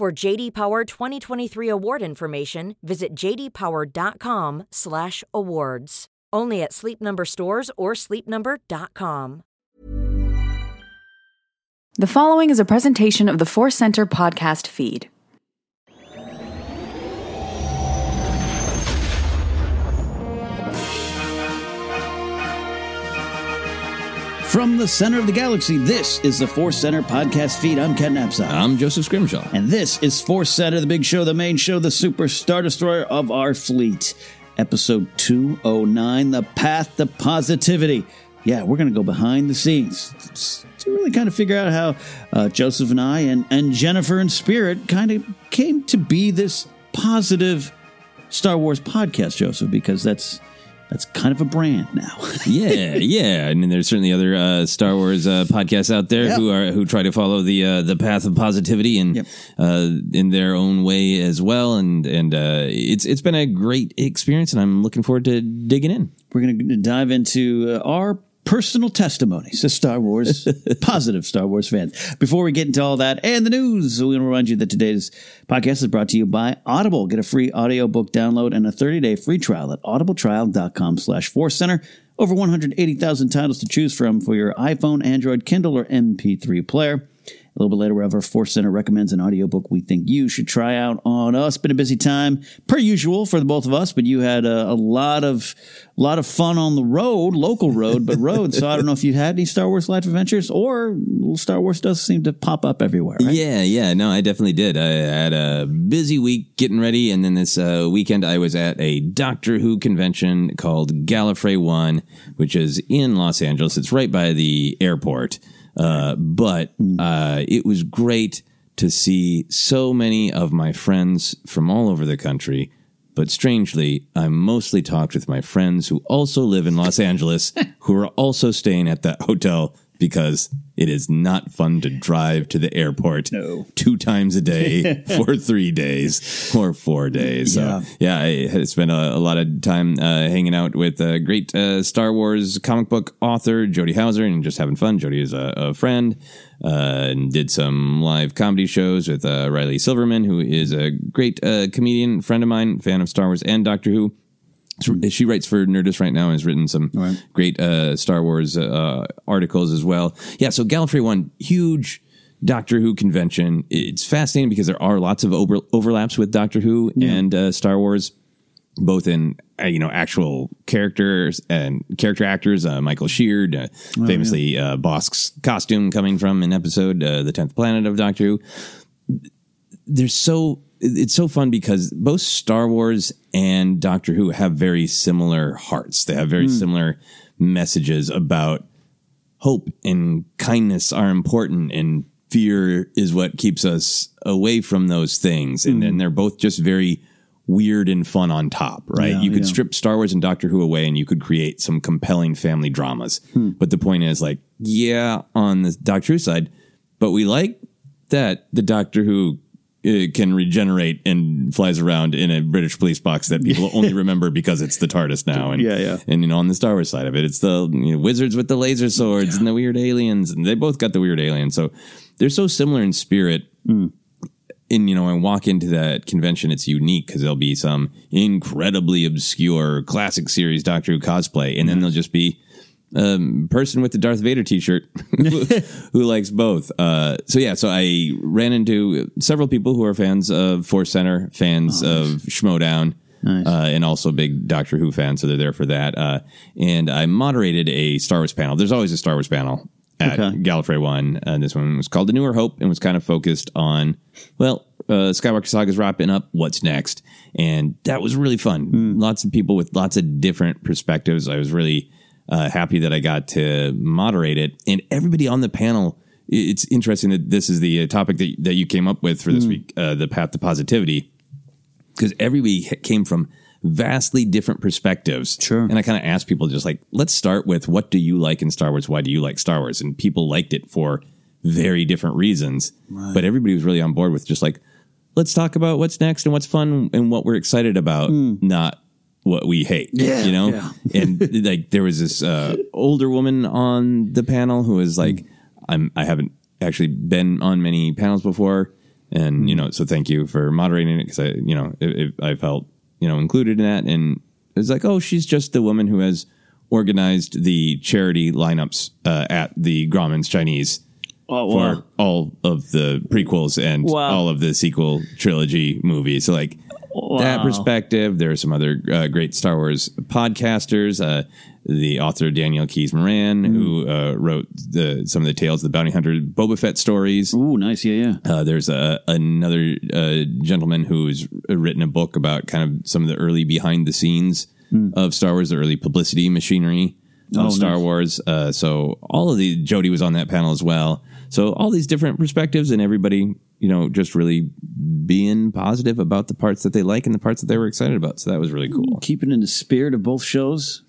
For JD Power 2023 award information, visit jdpower.com/awards. Only at Sleep Number stores or sleepnumber.com. The following is a presentation of the Force Center podcast feed. From the center of the galaxy, this is the Force Center podcast feed. I'm Ken Napzok. I'm Joseph Scrimshaw. And this is Force Center, the big show, the main show, the super star destroyer of our fleet. Episode 209, The Path to Positivity. Yeah, we're going to go behind the scenes to really kind of figure out how uh, Joseph and I and, and Jennifer and Spirit kind of came to be this positive Star Wars podcast, Joseph, because that's that's kind of a brand now. yeah, yeah. I mean, there's certainly other uh, Star Wars uh, podcasts out there Yep. who are who try to follow the uh, the path of positivity and Yep. uh, in their own way as well. And and uh, it's it's been a great experience, and I'm looking forward to digging in. We're going to dive into uh, our personal testimonies as Star Wars, positive Star Wars fans. Before we get into all that and the news, we want to remind you that today's podcast is brought to you by Audible. Get a free audiobook download and a 30-day free trial at audibletrial.com slash force center. Over 180,000 titles to choose from for your iPhone, Android, Kindle, or MP3 player. A little bit later, wherever Force Center recommends an audiobook we think you should try out on us. Been a busy time, per usual, for the both of us, but you had a, a lot of a lot of fun on the road, local road, but road. so I don't know if you had any Star Wars life adventures or Star Wars does seem to pop up everywhere. Right? Yeah, yeah. No, I definitely did. I had a busy week getting ready, and then this uh, weekend I was at a Doctor Who convention called Gallifrey One, which is in Los Angeles. It's right by the airport. Uh, but uh, it was great to see so many of my friends from all over the country. But strangely, I mostly talked with my friends who also live in Los Angeles, who are also staying at that hotel because it is not fun to drive to the airport No. two times a day for three days or four days. Yeah. So, yeah, I spent a, a lot of time uh, hanging out with a great uh, Star Wars comic book author, Jody Houser, and just having fun. Jody is a, a friend uh, and did some live comedy shows with uh, Riley Silverman, who is a great uh, comedian, friend of mine, fan of Star Wars and Doctor Who. She writes for Nerdist right now and has written some Right. great uh, Star Wars uh, articles as well. Yeah, so Gallifrey One, huge Doctor Who convention. It's fascinating because there are lots of over- overlaps with Doctor Who and uh, Star Wars, both in uh, you know actual characters and character actors. Uh, Michael Sheard, uh, famously uh, Bossk's costume coming from an episode, uh, The Tenth Planet of Doctor Who there's so it's so fun because both Star Wars and Doctor Who have very similar hearts. They have very hmm. similar messages about hope and kindness are important and fear is what keeps us away from those things. And, and hmm. they're both just very weird and fun on top, right? Yeah, you could yeah. strip Star Wars and Doctor Who away and you could create some compelling family dramas. Hmm. But the point is like, yeah, on the Doctor Who side, but we like that the Doctor Who uh, can regenerate and flies around in a British police box that people only remember because it's the TARDIS now. And Yeah, yeah. and you know, on the Star Wars side of it, it's the you know, wizards with the laser swords and the weird aliens, and they both got the weird aliens. So they're so similar in spirit. And you know, I walk into that convention, it's unique because there'll be some incredibly obscure classic series Doctor Who cosplay, and then there'll just be a person with the Darth Vader T-shirt who, who likes both. Uh, so yeah, so I ran into several people who are fans of Force Center, fans of Schmodown, uh, and also big Doctor Who fans. So they're there for that. Uh, and I moderated a Star Wars panel. There's always a Star Wars panel at Okay. Gallifrey One. And this one was called The Newer Hope and was kind of focused on, well, uh, Skywalker Saga's wrapping up. What's next? And that was really fun. Lots of people with lots of different perspectives. I was really uh, happy that I got to moderate it. And everybody on the panel it's interesting that this is the uh, topic that, that you came up with for this week, uh, the path to positivity, because everybody came from vastly different perspectives. Sure. And I kind of asked people just like, let's start with what do you like in Star Wars? Why do you like Star Wars? And people liked it for very different reasons. But everybody was really on board with just like, let's talk about what's next and what's fun and what we're excited about, not what we hate. Yeah. You know? Yeah. and like there was this uh, older woman on the panel who was like, I'm I haven't actually been on many panels before, and you know, so thank you for moderating it because I you know it, it, I felt you know included in that, and it was like, oh, she's just the woman who has organized the charity lineups uh, at the Grauman's Chinese Oh, for all of the prequels and Wow. all of the sequel trilogy movies. So like that perspective. There are some other uh, great Star Wars podcasters. Uh, the author Daniel Keys Moran, Mm. who uh, wrote the some of the tales of the Bounty Hunter Boba Fett stories. Ooh, nice. Yeah, yeah. Uh, there's a, another uh, gentleman who's written a book about kind of some of the early behind the scenes of Star Wars, the early publicity machinery of. Oh, Star nice. Wars. Uh, so all of the Jody was on that panel as well. So all these different perspectives and everybody, you know, just really being positive about the parts that they like and the parts that they were excited about. So that was really cool. Keeping in the spirit of both shows.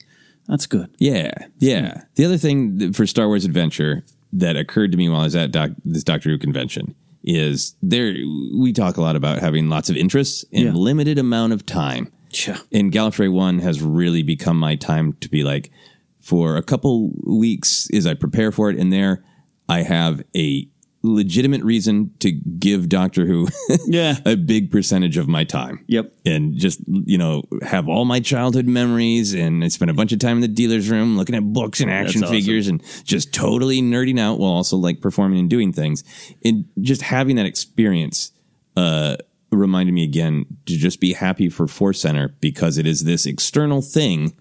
That's good. Yeah, yeah. The other thing for Star Wars Adventure that occurred to me while I was at doc, this Doctor Who convention is there. We talk a lot about having lots of interests and Yeah. limited amount of time. Sure. And Gallifrey One has really become my time to be like, for a couple weeks as I prepare for it. And there, I have a legitimate reason to give Doctor Who Yeah. a big percentage of my time Yep. and just you know have all my childhood memories and I spent a bunch of time in the dealer's room looking at books and action That's awesome. figures and just totally nerding out while also like performing and doing things and just having that experience uh reminded me again to just be happy for Force Center because it is this external thing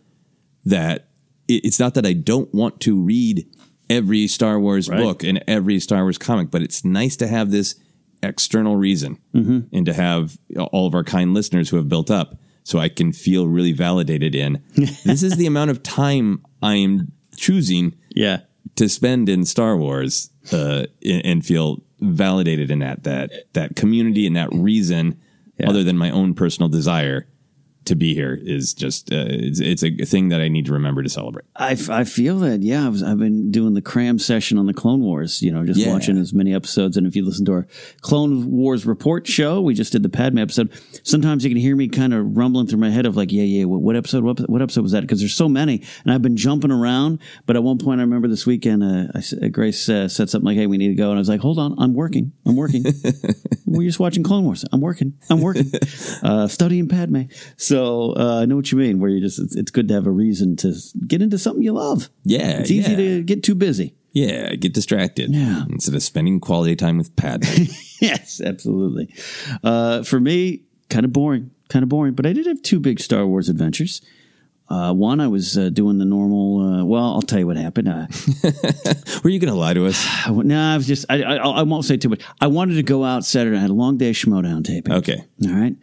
that it's not that I don't want to read every Star Wars Right. book and every Star Wars comic, but it's nice to have this external reason and to have all of our kind listeners who have built up so I can feel really validated in this is the amount of time I am choosing Yeah. to spend in Star Wars uh, and and feel validated in that that that community and that reason other than my own personal desire to be here is just uh, it's, it's a thing that I need to remember to celebrate. I, f- I feel that, yeah. I was, I've been doing the cram session on the Clone Wars, you know, just Yeah. watching as many episodes. And if you listen to our Clone Wars report show, we just did the Padme episode. Sometimes you can hear me kind of rumbling through my head of like, yeah, yeah, what, what episode, what, what episode was that? Because there's so many. And I've been jumping around. But at one point, I remember this weekend, uh, I, uh, Grace uh, said something like, hey, we need to go. And I was like, hold on, I'm working. I'm working. We're just watching Clone Wars. I'm working. I'm working. uh, studying Padme. So uh, I know what you mean, where you just, it's, it's good to have a reason to get into something you love. Yeah, It's easy yeah. to get too busy. Yeah, get distracted. Yeah. Instead of spending quality time with Pat. yes, absolutely. Uh, for me, kind of boring, kind of boring. But I did have two big Star Wars adventures. Uh, one, I was uh, doing the normal. Uh, well, I'll tell you what happened. Uh, Were you going to lie to us? No, I was just. I, I, I won't say too much. I wanted to go out Saturday. I had a long day of Schmodown taping. Okay. All right.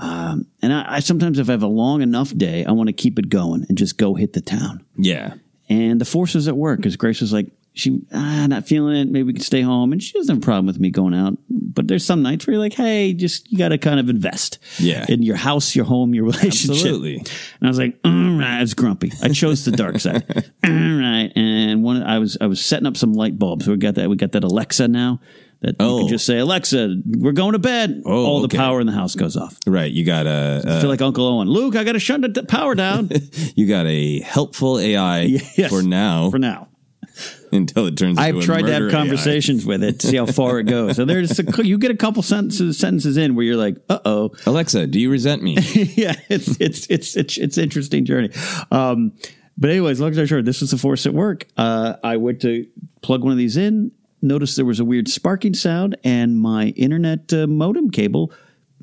Um, and I, I sometimes, if I have a long enough day, I want to keep it going and just go hit the town. Yeah. And the force was at work because Grace was like, she ah, not feeling it. Maybe we could stay home, and she doesn't have a problem with me going out. But there's some nights where you're like, hey, just you got to kind of invest, Yeah. in your house, your home, your relationship. Absolutely. And I was like, all right, I was grumpy. I chose the dark side. all right, and one I was I was setting up some light bulbs. We got that. We got that Alexa now. That you Oh. can just say, Alexa, we're going to bed. Oh, All okay. the power in the house goes off. Right. You got a, I uh, feel like Uncle Owen. Luke, I got to shut the power down you got a helpful AI Yes. for now for now. until it turns. I've into a tried to have murder AI. conversations with it to see how far it goes. So there's a, you get a couple sentences sentences in where you're like, uh oh, Alexa, do you resent me? yeah, it's it's it's it's it's interesting journey. Um, but anyways, long story short, this was the force at work. Uh, I went to plug one of these in, noticed there was a weird sparking sound, and my internet uh, modem cable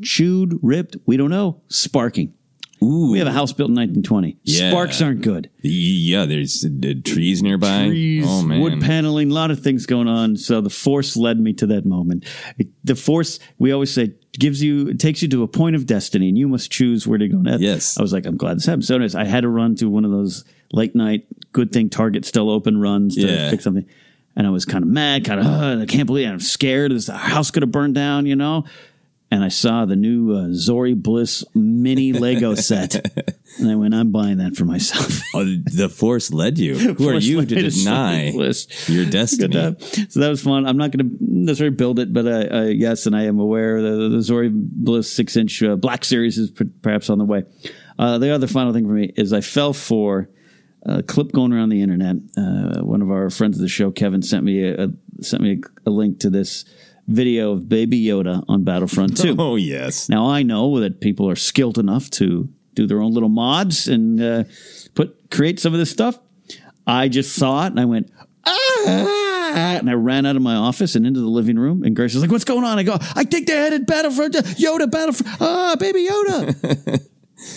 chewed, ripped. We don't know, sparking. Ooh. We have a house built in 1920. Yeah. Sparks aren't good. yeah. There's uh, trees nearby. trees, oh man. wood paneling, a lot of things going on. So the force led me to that moment. It, the force, we always say, gives you, it takes you to a point of destiny, and you must choose where to go next. Yes. I was like, I'm glad this happened. So anyways, I had to run to one of those late night, good thing Target still open runs to Yeah. fix something. And I was kind of mad, kind of, uh, I can't believe it. I'm scared. Is the house going to burn down, you know? And I saw the new uh, Zori Bliss mini Lego set. and I went, I'm buying that for myself. Oh, the force led you. Who are you to me to Zori deny your destiny? So that was fun. I'm not going to necessarily build it, but uh, uh, yes, and I am aware the, the Zori Bliss six inch uh, Black Series is perhaps on the way. Uh, the other final thing for me is I fell for a clip going around the internet. Uh, one of our friends of the show, Kevin, sent me a, a sent me a, a link to this video of Baby Yoda on Battlefront Two. Oh yes. Now I know that people are skilled enough to do their own little mods and uh, put create some of this stuff. I just saw it and I went ah, and I ran out of my office and into the living room. And Grace was like, "What's going on?" I go, "I think they added Battlefront Yoda Battlefront ah baby Yoda."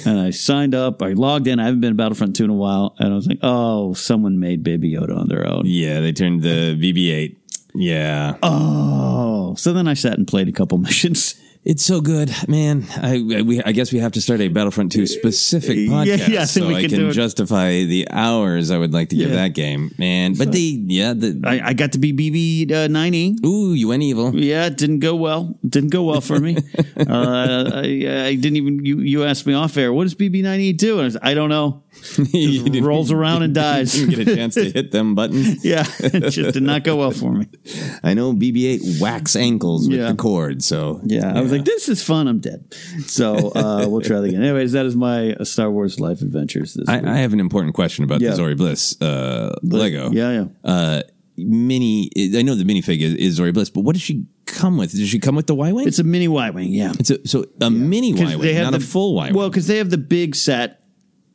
and I signed up. I logged in. I haven't been to Battlefront two in a while, and I was like, "Oh, someone made Baby Yoda on their own." Yeah, they turned the BB-8. Yeah. Oh, so then I sat and played a couple missions. It's so good, man. I we, I guess we have to start a Battlefront 2 specific podcast yeah, I so we I can can do it. justify the hours I would like to give Yeah. that game, man. But they, yeah, the I, I got to be BB uh, ninety. ooh, you went evil. Yeah, it didn't go well. Didn't go well for me. uh, I, I didn't even. You, you asked me off air. What does BB ninety do? And I, was, I don't know. Didn't- rolls around and dies. Didn't get a chance to hit them buttons. Yeah, it just did not go well for me. I know BB-8 whacks ankles with Yeah. the cord, so Yeah, I was like, this is fun. I'm dead. So uh, we'll try that again. Anyways, that is my uh, Star Wars life adventures. This I, week. I have an important question about Yeah. the Zori Bliss uh, Lego. Yeah, yeah. Uh, mini. I know the minifig is, is Zori Bliss, but what does she come with? Does she come with the Y wing? It's a mini Y wing. Yeah, It's a, so a mini 'Cause Y wing, not a full Y wing. Well, because they have the big set,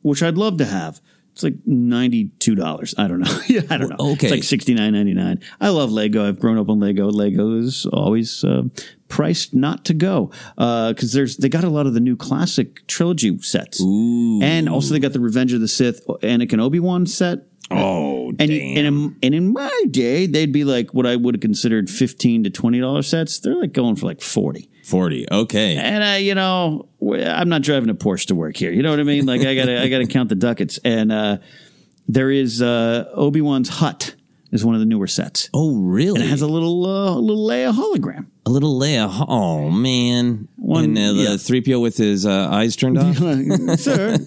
which I'd love to have. It's like ninety two dollars. I don't know. yeah, I don't know. Okay. it's like sixty nine ninety nine. I love Lego. I've grown up on Lego. Lego is always uh, priced not to go because there's they got a lot of the new classic trilogy sets, Ooh. and also they got the Revenge of the Sith Anakin Obi Wan set. oh, And, damn. and, in, and in my day, they'd be like what I would have considered fifteen to twenty dollar sets. They're like going for like forty. 40. Okay. And I, you know, I'm not driving a Porsche to work here. You know what I mean? Like I gotta, I gotta count the ducats. And uh, there is uh, Obi Wan's hut is one of the newer sets. Oh, really? And it has a little, uh, little Leia hologram. a little Leia. Oh, man. One- and uh, yeah. the 3PO with his uh, eyes turned off. Sir,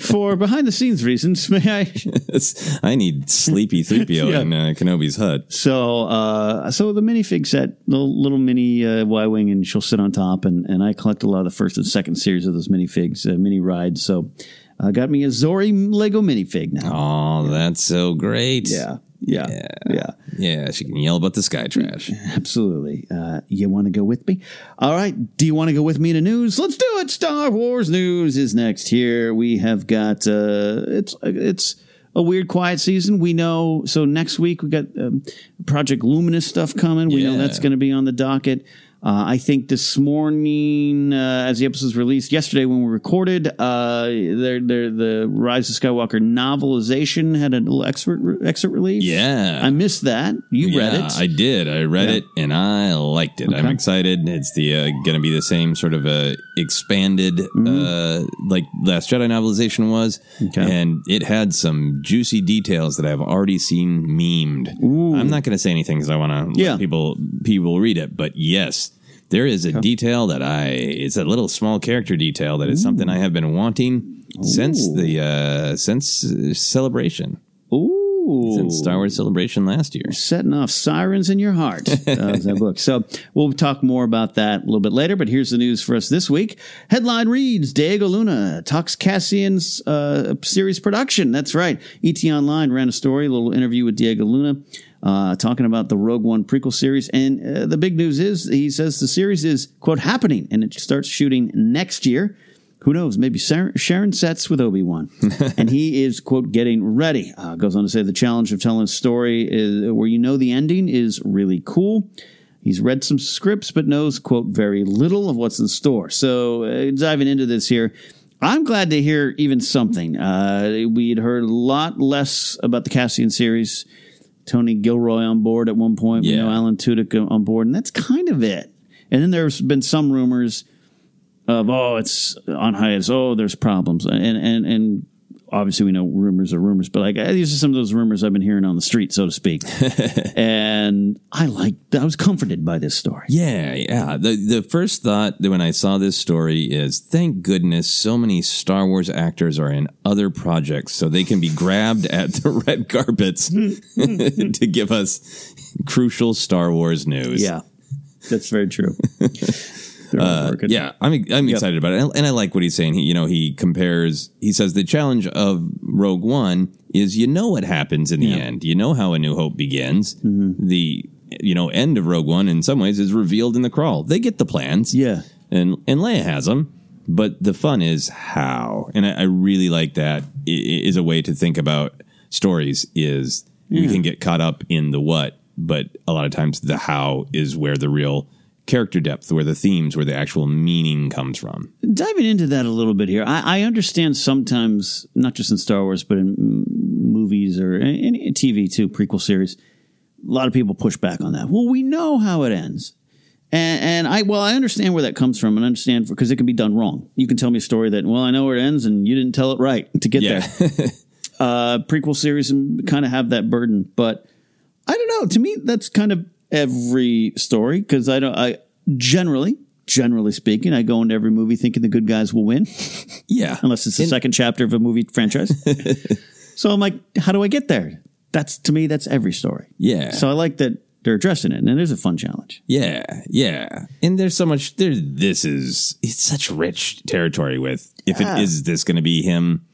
for behind the scenes reasons, may I? I need sleepy 3PO Yeah. in uh, Kenobi's hut. So, uh, so the minifig set, the little mini uh, Y wing, and she'll sit on top. And, and I collect a lot of the first and second series of those minifigs, uh, mini rides. So, I got me a Zori Lego minifig now. Oh, that's so great. Yeah, yeah, yeah. Yeah, she can yell about the sky trash. Absolutely. Uh, you want to go with me? All right. Do you want to go with me to news? Let's do it. Star Wars news is next. Here we have got. Uh, it's it's a weird quiet season. We know. So next week we got um, Project Luminous stuff coming. We know that's going to be on the docket. Uh, I think this morning, uh, as the episode's released yesterday when we recorded, uh, they're, they're, the Rise of Skywalker novelization had a little excerpt, excerpt release. Yeah. I missed that. You read it. I did. I read Yeah. it and I liked it. I'm excited. It's the uh, going to be the same sort of uh, expanded uh, like Last Jedi novelization was. Okay. and it had some juicy details that I've already seen memed. I'm not going to say anything because I want to Yeah. let people people read it, but yes. There is a detail that I, it's a little small character detail that is something I have been wanting since the, uh, since uh, celebration, Ooh. Since Star Wars celebration last year. setting off sirens in your heart. Uh, that book. So we'll talk more about that a little bit later. But here's the news for us this week. Headline reads: Diego Luna talks Cassian's uh, series production. That's right. ET Online ran a story, a little interview with Diego Luna. Uh, talking about the Rogue One prequel series, and uh, the big news is he says the series is quote happening, and it starts shooting next year. Who knows? Maybe Sharon, sets with Obi Wan, and he is quote getting ready. Uh, goes on to say the challenge of telling a story is where you know the ending is really cool. He's read some scripts, but knows quote very little of what's in store. So uh, diving into this here. I'm glad to hear even something. Uh, we had heard a lot less about the Cassian series. Tony Gilroy on board at one point. We know Alan Tudyk on board, and that's kind of it. And then there's been some rumors of oh, it's on hiatus. Oh, there's problems, and and and obviously we know rumors are rumors, but like these are some of those rumors I've been hearing on the street, so to speak. and I like, I was comforted by this story. Yeah, yeah. The the first thought that when I saw this story is thank goodness so many Star Wars actors are in other projects so they can be grabbed at the red carpets to give us crucial Star Wars news. Yeah, that's very true. Uh, yeah, I'm I'm excited about it, and, I like what he's saying. He, you know, he compares. He says the challenge of Rogue One is you know what happens in the Yeah. end. You know how A New Hope begins. Mm-hmm. The you know end of Rogue One in some ways is revealed in the crawl. They get the plans, Yeah. and and Leia has them. But the fun is how, and I, I really like that. i- i- a way to think about stories. Is we can get caught up in the what, but a lot of times the how is where the real character depth, where the themes, where the actual meaning comes from. diving into that a little bit here, I, I understand sometimes, not just in Star Wars, but in movies or in, in TV too, prequel series, a lot of people push back on that. Well, we know how it ends. And, and I, well, I understand where that comes from and understand because it can be done wrong. You can tell me a story that, well, I know where it ends and you didn't tell it right to get Yeah. there. uh, prequel series and kind of have that burden, but I don't know. To me, that's kind of every story because I don't. I generally, generally speaking, I go into every movie thinking the good guys will win, Yeah, unless it's the second chapter of a movie franchise. so I'm like, how do I get there? That's to me, that's every story. Yeah. So I like that they're addressing it, and it is a fun challenge. Yeah, yeah. And there's so much there this is it's such rich territory with if Yeah. it is this going to be him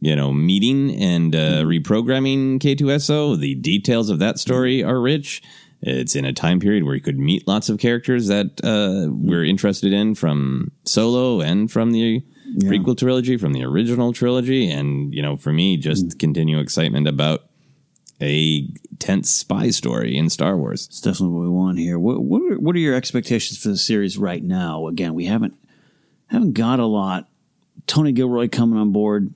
you know meeting and uh, reprogramming K2SO, the details of that story are rich. It's in a time period where you could meet lots of characters that uh, we're interested in from Solo and from the prequel trilogy, from the original trilogy, and you know, for me, just continue excitement about a tense spy story in Star Wars. It's definitely what we want here. What what are, what are your expectations for the series right now? Again, we haven't haven't got a lot. Tony Gilroy coming on board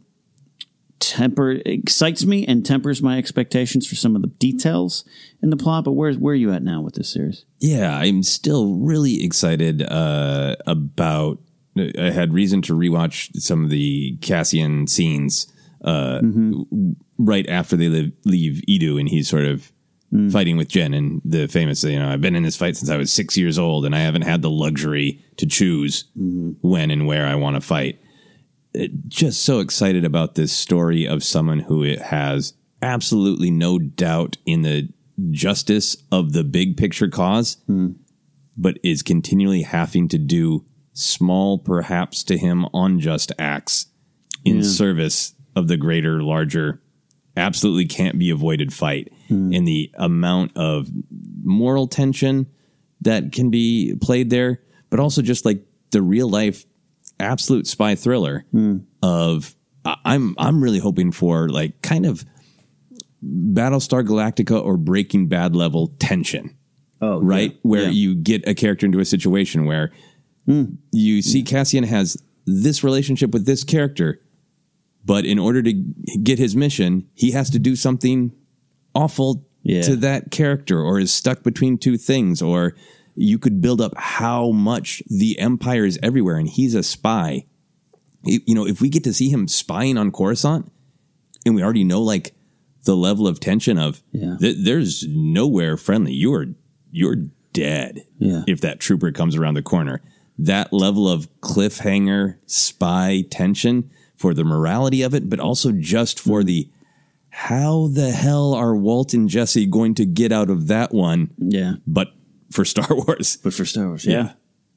temper excites me and tempers my expectations for some of the details in the plot. But where's where are you at now with this series? Yeah, I'm still really excited uh, about. I had reason to rewatch some of the Cassian scenes uh, right after they leave, leave Eadu, and he's sort of fighting with Jyn, and the famous, you know, I've been in this fight since I was six years old, and I haven't had the luxury to choose when and where I want to fight. Just so excited about this story of someone who it has absolutely no doubt in the justice of the big picture cause, hmm. but is continually having to do small, perhaps to him, unjust acts in service of the greater, larger, absolutely can't be avoided fight. Hmm. And the amount of moral tension that can be played there, but also just like the real life absolute spy thriller hmm. of I- I'm I'm really hoping for like kind of Battlestar Galactica or Breaking Bad level tension Oh, right? Where Yeah. you get a character into a situation where hmm. you see Cassian has this relationship with this character, but in order to get his mission, he has to do something awful Yeah. to that character or is stuck between two things or you could build up how much the empire is everywhere and he's a spy. You know, if we get to see him spying on Coruscant and we already know like the level of tension of Yeah. th- there's nowhere friendly. You are you're dead Yeah. if that trooper comes around the corner. That level of cliffhanger spy tension for the morality of it, but also just for the how the hell are Walt and Jesse going to get out of that one? yeah. But for Star Wars, But for Star Wars, yeah.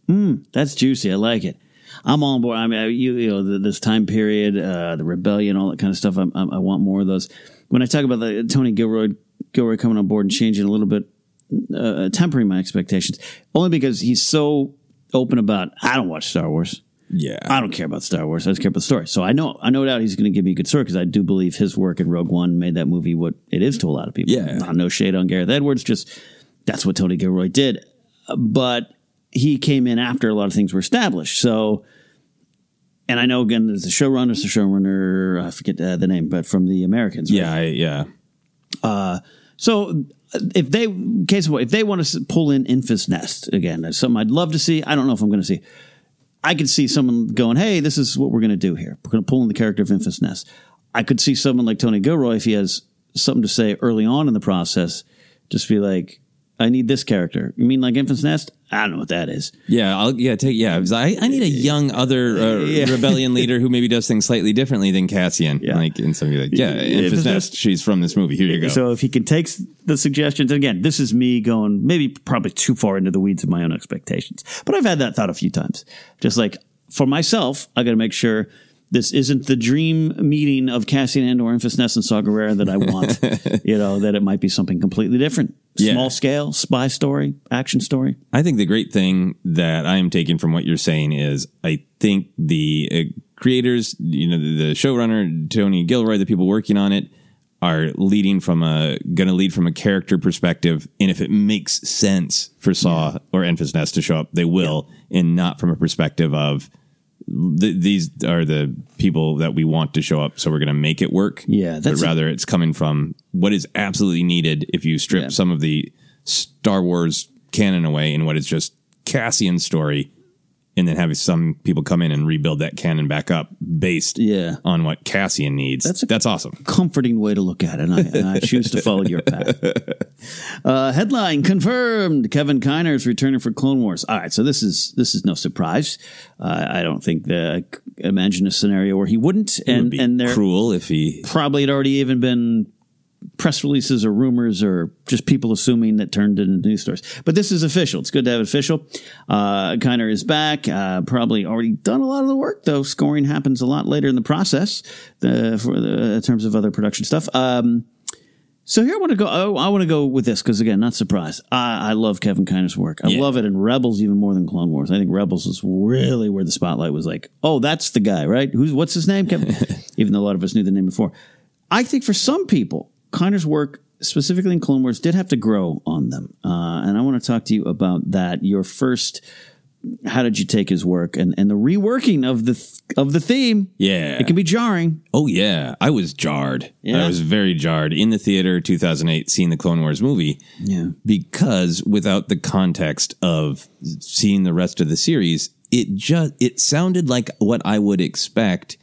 Mm, that's juicy. I like it. I'm on board. I mean, you, you know, the, this time period, uh, the rebellion, all that kind of stuff. I'm, I'm, I want more of those. When I talk about the Tony Gilroy, Gilroy coming on board and changing a little bit, uh, tempering my expectations, only because he's so open about. I don't watch Star Wars. yeah, I don't care about Star Wars. I just care about the story. So I know, I no doubt he's going to give me a good story because I do believe his work in Rogue One made that movie what it is to a lot of people. Yeah. No shade on Gareth Edwards, just that's what Tony Gilroy did. But he came in after a lot of things were established. So, and I know again, there's the showrunner, the showrunner, I forget uh, the name, but from the Americans. right? yeah, I, yeah. So uh, if they, case of if they want to pull in Enfys Nest again, that's something I'd love to see. I don't know if I'm going to see. I could see someone going, "Hey, this is what we're going to do here. We're going to pull in the character of Enfys Nest." I could see someone like Tony Gilroy if he has something to say early on in the process, just be like, I need this character. You mean like Enfys Nest? I don't know what that is. Yeah, I'll yeah take yeah. I, I need a young other uh, Yeah. rebellion leader who maybe does things slightly differently than Cassian. Yeah. Like and somebody like yeah, Enfys Enfys Nest. She's from this movie. Here you go. So if he can take the suggestions, again, this is me going maybe probably too far into the weeds of my own expectations. But I've had that thought a few times. Just like for myself, I got to make sure this isn't the dream meeting of Cassian Andor, Enfys Nest, and Saw Gerrera that I want. you know, that it might be something completely different. Yeah. Small scale, spy story, action story. I think the great thing that I am taking from what you're saying is I think the uh, creators, you know, the, the showrunner Tony Gilroy, the people working on it, are leading from a going to lead from a character perspective, and if it makes sense for Saw or Enfys Nest to show up, they will, and not from a perspective of th- these are the people that we want to show up, so we're going to make it work. Yeah, but rather it's coming from what is absolutely needed if you strip Yeah. some of the Star Wars canon away and what is just Cassian's story, and then having some people come in and rebuild that canon back up based Yeah. on what Cassian needs. That's That's awesome. comforting way to look at it, and I, and I choose to follow your path. Uh, headline confirmed: Kevin Kiner is returning for Clone Wars. All right, so this is this is no surprise. Uh, I don't think the imagine a scenario where he wouldn't, It would and and there cruel if he. probably had already even been press releases or rumors or just people assuming that turned into news stories. But this is official. It's good to have it official. Uh, Kiner is back. Uh, probably already done a lot of the work though. Scoring happens a lot later in the process the, for the, in terms of other production stuff. Um, so here I want to go. Oh, I want to go with this because again, not surprised. I, I love Kevin Kiner's work. I Yeah. love it in Rebels even more than Clone Wars. I think Rebels was really where the spotlight was like, oh, that's the guy, right? Who's what's his name? Kevin. even though a lot of us knew the name before. I think for some people, Kiner's work, specifically in Clone Wars, did have to grow on them, uh, and I want to talk to you about that. Your first. How did you take his work and, and the reworking of the th- of the theme? Yeah. It can be jarring. Oh yeah, I was jarred. Yeah? I was very jarred in the theater 2008 seeing the Clone Wars movie. Yeah. Because without the context of seeing the rest of the series, it just it sounded like what I would expect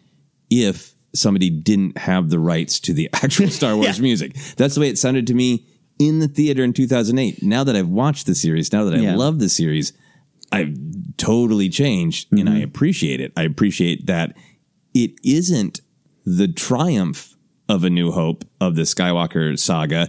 if somebody didn't have the rights to the actual Star Wars Yeah. music. That's the way it sounded to me in the theater in 2008. Now that I've watched the series, now that I Yeah. love the series, I've totally changed and Mm-hmm. I appreciate it. I appreciate that it isn't the triumph of a new hope of the Skywalker saga.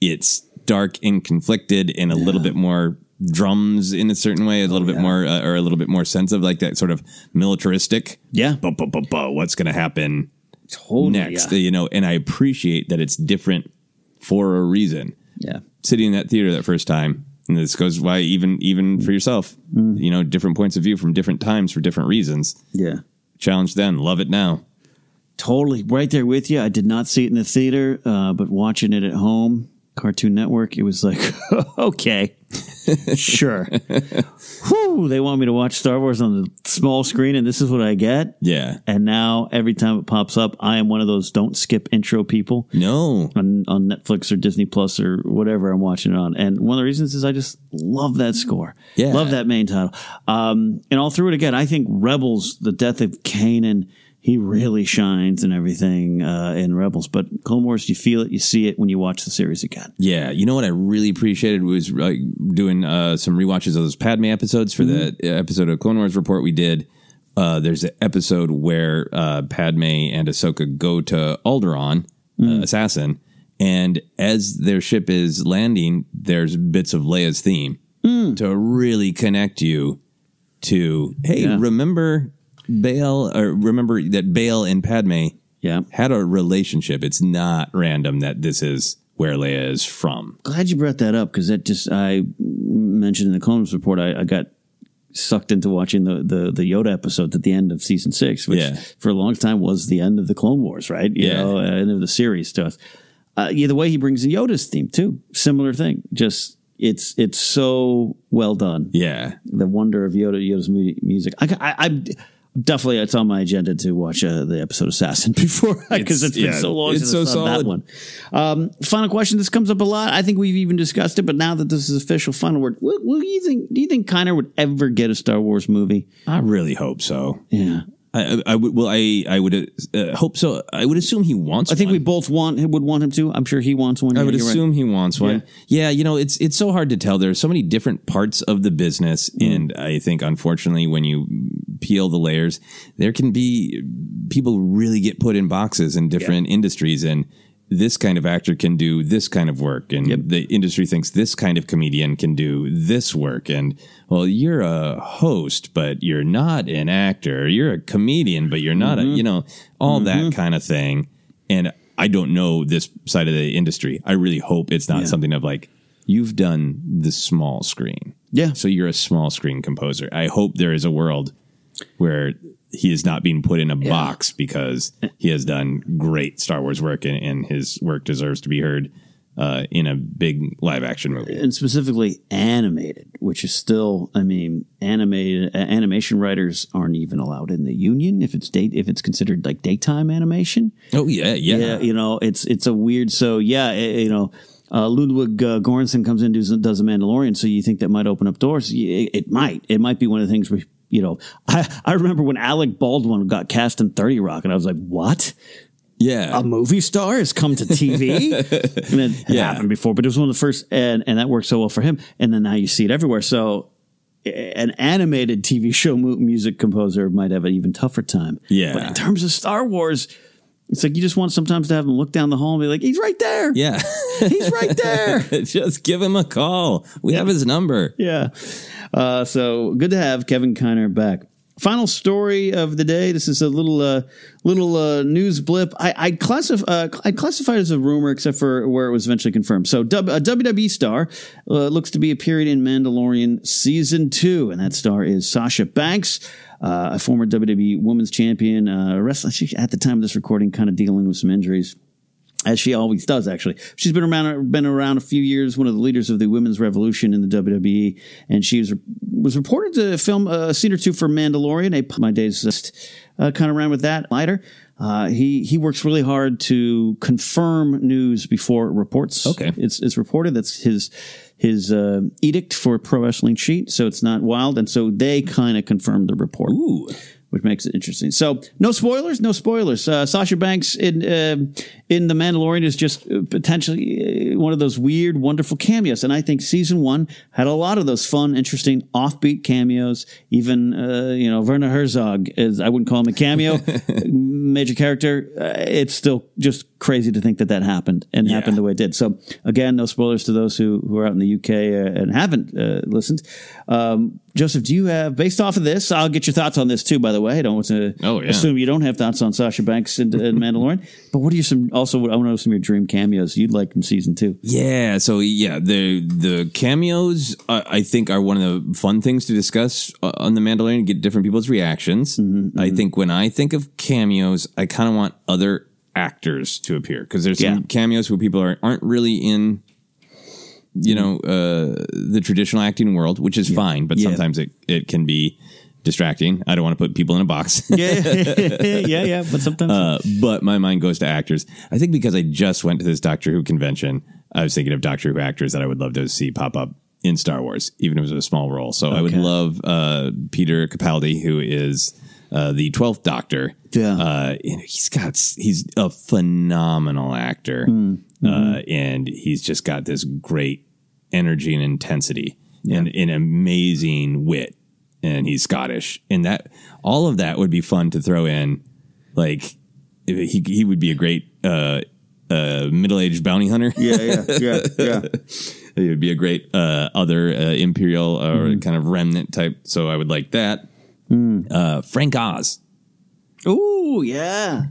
It's dark and conflicted and a little bit more drums in a certain way, a little bit more, uh, or a little bit more sense of like that sort of militaristic. Yeah. Bu- bu- bu- bu- what's going to happen Totally. next? yeah. You know, and I appreciate that it's different for a reason Yeah. sitting in that theater that first time and this goes why even even for yourself you know different points of view from different times for different reasons Yeah. challenge then love it now Totally right there with you. I did not see it in the theater, uh, but watching it at home, Cartoon Network, it was like, okay, sure. Whew, they want me to watch Star Wars on the small screen, and this is what I get. yeah And now every time it pops up, I am one of those don't skip intro people no on, on Netflix or Disney Plus or whatever I'm watching it on. And one of the reasons is I just love that score. Yeah. Love that main title. Um, and all through it again, I think Rebels, the death of Kanan, he really shines and everything uh, in Rebels. But Clone Wars, you feel it, you see it when you watch the series again. yeah you know what i really appreciated was like doing uh, some rewatches of those padme episodes for the episode of clone wars report we did uh, there's an episode where uh, padme and ahsoka go to alderaan uh, assassin and as their ship is landing there's bits of leia's theme to really connect you to hey Yeah. remember Bail or remember that Bail and Padme Yeah. had a relationship. It's not random that this is where Leia is from. Glad you brought that up because that just, I mentioned in the Clone Wars report, I, I got sucked into watching the, the the Yoda episodes at the end of season six, which Yeah. for a long time was the end of the Clone Wars, right? You Yeah. know, uh, end of the series stuff. Uh, yeah, the way he brings in Yoda's theme too, similar thing. Just it's it's so well done. Yeah. The wonder of Yoda, Yoda's mu- music. I, I, I definitely it's on my agenda to watch uh, the episode Assassin before because It's- it's been yeah, so long it's since so saw that one. Um, final question. This comes up a lot. I think we've even discussed it, but now that this is official, final word. What, what do you think? Do you think Kiner would ever get a Star Wars movie? I really hope so. Yeah, I, I would. Well, I I would uh, hope so. I would assume he wants. I think one. we both want would want him to. I'm sure he wants one. I Yeah, would you're right. assume he wants one. Yeah. you know, it's it's so hard to tell. There are so many different parts of the business, Mm. and I think unfortunately, when you peel the layers, there can be people really get put in boxes in different industries, and this kind of actor can do this kind of work, and the industry thinks this kind of comedian can do this work, and well, you're a host, but you're not an actor. You're a comedian, but you're not a, mm-hmm. you know, all that mm-hmm. kind of thing, and. I don't know this side of the industry. I really hope it's not Yeah. something of like you've done the small screen. Yeah. So you're a small screen composer. I hope there is a world where he is not being put in a box because he has done great Star Wars work and, and his work deserves to be heard uh, in a big live action movie. and specifically animated, which is still, I mean, animated uh, animation writers aren't even allowed in the union if it's date if it's considered like daytime animation. Oh yeah, yeah. Yeah, you know, it's it's a weird. So yeah, eh, you know. Uh, Ludwig uh, Göransson comes in and does does a Mandalorian, so you think that might open up doors? It, it might. It might be one of the things where you know. I I remember when Alec Baldwin got cast in Thirty Rock, and I was like, "What? yeah. a movie star has come to TV. and it had Yeah. happened before, but it was one of the first, and, and that worked so well for him. And then now you see it everywhere. So an animated TV show mu- music composer might have an even tougher time. Yeah. But in terms of Star Wars, it's like you just want sometimes to have him look down the hall and be like, he's right there. yeah. He's right there. Just give him a call. We have his number. yeah. Uh, so good to have Kevin Kiner back. Final story of the day. This is a little uh, little uh, news blip. I I classify uh, I classified it as a rumor, except for where it was eventually confirmed. So, w, a WWE star uh, looks to be appearing in Mandalorian season two, and that star is Sasha Banks, uh, a former WWE Women's Champion uh, wrestler. She, at the time of this recording, kind of dealing with some injuries as she always does. Actually, she's been around been around a few years, one of the leaders of the women's revolution in the WWE, and she was was reported to film a scene or two for Mandalorian. A, my days just uh, kind of ran with that lighter. Uh, he he works really hard to confirm news before it reports. Okay. it's it's reported. That's his his uh, edict for Pro Wrestling Sheet, so it's not wild, and so they kind of confirmed the report Ooh. Which makes it interesting. So, no spoilers, no spoilers. Uh, Sasha Banks in uh, in the Mandalorian is just uh, potentially uh, one of those weird, wonderful cameos, and I think season one had a lot of those fun, interesting, offbeat cameos. Even uh, you know Werner Herzog is I wouldn't call him a cameo, major character. Uh, it's still just crazy to think that that happened and Yeah. happened the way it did. So, again, no spoilers to those who who are out in the UK uh, and haven't uh, listened. Um, Joseph, do you have based off of this? I'll get your thoughts on this too. By the way, I don't want to Oh, yeah. assume you don't have thoughts on Sasha Banks and, and Mandalorian. But what are some also? I want to know some of your dream cameos you'd like in season two. Yeah, so yeah, the the cameos uh, I think are one of the fun things to discuss uh, on the Mandalorian. Get different people's reactions. I think when I think of cameos, I kind of want other actors to appear because there's some Yeah. cameos where people are, aren't really in, you know, uh, the traditional acting world, which is fine, but Yeah. sometimes it it can be distracting. I don't want to put people in a box. Yeah, yeah, yeah. But sometimes Uh, but my mind goes to actors. I think because I just went to this Doctor Who convention, I was thinking of Doctor Who actors that I would love to see pop up in Star Wars, even if it was a small role. So I would love uh, Peter Capaldi, who is uh, the twelfth Doctor. Yeah. uh, he's got he's a phenomenal actor, Hmm. uh, and he's just got this great energy and intensity and an amazing wit. And he's Scottish, and that all of that would be fun to throw in like he he would be a great uh, uh, middle aged bounty hunter. yeah, yeah, yeah, yeah. he would be a great uh, other uh, imperial or Mm-hmm. kind of remnant type. So I would like that. Mm. Uh, Frank Oz Ooh, yeah.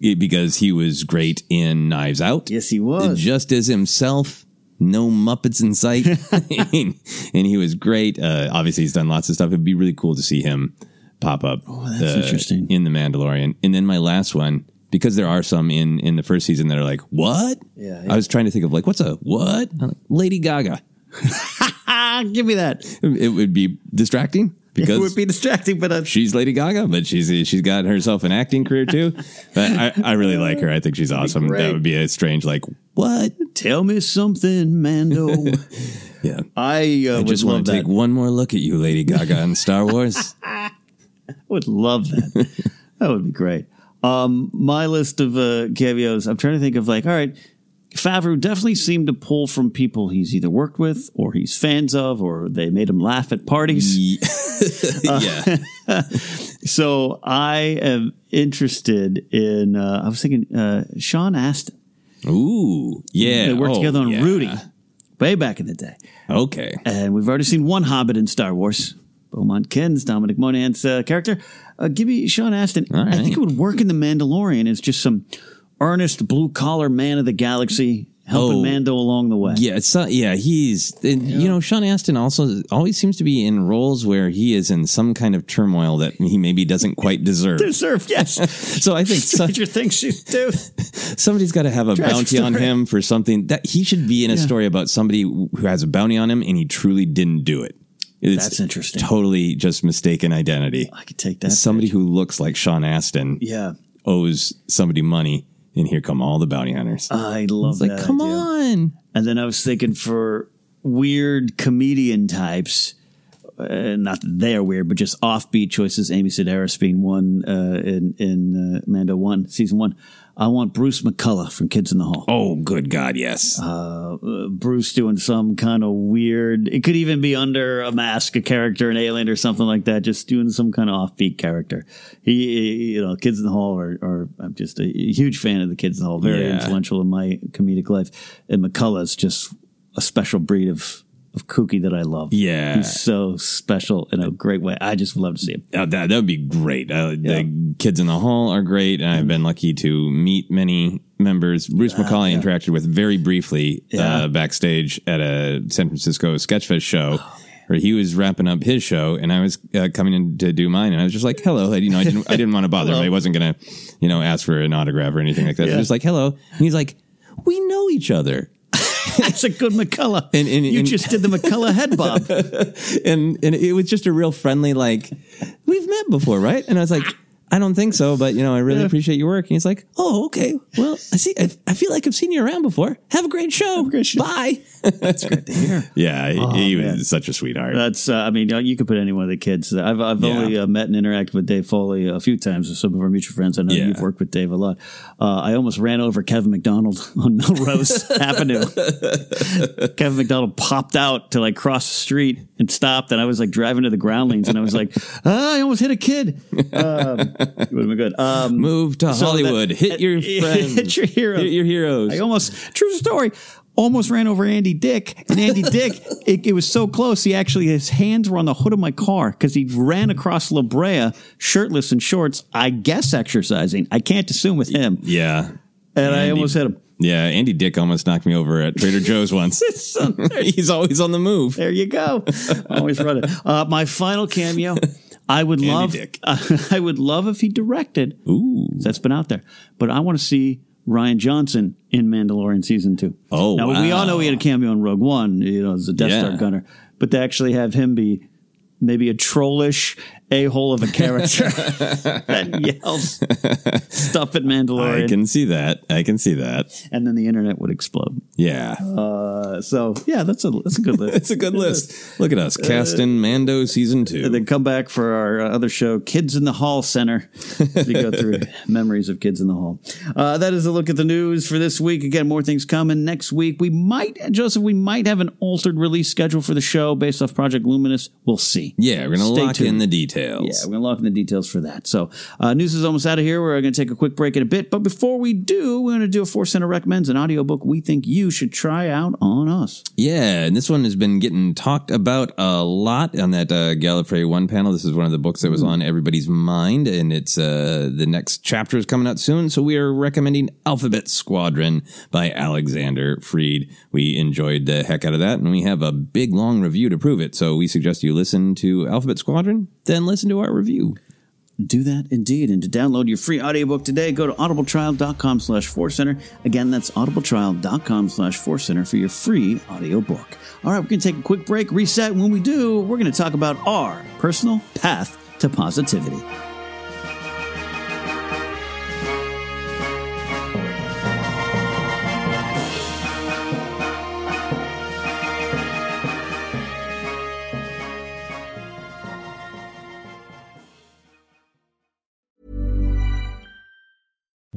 because he was great in Knives Out. Yes, he was. just as himself. No Muppets in sight, and he was great. Uh, obviously, he's done lots of stuff. It'd be really cool to see him pop up. Oh, that's interesting. in the Mandalorian. And then my last one, because there are some in in the first season that are like, what? Yeah, I was trying to think of like, what's a what? Lady Gaga. Give me that. It would be distracting because it would be distracting, but uh, she's Lady Gaga, but she's she's got herself an acting career too. But I, I really like her. I think she's awesome. That would be a strange like what? tell me something, Mando. Yeah. I, uh, I would just want to take one more look at you, Lady Gaga, in Star Wars. I would love that. That would be great. Um, my list of uh, cameos, I'm trying to think of like, all right, Favreau definitely seemed to pull from people he's either worked with or he's fans of or they made him laugh at parties. yeah. So I am interested in, uh, I was thinking, uh, Sean Astin. Ooh. Yeah. They worked Oh, together on yeah. Rudy way back in the day. Okay. And we've already seen one Hobbit in Star Wars. Beaumont Kin's Dominic Monaghan's uh, character. Uh, give me Sean Astin. All I think it would work in The Mandalorian as just some earnest blue collar man of the galaxy helping Oh. Mando along the way. Yeah, it's uh, yeah. He's and, you know Sean Astin also always seems to be in roles where he is in some kind of turmoil that he maybe doesn't quite deserve. Deserve, yes. So I think so, Stranger Things should do. somebody's got to have a Tragic bounty on him for something that he should be in a story about somebody who has a bounty on him and he truly didn't do it. It's That's interesting. Totally just mistaken identity. I could take that. Somebody who looks like Sean Astin Yeah. owes somebody money, and here come all the bounty hunters. I love it's like, that. come idea. on. And then I was thinking for weird comedian types, uh, not that they're weird, but just offbeat choices. Amy Sedaris being one uh, in in uh, Mando one season one. I want Bruce McCullough from Kids in the Hall. Oh, good God, yes. Uh, Bruce doing some kind of weird. It could even be under a mask, a character, an alien, or something like that. Just doing some kind of offbeat character. He, you know, Kids in the Hall are. are I'm just a huge fan of the Kids in the Hall. Very Yeah. influential in my comedic life. And McCullough's just a special breed of of kooky that I love. Yeah. he's so special in a great way. I just love to see him. Uh, that that would be great. Uh, The kids in the hall are great, I've been lucky to meet many members. Bruce McCullough interacted with very briefly Yeah. uh, backstage at a San Francisco Sketchfest show. Where he was wrapping up his show, and I was uh, coming in to do mine, and I was just like, "Hello," you know, I didn't, I didn't want to bother him. I wasn't gonna, you know, ask for an autograph or anything like that. I was just like, "Hello," and he's like, "We know each other," That's a good McCullough. And- and- you and- just did the McCullough head bob. and and it was just a real friendly like we've met before right and i was like i don't think so but you know i really appreciate your work and he's like oh okay well i see i, I feel like i've seen you around before have a great show, great show. bye That's great to hear. yeah he, he was such a sweetheart That's, uh, I mean, you could put any one of the kids. I've, I've Yeah. only uh, met and interacted with Dave Foley a few times with some of our mutual friends. I know Yeah. you've worked with Dave a lot. Uh, I almost ran over Kevin McDonald on Melrose Avenue. Kevin McDonald popped out to like cross the street and stopped, and I was like driving to the groundlings, and I was like, ah, I almost hit a kid. Um, it would have been good. Um, move to so hollywood that- hit your friends hit your heroes. hit your heroes I almost true story. Almost ran over Andy Dick, and Andy Dick, it, it was so close. He actually his hands were on the hood of my car because he ran across La Brea, shirtless and shorts. I guess exercising. I can't assume with him, yeah and I almost hit him. Yeah andy dick almost knocked me over at trader joe's once So he's always on the move there you go. Always run it. Uh, my final cameo. I would Andy love. Dick. I would love if he directed. ooh That's been out there, but I want to see Rian Johnson in Mandalorian season two. Oh, now we all know he had a cameo in Rogue One, you know, as a Death Star gunner, but to actually have him be maybe a trollish a hole of a character that yells stuff at Mandalorian. i can see that i can see that and then the internet would explode. yeah Uh, so yeah, that's a that's a good list. It's a good list. Look at us casting Mando season two. and then come back for our uh, other show, Kids in the Hall Center, we go through memories of Kids in the Hall. Uh, that is a look at the news for this week. Again, more things coming next week. We might, Joseph, we might have an altered release schedule for the show based off Project Luminous. We'll see. yeah, we're gonna Stay lock in the details. Yeah, we're going to lock in the details for that. So, uh, news is almost out of here. We're going to take a quick break in a bit. But before we do, we're going to do a Force Center Recommends, an audiobook we think you should try out on us. Yeah, and this one has been getting talked about a lot on that uh, Gallifrey One panel. This is one of the books that was on everybody's mind, and it's uh, the next chapter is coming out soon. So we are recommending Alphabet Squadron by Alexander Freed. We enjoyed the heck out of that, and we have a big long review to prove it. So we suggest you listen to Alphabet Squadron, then listen to our review. Do that indeed. And to download your free audiobook today, go to audibletrial.com slash forcecenter. Again, that's audibletrial.com slash forcecenter for your free audiobook. All right, we're going to take a quick break, reset. When we do, we're going to talk about our personal path to positivity.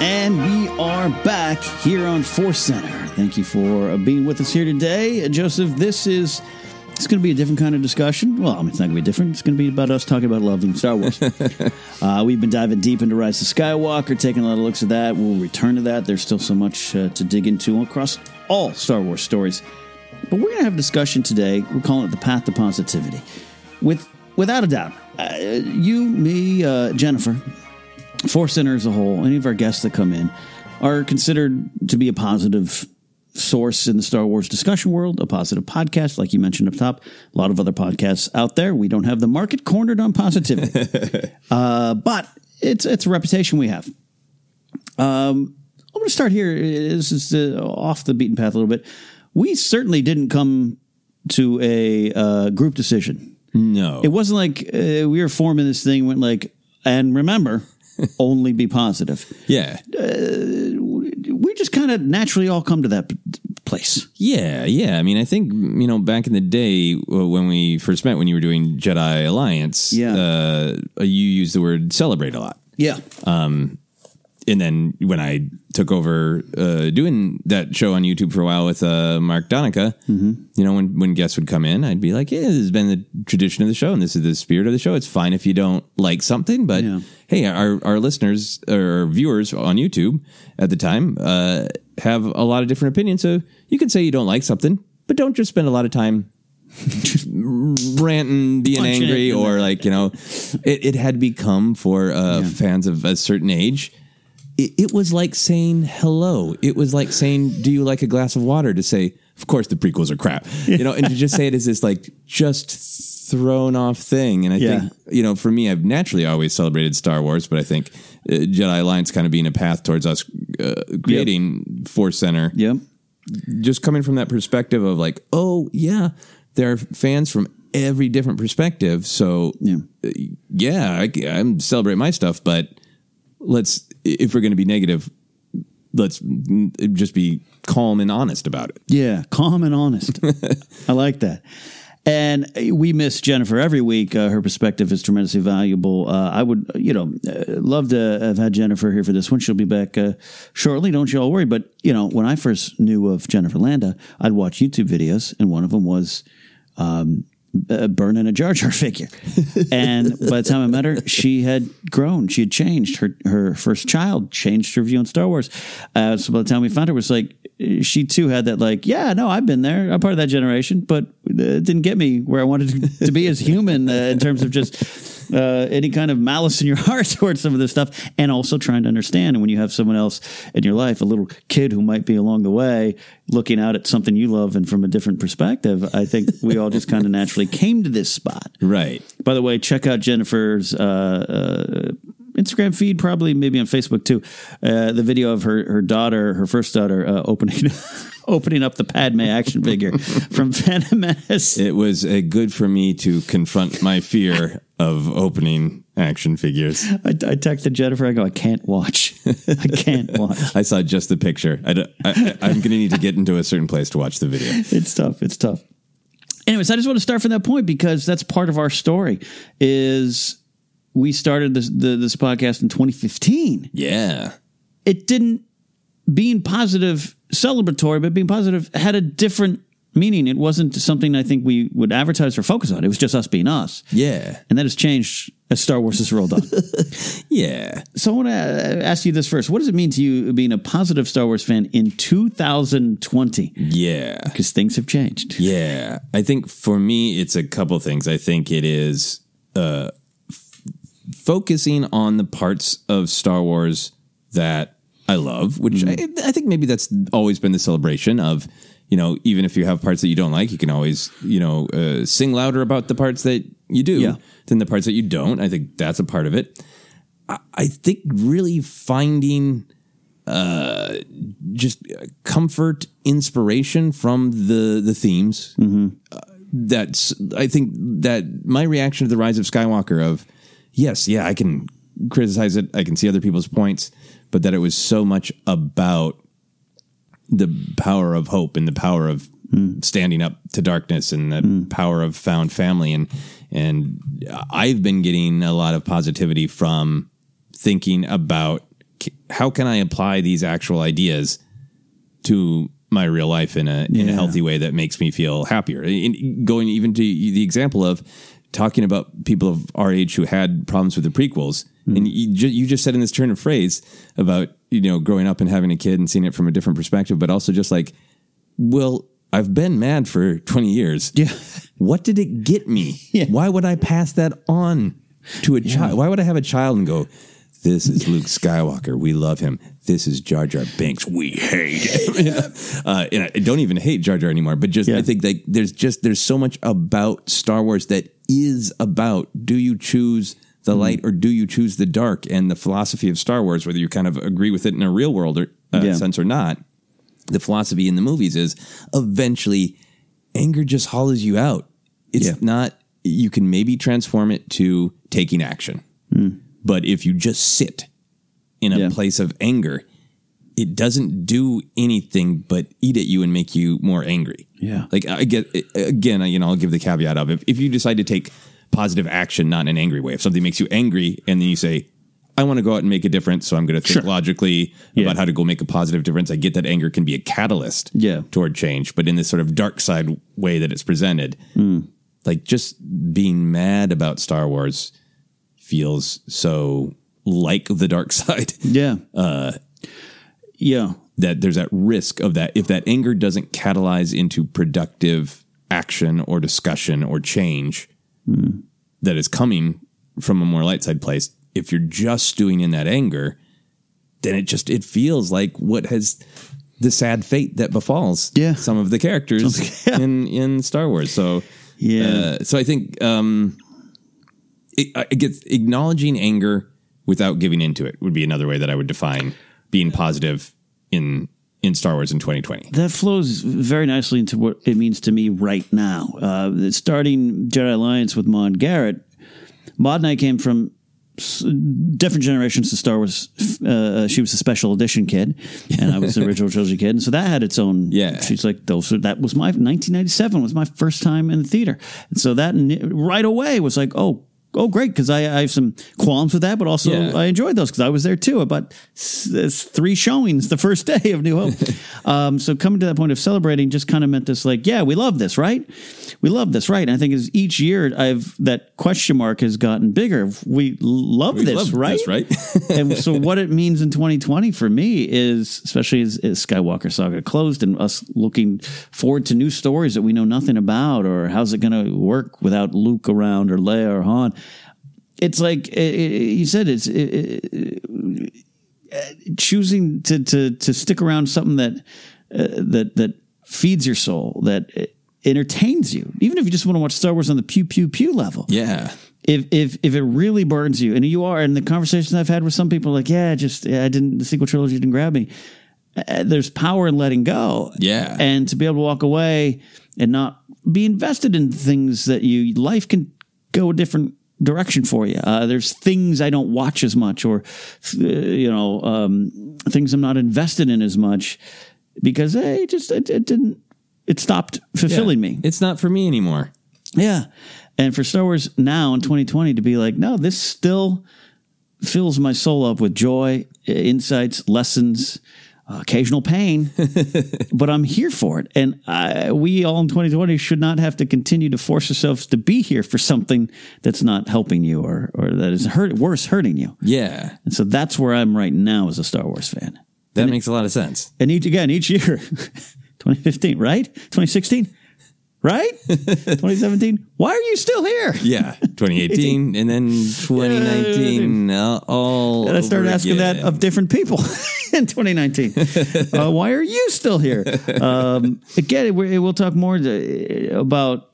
And we are back here on Force Center. Thank you for uh, being with us here today. Uh, Joseph, this is it's going to be a different kind of discussion. Well, I mean, it's not going to be different. It's going to be about us talking about loving Star Wars. uh, we've been diving deep into Rise of Skywalker, taking a lot of looks at that. We'll return to that. There's still so much uh, to dig into across all Star Wars stories. But we're going to have a discussion today. We're calling it the path to positivity. With without a doubt, uh, you, me, uh, Jennifer, Force Center as a whole, any of our guests that come in, are considered to be a positive source in the Star Wars discussion world, a positive podcast, like you mentioned up top. A lot of other podcasts out there. We don't have the market cornered on positivity, uh, but it's it's a reputation we have. Um, I'm going to start here. This is uh, off the beaten path a little bit. We certainly didn't come to a uh, group decision. No. It wasn't like uh, we were forming this thing. Went like, and remember, only be positive. yeah. We just kind of naturally all come to that place. Yeah, yeah. I mean, I think you know back in the day uh, when we first met, when you were doing Jedi Alliance, Yeah. uh, you used the word celebrate a lot. Yeah, And then when I took over uh, doing that show on YouTube for a while with uh, Mark Donica, you know, when, when guests would come in, I'd be like, yeah, this has been the tradition of the show and this is the spirit of the show. It's fine if you don't like something, but Yeah. hey, our, our listeners or viewers on YouTube at the time uh, have a lot of different opinions. So you can say you don't like something, but don't just spend a lot of time ranting, being Punching angry, or like, you know, it, it had become for uh, fans of a certain age it, it was like saying hello. It was like saying, "Do you like a glass of water?" To say, "Of course, the prequels are crap," you know, and to just say it as this like just thrown off thing. And I Yeah. think you know, for me, I've naturally always celebrated Star Wars, but I think uh, Jedi Alliance kind of being a path towards us uh, creating Force Center, yep. just coming from that perspective of like, oh yeah, there are fans from every different perspective. So Yeah. uh, yeah, I, I'm celebrate my stuff, but let's if we're going to be negative, let's just be calm and honest about it. Yeah, calm and honest. I like that. And we miss Jennifer every week. Uh, her perspective is tremendously valuable. Uh, I would, you know, uh, love to have had Jennifer here for this one. She'll be back uh, shortly. Don't you all worry. But you know, when I first knew of Jennifer Landa, I'd watch YouTube videos, and one of them was um, uh, burning a Jar Jar figure. and by the time I met her, she had grown. She had changed. Her her first child changed her view on Star Wars. Uh, so by the time we found her, it was like she too had that like, yeah, no, I've been there. I'm part of that generation, but it didn't get me where I wanted to, to be as human uh, in terms of just uh, any kind of malice in your heart towards some of this stuff, and also trying to understand. And when you have someone else in your life, a little kid who might be along the way, looking out at something you love and from a different perspective, I think we all just kind of naturally came to this spot. Right. By the way, check out Jennifer's uh, uh, Instagram feed, probably maybe on Facebook too. Uh, the video of her her daughter, her first daughter, uh, opening opening up the Padme action figure from Phantom Menace. It was uh, good for me to confront my fear of opening action figures. I, I texted Jennifer. I go, I can't watch. I can't watch. I saw just the picture. I, don't- I, I, I'm going to need to get into a certain place to watch the video. it's tough. It's tough. Anyways, I just want to start from that point because that's part of our story. Is we started this the, this podcast in 2015. Yeah. It didn't being positive celebratory, but being positive had a different meaning. It wasn't something I think we would advertise or focus on. It was just us being us, Yeah. and that has changed as Star Wars has rolled on. Yeah. so I want to ask you this first: What does it mean to you being a positive Star Wars fan in 2020? Yeah. Because things have changed. Yeah. I think for me, it's a couple things. I think it is uh, focusing on the parts of Star Wars that I love, which I, I think maybe that's always been the celebration of, you know, even if you have parts that you don't like, you can always, you know, uh, sing louder about the parts that you do Yeah. than the parts that you don't. I think that's a part of it. I, I think really finding uh, just comfort, inspiration from the the themes. Uh, that's I think that my reaction to the Rise of Skywalker of yes, yeah, I can criticize it, I can see other people's points, but that it was so much about the power of hope and the power of mm. standing up to darkness and the mm. power of found family. And and I've been getting a lot of positivity from thinking about how can I apply these actual ideas to my real life in a in a healthy way that makes me feel happier. In, going even to the example of talking about people of our age who had problems with the prequels, and you, ju- you just said in this turn of phrase about you know growing up and having a kid and seeing it from a different perspective, but also just like, well, I've been mad for twenty years. Yeah. What did it get me? Yeah. Why would I pass that on to a child? Why would I have a child and go, this is Luke Skywalker. We love him. This is Jar Jar Binks. We hate him. You know? uh, and I don't even hate Jar Jar anymore. But just Yeah. I think like there's just there's so much about Star Wars that is about do you choose the Mm-hmm. light or do you choose the dark? And the philosophy of Star Wars, whether you kind of agree with it in a real world or, uh, Yeah. sense or not, the philosophy in the movies is eventually anger just hollows you out. It's Yeah. not, you can maybe transform it to taking action. But if you just sit in a. Yeah. place of anger, it doesn't do anything but eat at you and make you more angry. Yeah. Like I get, again, you know, I'll give the caveat of if, if you decide to take positive action, not in an angry way, if something makes you angry and then you say, I want to go out and make a difference. So I'm going to think Sure. logically Yeah. about how to go make a positive difference. I get that anger can be a catalyst Yeah. toward change, but in this sort of dark side way that it's presented, Hmm. like just being mad about Star Wars feels so like the dark side Yeah. Uh, yeah. that there's that risk of that if that anger doesn't catalyze into productive action or discussion or change that is coming from a more light side place if you're just stewing in that anger then it just it feels like what has the sad fate that befalls Yeah. some of the characters Yeah. in in Star Wars so Yeah. uh, so I think um, it, I guess acknowledging anger without giving into it would be another way that I would define being positive in in Star Wars in 2020. that flows very nicely into what it means to me right now. Uh, starting Jedi Alliance with Mon Garrett, Maud and I came from different generations of Star Wars. Uh, she was a special edition kid, and I was the original trilogy kid, and so that had its own. Yeah. she's like those. are- That was my 1997 was my first time in the theater, and so that right away was like, oh. Oh, great! Because I, I have some qualms with that, but also Yeah. I enjoyed those because I was there too. About three showings the first day of New Hope. um, so coming to that point of celebrating just kind of meant this, like, yeah, we love this, right? We love this, right? And I think as each year, I've that question mark has gotten bigger. We love We this, love right? this, right? and so what it means in 2020 for me is, especially as, as Skywalker Saga closed and us looking forward to new stories that we know nothing about, or how's it going to work without Luke around or Leia or Han. It's like uh, you said, it's uh, choosing to to to stick around something that uh, that that feeds your soul, that entertains you, even if you just want to watch Star Wars on the pew pew pew level. Yeah. If if if it really burns you, and you are, and the conversations I've had with some people, like, yeah, just yeah, I didn't, the sequel trilogy didn't grab me. Uh, there's power in letting go. Yeah. and to be able to walk away and not be invested in things that you life can go a different direction for you. Uh, there's things I don't watch as much, or uh, you know, um, things I'm not invested in as much because hey, just it, it didn't. It stopped fulfilling Yeah. me. It's not for me anymore. Yeah. And for Star Wars now in 2020 to be like, no, this still fills my soul up with joy, insights, lessons, occasional pain, but I'm here for it. And I, we all in 2020 should not have to continue to force ourselves to be here for something that's not helping you or, or that is hurt, worse, hurting you. Yeah. And so that's where I'm right now as a Star Wars fan. That makes a lot of sense. And each, again, each year, 2015, right? 2016, right? 2017. Why are you still here? Yeah. 2018 and then 2019. Uh, all And I started asking that of different people in 2019. uh, why are you still here? Um, again, we, we'll talk more to, about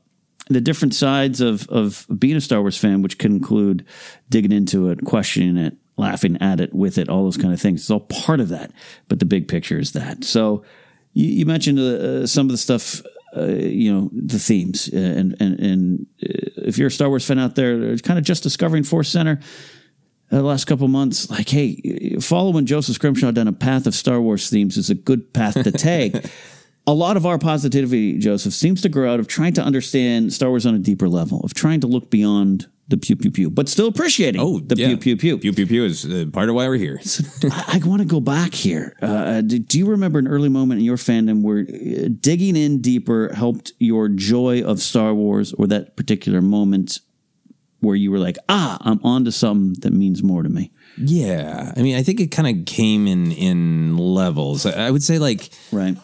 the different sides of, of being a Star Wars fan, which can include digging into it, questioning it, laughing at it, with it, all those kind of things. It's all part of that. But the big picture is that. So you, you mentioned uh, some of the stuff. Uh, you know the themes, uh, and and and uh, if you're a Star Wars fan out there, kind of just discovering Force Center, the last couple months, like, hey, following Joseph Scrimshaw down a path of Star Wars themes is a good path to take. a lot of our positivity, Joseph, seems to grow out of trying to understand Star Wars on a deeper level, of trying to look beyond the pew pew pew, but still appreciating Oh, the yeah. pew pew pew. Pew pew pew is uh, part of why we're here. I, I want to go back here. Uh, do, do you remember an early moment in your fandom where uh, digging in deeper helped your joy of Star Wars, or that particular moment where you were like, ah, I'm onto something that means more to me? Yeah, I mean, I think it kind of came in in levels. I I would say, like, Right.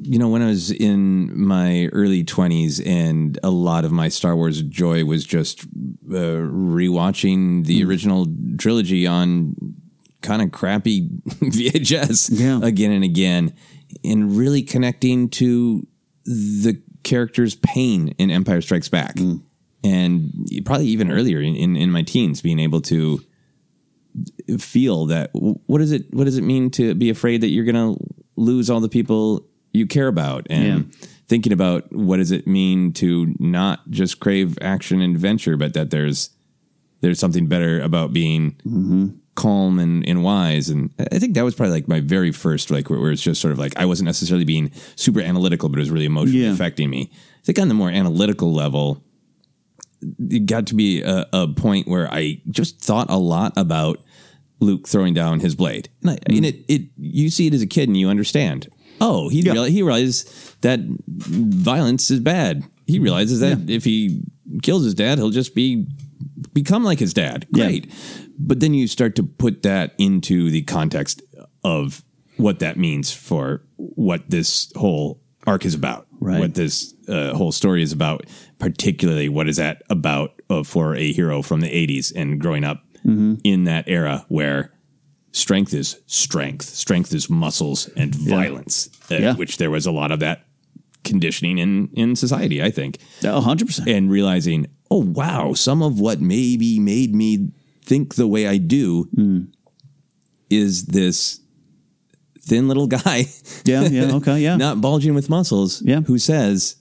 you know, when I was in my early twenties, and a lot of my Star Wars joy was just uh, rewatching the original trilogy on kind of crappy VHS Yeah. again and again, and really connecting to the character's pain in Empire Strikes Back, and probably even earlier in, in in my teens, being able to feel that what does it what does it mean to be afraid that you're going to lose all the people you care about? And thinking about what does it mean to not just crave action and adventure but that there's there's something better about being mm-hmm. calm and, and wise. And i think that was probably like my very first like where, where it's just sort of like i wasn't necessarily being super analytical but it was really emotionally Yeah. affecting me. I think on the more analytical level it got to be a, a point where I just thought a lot about Luke throwing down his blade. And, I, and it, it, you see it as a kid and you understand. Oh, he reali- he realizes that violence is bad. He mm-hmm. realizes that if he kills his dad, he'll just be become like his dad. Yeah. Great. But then you start to put that into the context of what that means for what this whole arc is about. Right. What this uh, whole story is about, particularly what is that about uh, for a hero from the 80s and growing up Mm-hmm. in that era where strength is strength, strength is muscles and violence, uh, Yeah. which there was a lot of that conditioning in, in society, I think A hundred percent. and realizing, oh wow, some of what maybe made me think the way I do is this thin little guy, Yeah, yeah, okay, yeah. not bulging with muscles, Yeah. who says,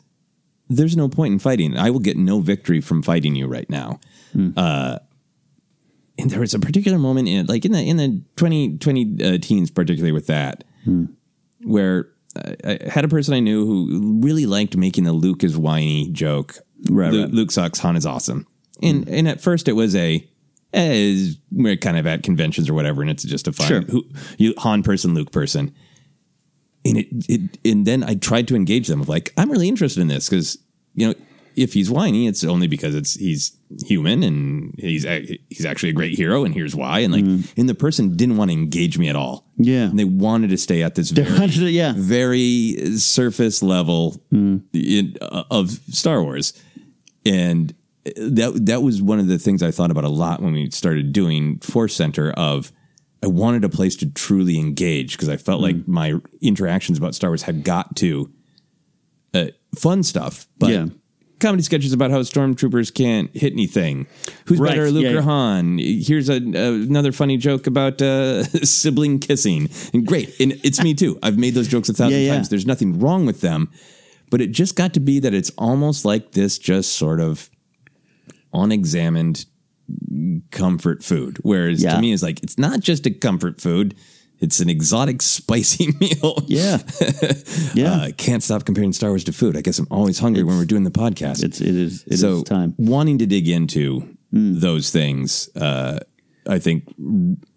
"There's no point in fighting. I will get no victory from fighting you right now." Uh, and there was a particular moment in like in the in the 2020 uh, teens, particularly with that, where I, I had a person I knew who really liked making the Luke is whiny joke. Right, Lu- right. Luke sucks, Han is awesome. And and at first it was a eh, we're kind of at conventions or whatever, and it's just a fun Sure. who, you, Han person, Luke person. And it, it and then I tried to engage them of like I'm really interested in this because you know if he's whiny, it's only because it's he's human and he's he's actually a great hero, and here's why. And like, and the person didn't want to engage me at all. Yeah. and they wanted to stay at this very, yeah. very surface level Mm. in, uh, of Star Wars, and that that was one of the things I thought about a lot when we started doing Force Center. Of I wanted a place to truly engage because I felt like my interactions about Star Wars had got to uh, fun stuff, but. Yeah. Comedy sketches about how stormtroopers can't hit anything. Who's Right, better, Luke yeah. or Han? Here's a, another funny joke about uh, sibling kissing. And great, and it's me too. I've made those jokes a thousand yeah. times. There's nothing wrong with them, but it just got to be that it's almost like this, just sort of unexamined comfort food. Whereas Yeah. to me, it's like it's not just a comfort food; it's an exotic, spicy meal. Yeah. Yeah. Uh, I can't stop comparing Star Wars to food. I guess I'm always hungry when we're doing the podcast. it's it is it is so time. wanting to dig into those things, uh, I think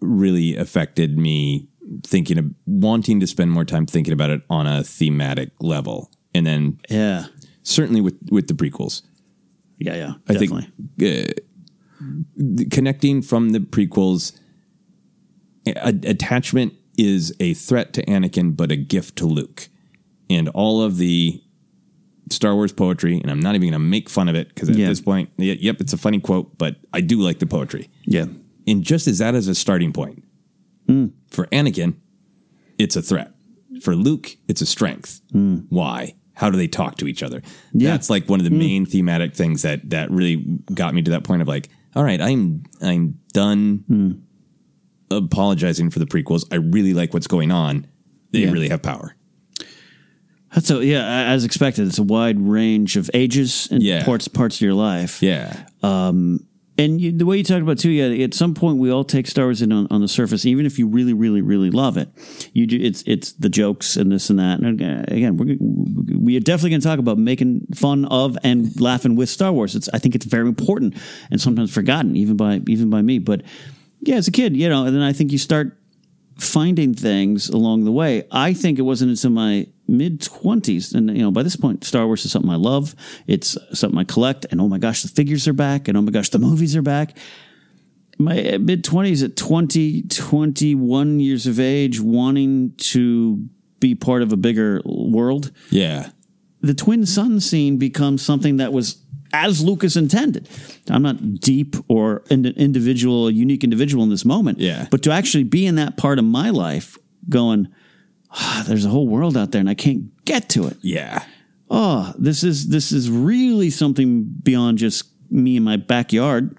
really affected me thinking of wanting to spend more time thinking about it on a thematic level. And then Yeah. certainly with, with the prequels, Yeah, yeah. I Definitely. think uh, connecting from the prequels, a- attachment is a threat to Anakin, but a gift to Luke. And all of the Star Wars poetry, and I'm not even going to make fun of it because at Yeah. this point, yep, it's a funny quote, but I do like the poetry. yeah. And just as that as a starting point, for Anakin, it's a threat. For Luke, it's a strength. Why? How do they talk to each other? Yeah. That's like one of the hmm. main thematic things that that really got me to that point of like, all right, I'm I'm done hmm. apologizing for the prequels. I really like what's going on. They Yeah. really have power. That's so yeah, as expected. It's a wide range of ages and Yeah. parts parts of your life. Yeah. Um, And you, the way you talked about too, yeah. At some point, we all take Star Wars in on, on the surface, even if you really, really, really love it. You do. It's it's the jokes and this and that. And again, we're, we are definitely going to talk about making fun of and laughing with Star Wars. It's I think it's very important and sometimes forgotten, even by even by me. But yeah, as a kid, you know, and then I think you start finding things along the way. I think it wasn't until my mid twenties, and you know, by this point, Star Wars is something I love. It's something I collect, and oh my gosh, the figures are back, and oh my gosh, the movies are back. My uh, mid twenties at 20, 21 years of age, wanting to be part of a bigger world. Yeah. The twin sun scene becomes something that was as Lucas intended. I'm not deep or an individual, a unique individual in this moment. Yeah. But to actually be in that part of my life going, "Ah, there's a whole world out there and I can't get to it. Yeah. Oh, this is this is really something beyond just me in my backyard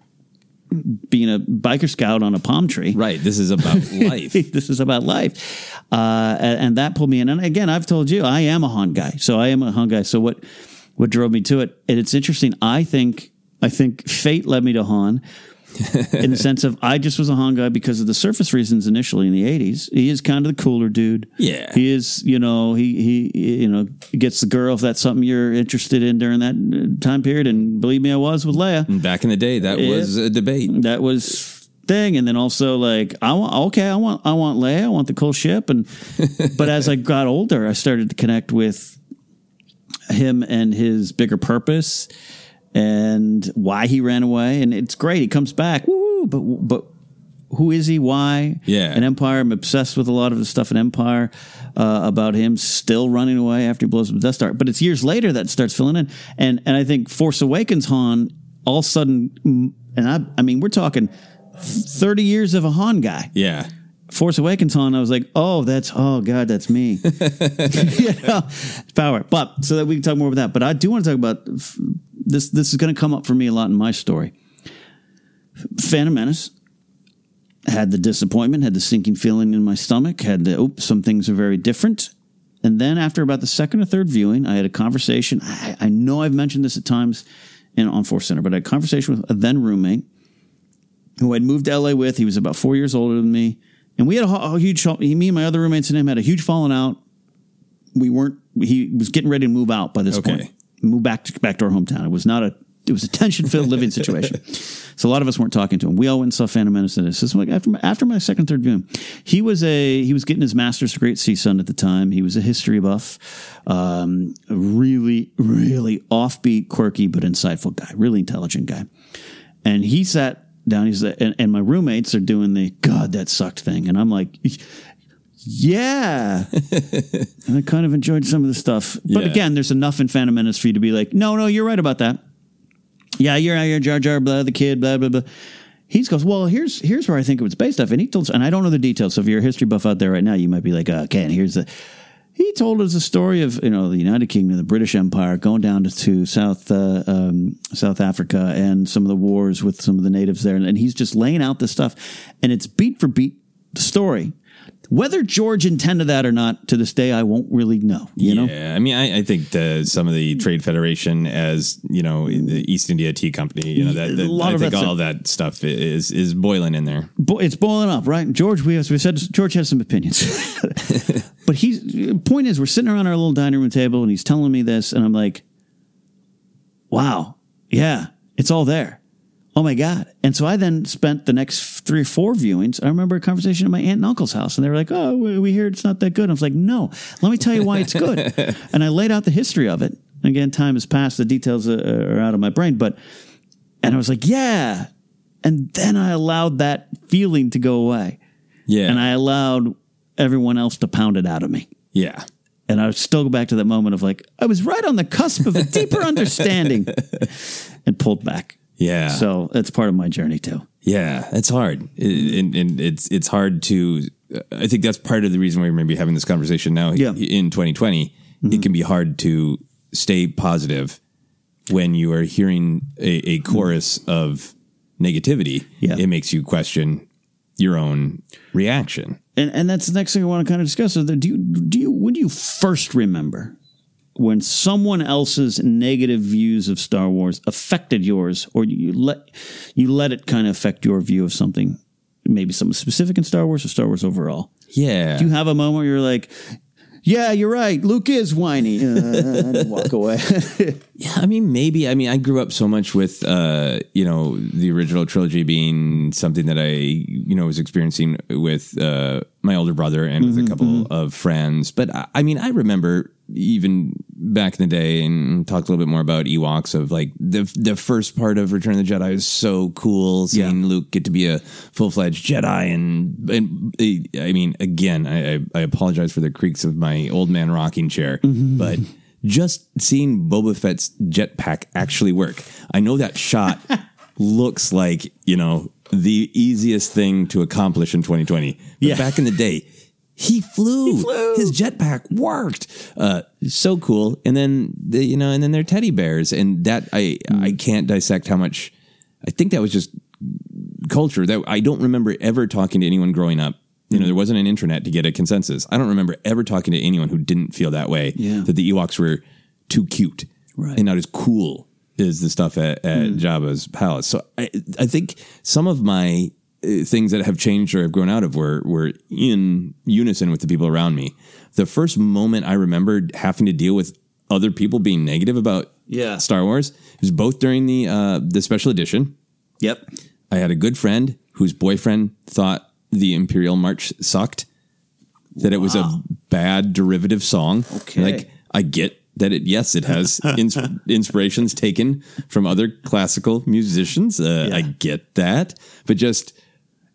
being a biker scout on a palm tree. Right. This is about life. this is about life. Uh, and, and that pulled me in. And again, I've told you, I am a Han guy. So I am a Han guy. So what, what drove me to it? And it's interesting. I think, I think fate led me to Han in the sense of I just was a Han guy because of the surface reasons initially in the 80s. He is kind of the cooler dude. Yeah. He is, you know, he, he, you know, gets the girl if that's something you're interested in during that uh, time period. And believe me, I was with Leia Back in the day, that Yeah. was a debate. that was thing and then also like i want okay i want i want leia i want the cool ship and but as i got older i started to connect with him and his bigger purpose and why he ran away. And it's great. He comes back. Woo but but who is he? Why? Yeah. an empire. I'm obsessed with a lot of the stuff in empire uh, about him still running away after he blows up the death star. But it's years later that starts filling in. And and i think force awakens han all of a sudden and i i mean we're talking 30 years of a han guy. Yeah. Force Awakens Han, I was like, oh, that's oh god, that's me. you know, power. But so that we can talk more about that. But I do want to talk about this. This is going to come up for me a lot in my story. Phantom Menace had the disappointment, had the sinking feeling in my stomach, had the oh, some things are very different. And then after about the second or third viewing, I had a conversation. I, I know I've mentioned this at times in on Force Center, but I had a conversation with a then roommate who I'd moved to LA with. He was about four years older than me. And we had a, a huge, he, me and my other roommates and him had a huge falling out. We weren't, he was getting ready to move out by this Okay. point. Move back to, back to our hometown. It was not a, it was a tension filled living situation. So a lot of us weren't talking to him. We all went and saw Phantom Menace and this. Like after my, after my second, third viewing. He was a, he was getting his master's degree at CSUN at the time. He was a history buff. Um, a really, really offbeat, quirky, but insightful guy, really intelligent guy. And he sat down. He's and, and my roommates are doing the God that sucked thing, and I'm like, yeah. and I kind of enjoyed some of the stuff, but Yeah. again, there's enough in Phantom Menace for you to be like, no, no, you're right about that. yeah, you're you're Jar Jar, blah, the kid, blah blah blah. He goes, well, here's here's where I think it was based off, and he told, and I don't know the details. So if you're a history buff out there right now, you might be like, okay, and here's the. He told us a story of you know the United Kingdom, the British Empire, going down to, to South uh, um, South Africa, and some of the wars with some of the natives there, and, and he's just laying out this stuff, and it's beat for beat the story. Whether George intended that or not, to this day, I won't really know. You know, Yeah, I mean, I, I think the, some of the Trade Federation, as you know, the East India Tea Company, you know, that, that I think all that stuff is is boiling in there. Bo- it's boiling up, right? George, we as we said, George has some opinions, but he's point is, we're sitting around our little dining room table, and he's telling me this, and I'm like, "Wow, yeah, it's all there." Oh my god! And so I then spent the next three or four viewings. I remember a conversation at my aunt and uncle's house, and they were like, "Oh, we hear it's not that good." I was like, "No, let me tell you why it's good." and I laid out the history of it. Again, time has passed; the details are out of my brain, but and I was like, "Yeah." And then I allowed that feeling to go away Yeah, and I allowed everyone else to pound it out of me. yeah, And I still go back to that moment of like, I was right on the cusp of a deeper understanding and pulled back. yeah. So that's part of my journey too. Yeah, it's hard, It- and, and it's it's hard to. Uh, I think that's part of the reason why we're maybe having this conversation now. Yeah. in 2020, it mm-hmm. can be hard to stay positive when you are hearing a, a chorus of negativity. Yeah. it makes you question your own reaction. And and that's the next thing I want to kind of discuss. Is that do you do you when do you first remember when someone else's negative views of Star Wars affected yours, or you let you let it kind of affect your view of something, maybe something specific in Star Wars or Star Wars overall? Yeah, Do you have a moment where you're like, "Yeah, you're right. Luke is whiny," uh, and walk away? Yeah, I mean, maybe. I mean, I grew up so much with, uh, you know, the original trilogy being something that I, you know, was experiencing with uh, my older brother and with a couple of friends. But I, I mean, I remember even back in the day and talked a little bit more about Ewoks of like the the first part of Return of the Jedi is so cool seeing Luke get to be a full fledged Jedi and and I mean again I, I I apologize for the creaks of my old man rocking chair but just seeing Boba Fett's jetpack actually work. I know that shot looks like, you know, the easiest thing to accomplish in 2020. But Yeah. back in the day, he flew. His jetpack worked. Uh, so cool. And then, the, you know, and then they're teddy bears. And that, I, I can't dissect how much, I think that was just culture that I don't remember ever talking to anyone growing up. You know, there wasn't an internet to get a consensus. I don't remember ever talking to anyone who didn't feel that way. Yeah. That the Ewoks were too cute Right. and not as cool as the stuff at, at Jabba's palace. So I, I think some of my uh, things that have changed or have grown out of were were in unison with the people around me. The first moment I remembered having to deal with other people being negative about Yeah. Star Wars was both during the uh, the special edition. yep. I had a good friend whose boyfriend thought the Imperial March sucked, that it was a bad derivative song. Okay. Like, I get that it, yes, it has ins- inspirations taken from other classical musicians. Uh, I get that. But just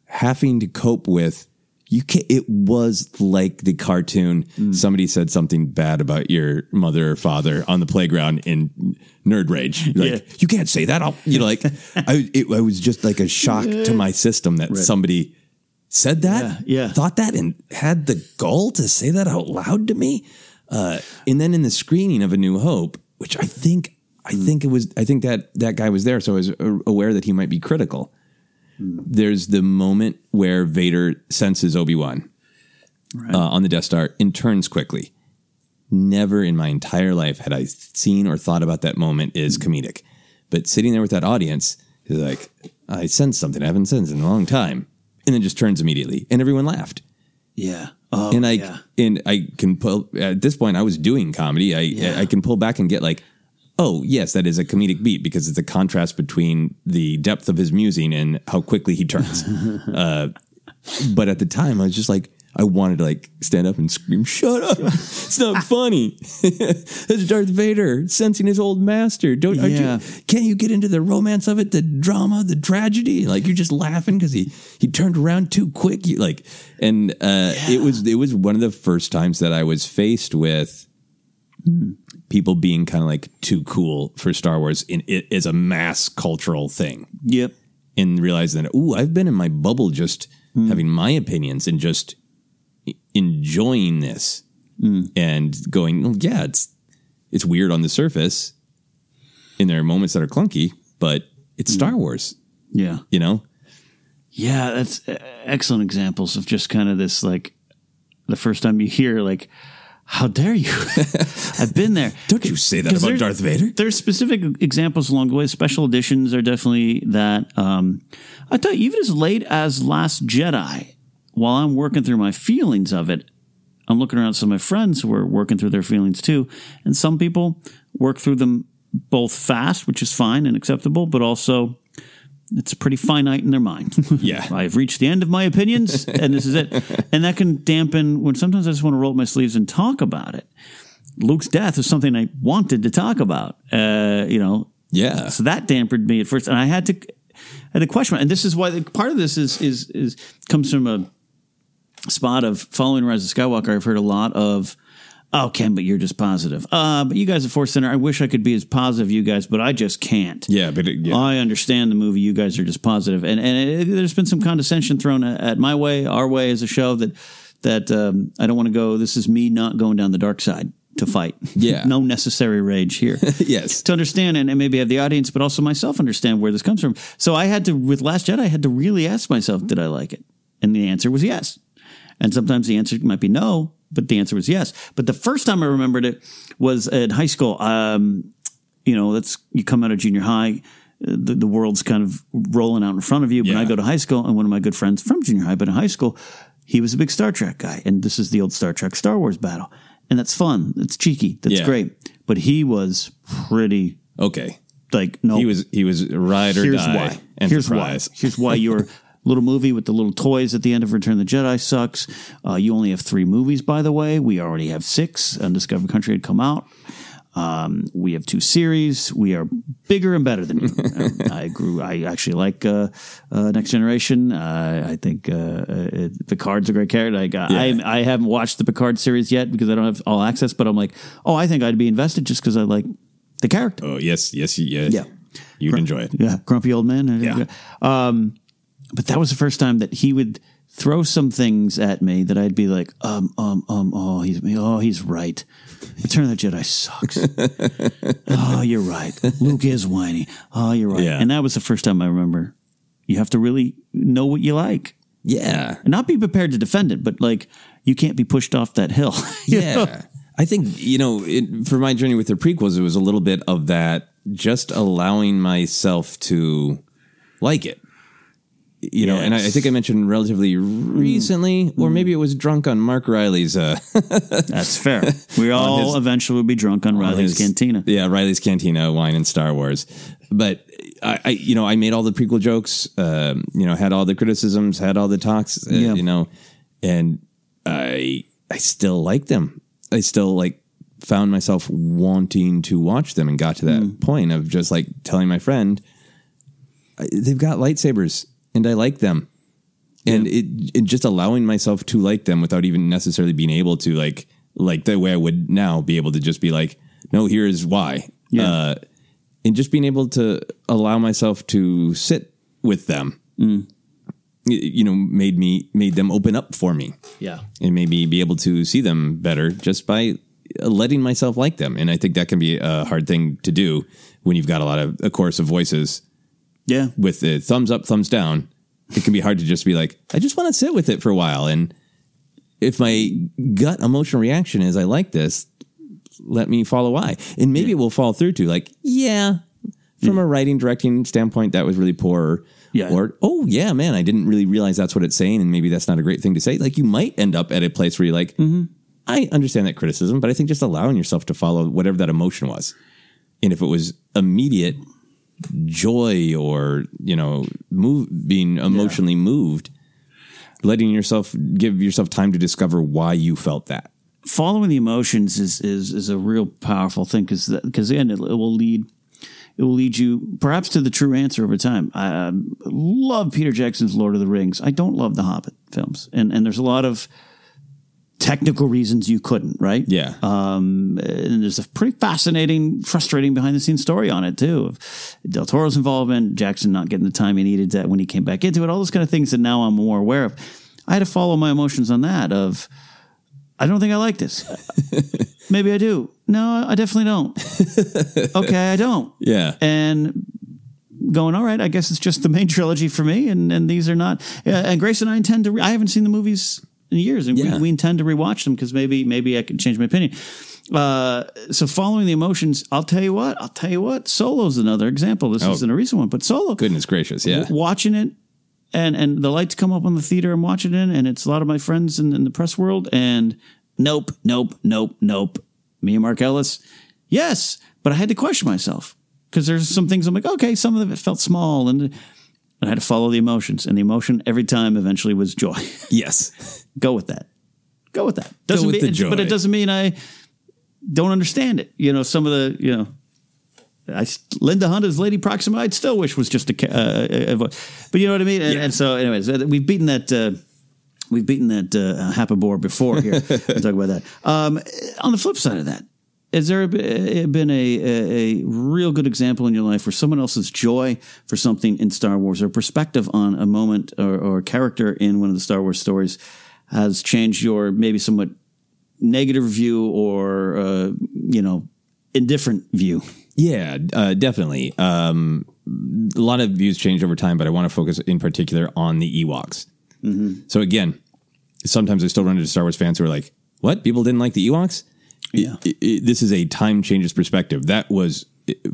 having to cope with, you can it was like the cartoon. Somebody said something bad about your mother or father on the playground in nerd rage. Like, Yeah. you can't say that. I'll, you know, like I, it, I was just like a shock to my system that somebody said that, Yeah, yeah. thought that, and had the gall to say that out loud to me. Uh, and then in the screening of A New Hope, which I think, I think it was, I think that that guy was there, so I was uh, aware that he might be critical. There's the moment where Vader senses Obi Wan uh, on the Death Star and turns quickly. Never in my entire life had I seen or thought about that moment is comedic. But sitting there with that audience is like, I sense something I haven't sensed in a long time. And then just turns immediately. And everyone laughed. Yeah. Oh, and I yeah. and I can pull at this point I was doing comedy. I I can pull back and get like, oh yes, that is a comedic beat because it's a contrast between the depth of his musing and how quickly he turns. uh, but at the time, I was just like, I wanted to like stand up and scream, "Shut up! it's not funny." That's Darth Vader sensing his old master. Don't Yeah. you, can't you get into the romance of it, the drama, the tragedy? Like you're just laughing because he he turned around too quick. You like, and uh, it was it was one of the first times that I was faced with people being kind of like too cool for Star Wars in it is a mass cultural thing Yep. and realizing that, ooh, I've been in my bubble just having my opinions and just enjoying this and going, oh, yeah, it's it's weird on the surface and there are moments that are clunky, but it's Star Wars, Yeah. you know? Yeah, that's uh, excellent examples of just kind of this like the first time you hear like how dare you? I've been there. Don't you say that about Darth Vader? There's specific examples along the way. Special editions are definitely that. Um, I tell you, even as late as Last Jedi, while I'm working through my feelings of it, I'm looking around some of my friends who are working through their feelings too. And some people work through them both fast, which is fine and acceptable, but also it's pretty finite in their mind. Yeah. I've reached the end of my opinions and this is it. And that can dampen when sometimes I just want to roll up my sleeves and talk about it. Luke's death is something I wanted to talk about. Uh, you know, Yeah. so that dampened me at first, and I had to, I had to question. And this is why the, part of this is is is comes from a spot of following Rise of Skywalker. I've heard a lot of, "Oh, Ken, but you're just positive." Uh, but you guys at Force Center, I wish I could be as positive you guys, but I just can't. Yeah, but it, yeah. I understand the movie. You guys are just positive, and and it, there's been some condescension thrown at, my way, our way as a show that that um, I don't want to go. This is me not going down the dark side to fight. Yeah. no necessary rage here. yes. to understand and, and maybe have the audience, but also myself understand where this comes from. So I had to, with Last Jedi, I had to really ask myself, did I like it? And the answer was yes. And sometimes the answer might be no, but the answer was yes. But the first time I remembered it was in high school. Um, you know, that's you come out of junior high. uh, The, the world's kind of rolling out in front of you. When Yeah. I go to high school, and one of my good friends from junior high, but in high school, he was a big Star Trek guy, and this is the old Star Trek Star Wars battle, and that's fun. It's cheeky. That's Yeah. great. But he was pretty Okay. like no. He was he was ride or here's die. why. Here's why. Here's why your little movie with the little toys at the end of Return of the Jedi sucks. Uh, you only have three movies, by the way. We already have six. Undiscovered Country had come out. Um, we have two series. We are bigger and better than you. Um, I grew. I actually like uh, uh, Next Generation. Uh, I think uh, uh, Picard's a great character. I, got, I I haven't watched the Picard series yet because I don't have all access. But I'm like, oh, I think I'd be invested just because I like the character. Oh yes, yes, yes. Yeah. You'd enjoy it. Yeah, grumpy old man. Yeah. Um, but that was the first time that he would throw some things at me that I'd be like, um, um, um, oh, he's oh, he's right. Return of the Jedi sucks. oh, you're right. Luke is whiny. Oh, you're right. Yeah. And that was the first time I remember. You have to really know what you like Yeah. and not be prepared to defend it, but like you can't be pushed off that hill. You know? Yeah. I think, you know, it, for my journey with the prequels, it was a little bit of that just allowing myself to like it. You know, and I, I think I mentioned relatively recently, or maybe it was drunk on Mark Riley's uh, That's fair. We all his- eventually will be drunk on Riley's his- Cantina. Yeah, Riley's Cantina, wine and Star Wars. But I, I you know, I made all the prequel jokes. Um, you know, had all the criticisms, had all the talks. Uh, Yeah. You know, and I I still like them. I still like found myself wanting to watch them, and got to that point of just like telling my friend, they've got lightsabers, and I like them. And it, it just allowing myself to like them without even necessarily being able to like like the way I would now be able to just be like, no, here is why. Yeah. Uh, and just being able to allow myself to sit with them, y- you know, made me made them open up for me, Yeah. and made me be able to see them better just by letting myself like them. And I think that can be a hard thing to do when you've got a lot of a chorus of voices Yeah. with the thumbs up, thumbs down, it can be hard to just be like, I just want to sit with it for a while. And if my gut emotional reaction is, I like this, let me follow why. And maybe it will fall through to like, yeah, from a writing, directing standpoint, that was really poor. Yeah. Or, oh, yeah, man, I didn't really realize that's what it's saying. And maybe that's not a great thing to say. Like, you might end up at a place where you're like, mm-hmm. I understand that criticism, but I think just allowing yourself to follow whatever that emotion was. And if it was immediate joy or, you know, move, being emotionally moved, letting yourself give yourself time to discover why you felt that. following the emotions is is is a real powerful thing because because again it, it will lead it will lead you perhaps to the true answer over time. I um, love Peter Jackson's Lord of the Rings. I don't love the Hobbit films, and and there's a lot of technical reasons you couldn't, right? Yeah. Um, and there's a pretty fascinating, frustrating behind the scenes story on it too of Del Toro's involvement, Jackson not getting the time he needed to, when he came back into it, all those kind of things that now I'm more aware of. I had to follow my emotions on that of, I don't think I like this. Maybe I do. No, I definitely don't. okay, I don't. Yeah. And going, all right, I guess it's just the main trilogy for me, and and these are not. Uh, and Grace and I intend to. Re- I haven't seen the movies years, and Yeah. we, we intend to rewatch them because maybe maybe I can change my opinion. Uh, so following the emotions, I'll tell you what. I'll tell you what. Solo's another example. This Oh. isn't a recent one, but Solo. Goodness gracious. Yeah. W- watching it and and the lights come up on the theater I'm watching it in, and it's a lot of my friends in, in the press world, and nope, nope, nope, nope. Me and Mark Ellis, yes, but I had to question myself because there's some things I'm like, okay, some of it felt small, and, and I had to follow the emotions, and the emotion every time eventually was joy. Yes. Go with that. Go with that. Doesn't with mean, but it doesn't mean I don't understand it. You know, some of the you know. I, Linda Hunt Hunter's Lady Proxima, I'd still wish was just a, uh, a, but you know what I mean. And, and so, anyways, uh, we've beaten that. Uh, we've beaten that uh, Hapabor before here. we'll talk about that. Um, on the flip side of that, has there been a, a, a real good example in your life where someone else's joy for something in Star Wars or perspective on a moment or, or character in one of the Star Wars stories has changed your maybe somewhat negative view or uh, you know indifferent view? Yeah, uh, definitely. Um, a lot of views change over time, but I want to focus in particular on the Ewoks. So again, sometimes I still run into Star Wars fans who are like, "What? People didn't like the Ewoks?" Yeah. I- I- this is a time changes perspective. That was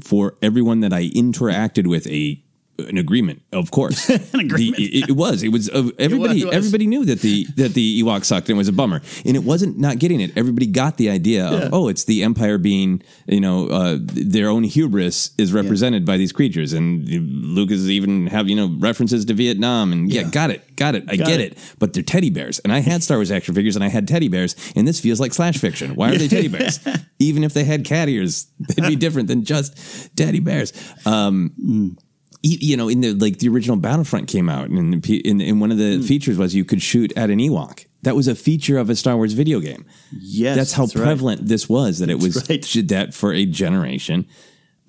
for everyone that I interacted with a an agreement, of course. an agreement. it, it was. It was. Uh, everybody. it was. Everybody knew that the that the Ewok sucked and it was a bummer. And it wasn't not getting it. Everybody got the idea of oh, it's the Empire being you know uh, their own hubris is represented by these creatures, and Lucas even have you know references to Vietnam and yeah, Yeah. got it, got it. I Got get it. it. But they're teddy bears, and I had Star Wars action figures, and I had teddy bears, and this feels like slash fiction. Why are they teddy bears? Even if they had cat ears, they'd be different than just teddy bears. Um, e- you know, in the like the original Battlefront came out, and in, in, in one of the features was you could shoot at an Ewok. That was a feature of a Star Wars video game. Yes, that's how that's right. prevalent this was. That it was right. that for a generation.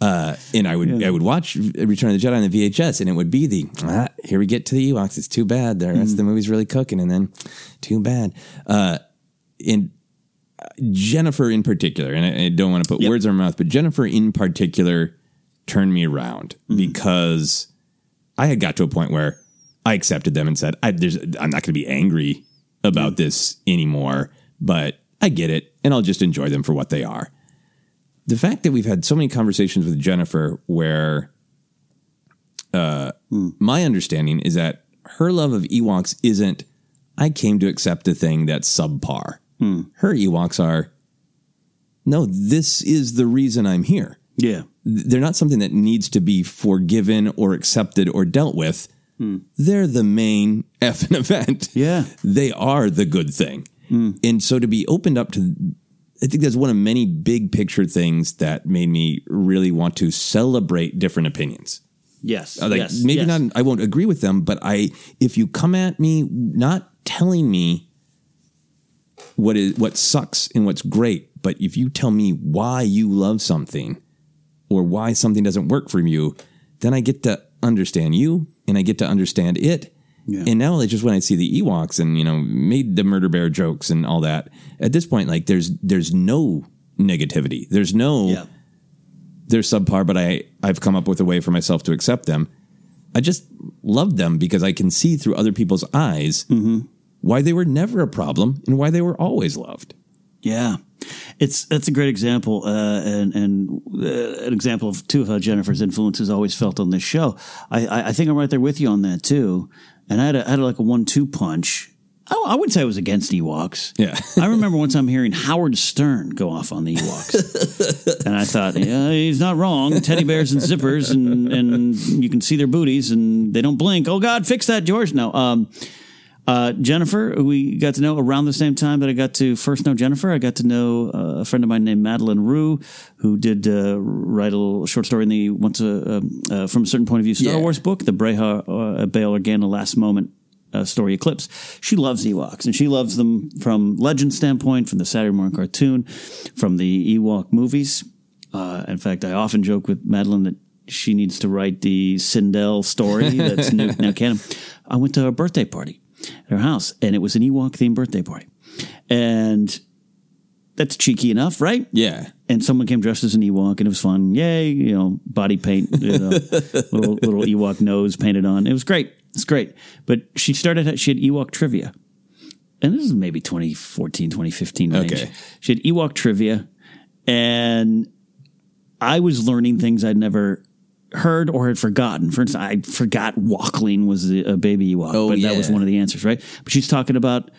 Uh, and I would I would watch Return of the Jedi on the VHS, and it would be the ah, here we get to the Ewoks. It's too bad. The rest of the movie's really cooking, and then too bad. Uh, and Jennifer in particular, and I, I don't want to put Yep. words in her mouth, but Jennifer in particular turned me around mm-hmm. because I had got to a point where I accepted them and said, I, there's, I'm not going to be angry about mm-hmm. this anymore, but I get it, and I'll just enjoy them for what they are. The fact that we've had so many conversations with Jennifer where uh, hmm. my understanding is that her love of Ewoks isn't, I came to accept a thing that's subpar. Hmm. Her Ewoks are, no, this is the reason I'm here Yeah. they're not something that needs to be forgiven or accepted or dealt with. They're the main effing event. Yeah. They are the good thing. And so to be opened up to, I think that's one of many big picture things that made me really want to celebrate different opinions. Yes. Uh, Like yes. maybe yes. not, I won't agree with them, but I, if you come at me not telling me what is what sucks and what's great, but if you tell me why you love something or why something doesn't work for you, then I get to understand you and I get to understand it. Yeah. And now, like, just when I see the Ewoks and you know made the murder bear jokes and all that, at this point, like, there's there's no negativity. There's no Yeah. they're subpar, but I I've come up with a way for myself to accept them. I just love them because I can see through other people's eyes mm-hmm. why they were never a problem and why they were always loved. Yeah, it's that's a great example, uh, and and uh, an example of too of how Jennifer's influence is always felt on this show. I, I I think I'm right there with you on that too. And I had, a, I had like a one-two punch. I, I wouldn't say I was against Ewoks. Yeah. I remember one time hearing Howard Stern go off on the Ewoks, and I thought, yeah, he's not wrong. Teddy bears and zippers, and and you can see their booties, and they don't blink. Oh God, fix that, George. No. Um, uh, Jennifer, we got to know around the same time that I got to first know Jennifer. I got to know uh, a friend of mine named Madeleine Roux, who did uh, write a little short story in the once a, um, uh, from a certain point of view Star Yeah. Wars book, the Breha uh, Bail Organa Last Moment uh, story Eclipse. She loves Ewoks, and she loves them from legend standpoint, from the Saturday morning cartoon, from the Ewok movies. Uh, in fact, I often joke with Madeline that she needs to write the Cindel story that's new, now canon. I went to her birthday party at her house, and it was an Ewok themed birthday party, and that's cheeky enough, right? Yeah. and someone came dressed as an Ewok, and it was fun. Yay, you know, body paint, you know, little little Ewok nose painted on. It was great. It's great. But she started. She had Ewok trivia, and this is maybe 2014, 2015 range. Okay. She had Ewok trivia, and I was learning things I'd never heard or had forgotten. For instance, I forgot Wokling was a baby Ewok, Oh, but that was one of the answers, right? But she's talking about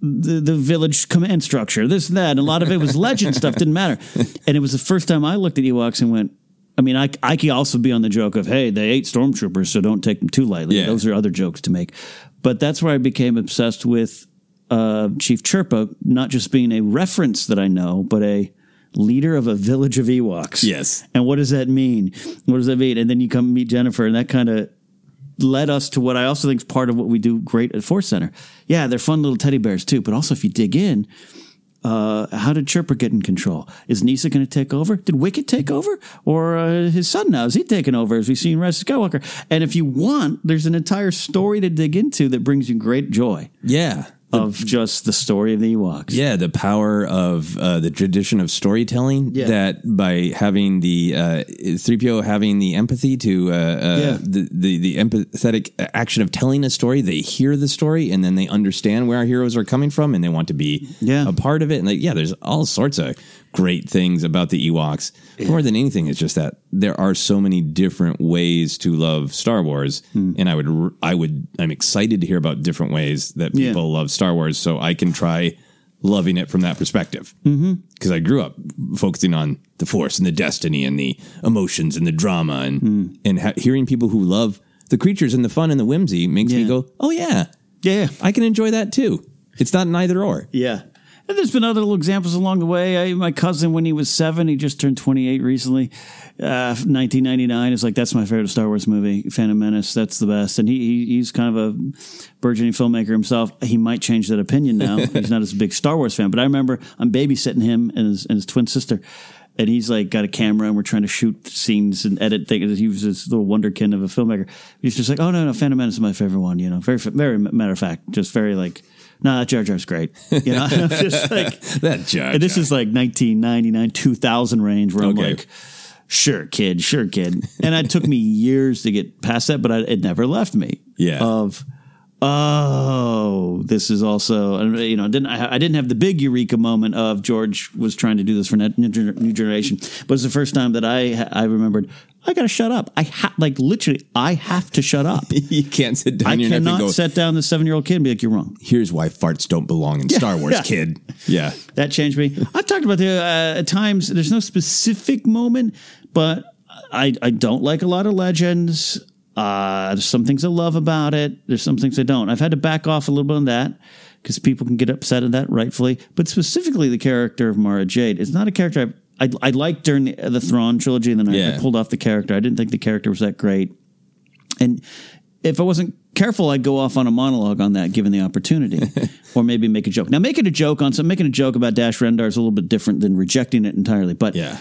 the, the village command structure, this and that. And a lot of it was legend stuff, didn't matter. And it was the first time I looked at Ewoks and went, I mean, I, I could also be on the joke of, hey, they ate stormtroopers, so don't take them too lightly. Yeah. Those are other jokes to make. But that's where I became obsessed with uh, Chief Chirpa, not just being a reference that I know, but a leader of a village of Ewoks. Yes. And what does that mean? What does that mean? And then you come meet Jennifer, and that kind of led us to what I also think is part of what we do great at Force Center. Yeah, they're fun little teddy bears too, but also if you dig in, uh, how did Chirpa get in control? Is Kneesaa going to take over? Did Wicket take over, or uh, his son now? Is he taking over? As we've seen Rise of Skywalker. And if you want, there's an entire story to dig into that brings you great joy Yeah. Of just the story of the Ewoks. Yeah, the power of uh, the tradition of storytelling. Yeah. That by having the three PO having the empathy to uh, uh, Yeah. the, the the empathetic action of telling a story, they hear the story and then they understand where our heroes are coming from, and they want to be Yeah. a part of it. And like, yeah, there's all sorts of great things about the Ewoks. More than anything, it's just that there are so many different ways to love Star Wars, Hmm. and I would I would I'm excited to hear about different ways that Yeah. people love Star Wars, so I can try loving it from that perspective. Mm-hmm. Because I grew up focusing on the Force and the destiny and the emotions and the drama and Hmm. and ha- hearing people who love the creatures and the fun and the whimsy makes me go, oh yeah, Yeah. I can enjoy that too. It's not an either or. Yeah. And there's been other little examples along the way. I, my cousin, when he was seven, he just turned 28 recently. Uh, 1999 is like, that's my favorite Star Wars movie, Phantom Menace. That's the best. And he, he he's kind of a burgeoning filmmaker himself. He might change that opinion now. he's not as big Star Wars fan. But I remember I'm babysitting him and his, and his twin sister. And he's like got a camera and we're trying to shoot scenes and edit things. He was this little wonderkind of a filmmaker. He's just like, oh no, no, Phantom Menace is my favorite one. You know, very, very matter of fact, just very like, no, that Jar Jar's great. You know, I'm just like That Jar and this is like 1999, 2000 range where I'm Okay. like, sure, kid, sure, kid. And it took me years to get past that, but I, it never left me. Yeah. Of, oh, this is also, you know, didn't I, I didn't have the big eureka moment of George was trying to do this for new generation, but it's the first time that I I remembered I got to shut up. I ha- like literally I have to shut up. you can't sit down I your neck and cannot go, set down the seven year old kid and be like, you're wrong. here's why farts don't belong in Star Wars, yeah. kid. Yeah. that changed me. I've talked about the uh, at times. There's no specific moment, but I I don't like a lot of legends. Uh, there's some things I love about it. There's some things I don't. I've had to back off a little bit on that because people can get upset at that rightfully. But specifically, the character of Mara Jade is not a character I've, I I liked during the, the Thrawn trilogy, and then I, I pulled off the character. I didn't think the character was that great, and if I wasn't careful, I'd go off on a monologue on that, given the opportunity, or maybe make a joke. Now, making a joke on some, making a joke about Dash Rendar is a little bit different than rejecting it entirely. But Yeah.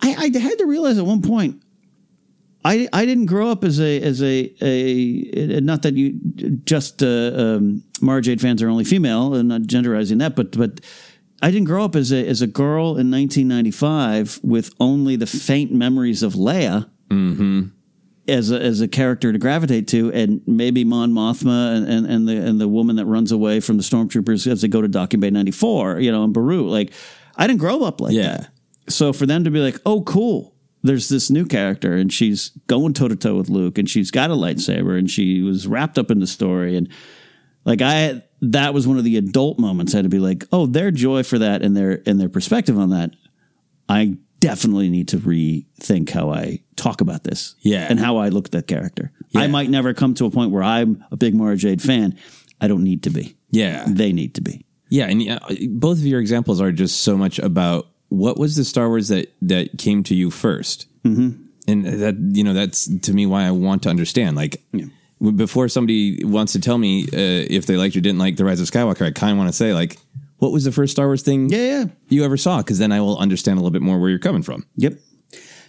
I, I had to realize at one point, I I didn't grow up as a as a a not that you just uh, um, Mara Jade fans are only female and not genderizing that, but but. I didn't grow up as a as a girl in 1995 with only the faint memories of Leia mm-hmm. as a, as a character to gravitate to, and maybe Mon Mothma and, and, and the and the woman that runs away from the stormtroopers as they go to Docking Bay ninety four, you know, in Baru. Like, I didn't grow up like Yeah. that. So for them to be like, oh, cool, there's this new character, and she's going toe to toe with Luke, and she's got a lightsaber, and she was wrapped up in the story, and like I, that was one of the adult moments. I had to be like, oh, their joy for that and their and their perspective on that. I definitely need to rethink how I talk about this, Yeah. and how I look at that character. I might never come to a point where I'm a big Mara Jade fan. I don't need to be. Yeah. They need to be. Yeah, and uh, both of your examples are just so much about what was the Star Wars that that came to you 1st mm-hmm. and that you know that's to me why I want to understand. Like before somebody wants to tell me uh, if they liked or didn't like the Rise of Skywalker, I kind of want to say like, what was the first Star Wars thing Yeah, yeah. you ever saw? Because then I will understand a little bit more where you're coming from. Yep.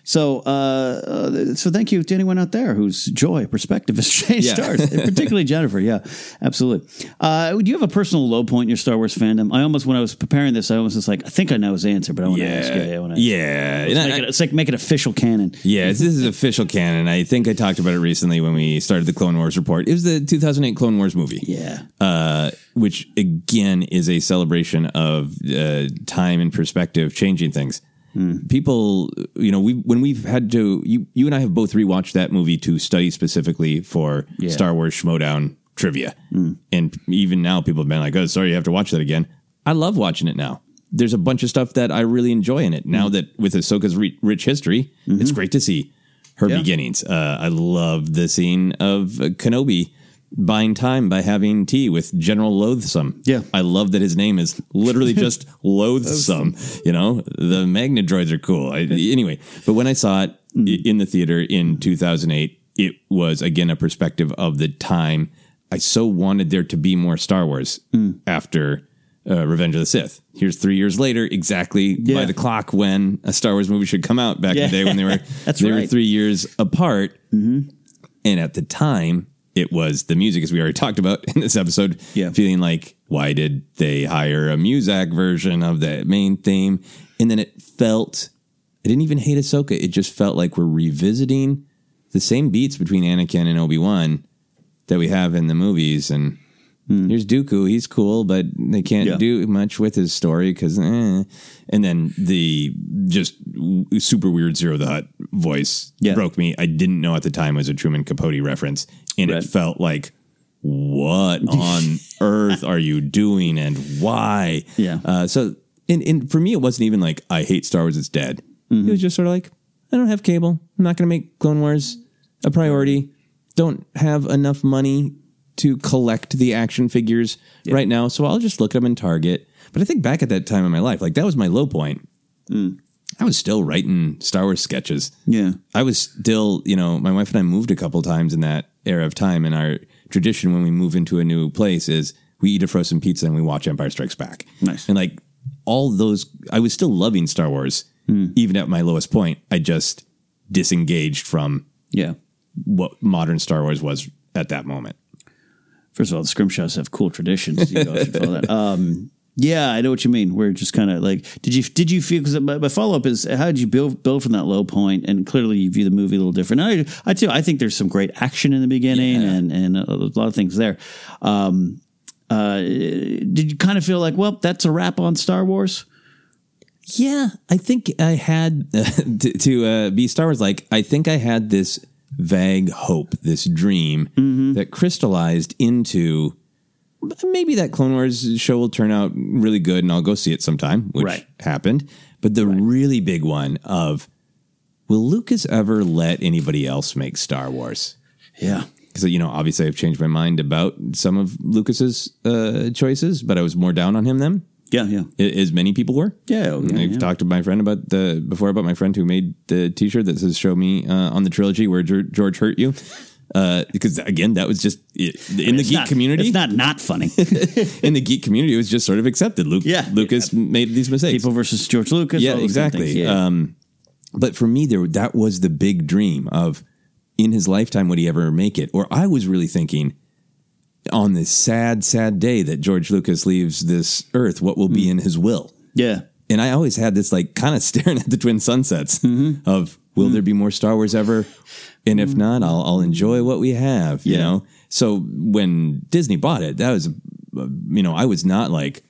So, uh, uh, so thank you to anyone out there whose joy perspective has changed Yeah. stars, particularly Jennifer. Yeah, absolutely. Uh, do you have a personal low point in your Star Wars fandom? I almost, when I was preparing this, I almost was like, I think I know his answer, but I want to ask you. I wanna, yeah. Make I- it, it's like make it official canon. Yeah, this is official canon. I think I talked about it recently when we started the Clone Wars report. It was the 2008 Clone Wars movie. Yeah. Uh, which again is a celebration of uh, time and perspective changing things. People, you know, we when we've had to, you you and I have both rewatched that movie to study specifically for Star Wars Schmodown trivia, and even now people have been like, "Oh, sorry, you have to watch that again." I love watching it now. There's a bunch of stuff that I really enjoy in it. Now that with Ahsoka's re- rich history, it's great to see her Yeah. beginnings. Uh, I love the scene of uh, Kenobi buying time by having tea with General Loathsom. Yeah. I love that his name is literally just Loathsom. You know, the Magna droids are cool. I, anyway, but when I saw it hmm. i- in the theater in 2008, it was again a perspective of the time. I so wanted there to be more Star Wars hmm. after uh, Revenge of the Sith. Here's three years later, exactly by the clock when a Star Wars movie should come out back in the day when they were That's they were three years apart. Mm-hmm. And at the time, it was the music, as we already talked about in this episode. Yeah. Feeling like, why did they hire a Muzak version of the main theme? And then it felt, I didn't even hate Ahsoka. It just felt like we're revisiting the same beats between Anakin and Obi Wan that we have in the movies. And here's Dooku. He's cool, but they can't. Yeah. do much with his story because, eh. and then the just super weird Ziro the Hutt voice Yeah. broke me. I didn't know at the time it was a Truman Capote reference, and Right. it felt like, what on earth are you doing and why? Yeah. Uh, so, and, and for me, it wasn't even like I hate Star Wars. It's dead. Mm-hmm. It was just sort of like I don't have cable. I'm not going to make Clone Wars a priority. Don't have enough money to collect the action figures right now, so I'll just look at them in Target. But I think back at that time in my life, like that was my low point. Mm. I was still writing Star Wars sketches. Yeah. I was still, you know, my wife and I moved a couple times in that era of time. And our tradition when we move into a new place is we eat a frozen pizza and we watch Empire Strikes Back. Nice. And like all those, I was still loving Star Wars, even at my lowest point. I just disengaged from Yeah. what modern Star Wars was at that moment. First of all, the Scrimshaws have cool traditions. You guys should follow that. Um, yeah, I know what you mean. We're just kind of like, did you did you feel? Because my, my follow up is, how did you build build from that low point? And clearly, you view the movie a little different. I, I too, I think there's some great action in the beginning, and and a, lot of things there. Um, uh, did you kind of feel like, well, that's a wrap on Star Wars? Yeah, I think I had to, to uh, be Star Wars like. I think I had this vague hope, this dream that crystallized into maybe that Clone Wars show will turn out really good, and I'll go see it sometime, which Right. happened. But the really big one of will Lucas ever let anybody else make Star Wars? Yeah, Because you know, obviously, I've changed my mind about some of Lucas's uh, choices, but I was more down on him then, yeah, yeah, as many people were. yeah. okay, I've yeah. talked to my friend about the before about my friend who made the T-shirt that says "Show me" uh, on the trilogy where George hurt you, uh, because again that was just it, in the geek not- community. It's not not funny. in the geek community, it was just sort of accepted. Luke, Yeah. Lucas made these mistakes. People versus George Lucas. yeah, all kind of exactly. Yeah. Um, but for me, there that was the big dream of in his lifetime would he ever make it? Or I was really thinking on this sad, sad day that George Lucas leaves this earth, what will Hmm. be in his will? yeah. and I always had this like kind of staring at the twin sunsets Mm-hmm. of will there hmm. be more Star Wars ever? And if hmm. not, I'll, I'll enjoy what we have, you Yeah. know? So when Disney bought it, that was, uh, you know, I was not like,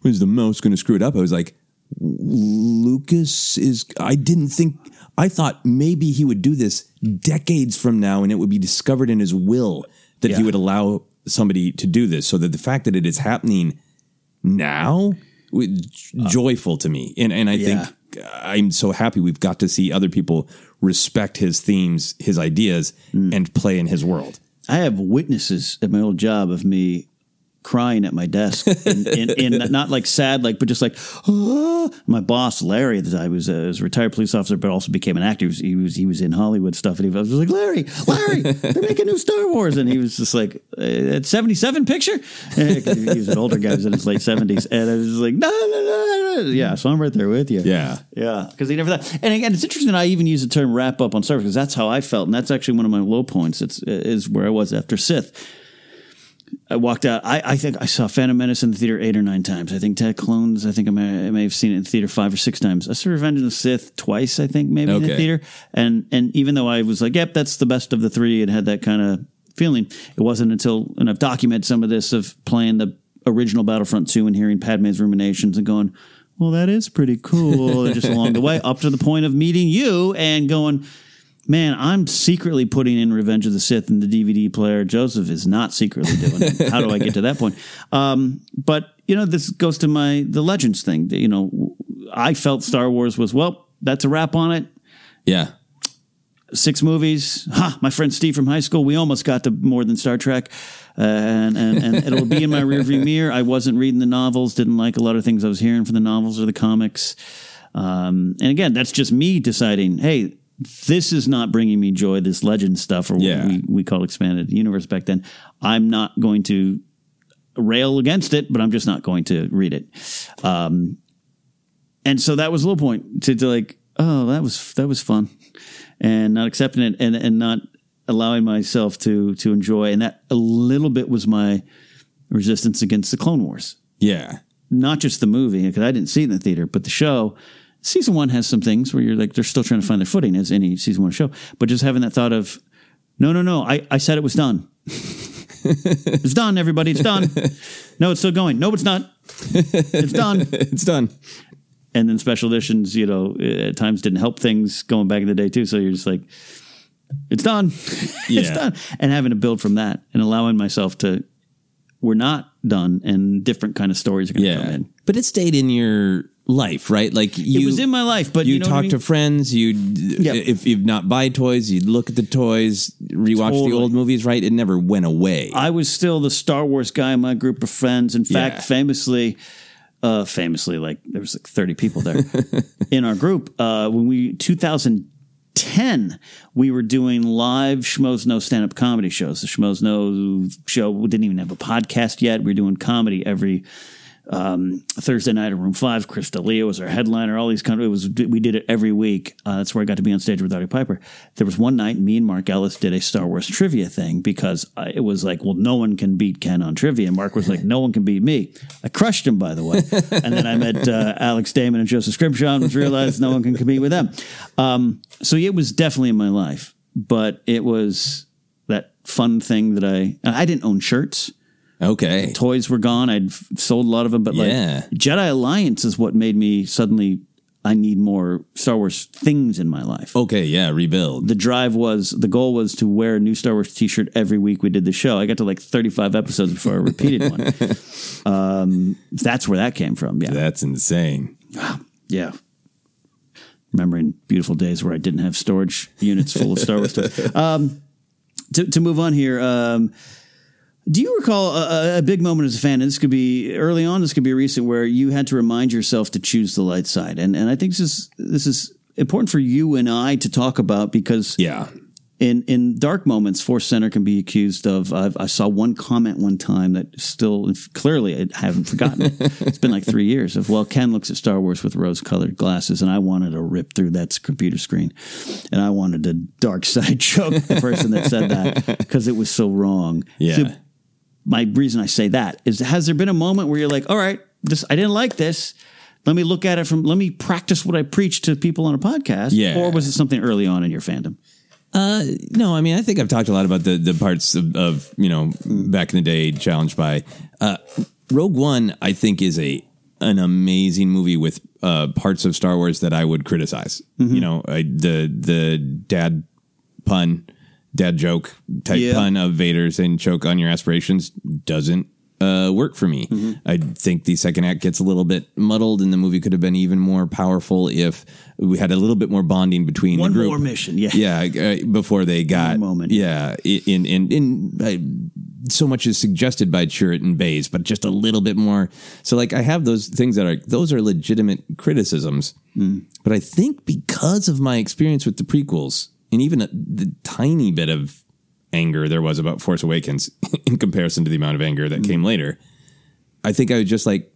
when's the mouse going to screw it up? I was like, Lucas is, I didn't think, I thought maybe he would do this decades from now and it would be discovered in his will that he would allow somebody to do this. So that the fact that it is happening now w- uh. joyful to me and and I Yeah. think I'm so happy we've got to see other people respect his themes his ideas mm. and play in his world. I have witnesses at my old job of me crying at my desk, in, in, in not like sad, like but just like "Ah." my boss Larry. That I was, a, was a retired police officer, but also became an actor. He was he was, he was in Hollywood stuff, and he was like Larry, Larry, they're making new Star Wars, and he was just like at seventy seven picture. 'cause he was an older guy, was in his late seventies, and I was just like no, no, no, no, yeah. So I'm right there with you. Yeah. Yeah, because he never thought. And again, it's interesting that I even use the term "wrap up" on Wars because that's how I felt, and that's actually one of my low points. It's is where I was after Sith. I walked out. I, I think I saw Phantom Menace in the theater eight or nine times. I think Ted Clones. I think I may, I may have seen it in the theater five or six times. I saw Revenge of the Sith twice. I think maybe in the Okay. theater. And and even though I was like, "Yep, that's the best of the three, and had that kind of feeling, it wasn't until and I've documented some of this of playing the original Battlefront two and hearing Padme's ruminations and going, "Well, that is pretty cool." and just along the way, up to the point of meeting you and going. Man, I'm secretly putting in Revenge of the Sith in the DVD player. Joseph is not secretly doing it. How do I get to that point? Um, but you know, this goes to my the Legends thing. You know, I felt Star Wars was well. That's a wrap on it. Yeah. Six movies. Ha! My friend Steve from high school. We almost got to more than Star Trek, uh, and, and and it'll be in my rearview mirror. I wasn't reading the novels. Didn't like a lot of things I was hearing from the novels or the comics. Um, and again, that's just me deciding. Hey, this is not bringing me joy. This legend stuff, or what Yeah. we we called expanded universe back then. I'm not going to rail against it, but I'm just not going to read it. Um, and so that was a low point to, to like, oh, that was that was fun, and not accepting it, and and not allowing myself to to enjoy, and that a little bit was my resistance against the Clone Wars, Yeah. not just the movie because I didn't see it in the theater, but the show. Season one has some things where you're like they're still trying to find their footing as any season one show, but just having that thought of, no, no, no, I, I said it was done. it's done, everybody. It's done. No, it's still going. No, it's not. It's done It's done. and then special editions, you know, at times didn't help things going back in the day too. So you're just like, it's done, it's done, and having to build from that and allowing myself to, we're not done, and different kind of stories are going to come in. But it stayed in your life, right? Like you it was in my life, but you, you, know talk I mean? to friends. You Yep. if you've not buy toys, you'd look at the toys, rewatch Totally. the old movies. Right? It never went away. I was still the Star Wars guy in my group of friends. In fact, Yeah. famously, uh, famously, like there was like thirty people there in our group. Uh, when we 2010, we were doing live Schmoes Know stand up comedy shows. The Schmoes Know show we didn't even have a podcast yet. We were doing comedy every um, Thursday night at Room Five. Chris D'Elia was our headliner. All these kind of it was we did it every week. Uh, that's where I got to be on stage with Artie Piper. There was one night me and Mark Ellis did a Star Wars trivia thing because I, it was like, well, no one can beat Ken on trivia. And Mark was like, no one can beat me. I crushed him, by the way. and then I met uh, Alex Damon and Joseph Scrimshaw and realized no one can compete with them. Um, so it was definitely in my life, but it was that fun thing that I I didn't own shirts okay. toys were gone. I'd f- sold a lot of them, but Yeah. like Jedi Alliance is what made me suddenly. I need more Star Wars things in my life. Okay. Yeah. Rebuild. The drive was the goal was to wear a new Star Wars T-shirt every week. We did the show. I got to like thirty-five episodes before I repeated one. Um, that's where that came from. Yeah, That's insane. Wow. Yeah. Remembering beautiful days where I didn't have storage units full of Star Wars stuff. Um, to, to move on here, um, do you recall a, a- big moment as a fan? And this could be early on. This could be recent, where you had to remind yourself to choose the light side. And and I think this is this is important for you and I to talk about because Yeah. in in dark moments, Force Center can be accused of. I've, I saw one comment one time that still clearly I haven't forgotten. it. It's been like three years of well, Ken looks at Star Wars with rose colored glasses, and I wanted to rip through that computer screen, and I wanted to dark side choke the person that said that because it was so wrong. Yeah. So my reason I say that is has there been a moment where you're like, all right, this I didn't like this. Let me look at it from. Let me practice what I preach to people on a podcast. Yeah. Or was it something early on in your fandom? Uh, no, I mean, I think I've talked a lot about the the parts of, of you know back in the day challenged by uh, Rogue One. I think is a an amazing movie with uh, parts of Star Wars that I would criticize. You know, I, the the dad pun, dad joke type Yeah. pun of Vader saying "choke on your aspirations" doesn't uh, work for me. I think the second act gets a little bit muddled, and the movie could have been even more powerful if we had a little bit more bonding between One the group. more mission, yeah. yeah, uh, before they got moment. Yeah, in in in uh, so much is suggested by Chirrut and Baze, but just a little bit more. So like I have those things that are those are legitimate criticisms. But I think because of my experience with the prequels and even a, the tiny bit of anger there was about Force Awakens in comparison to the amount of anger that came later, I think I was just like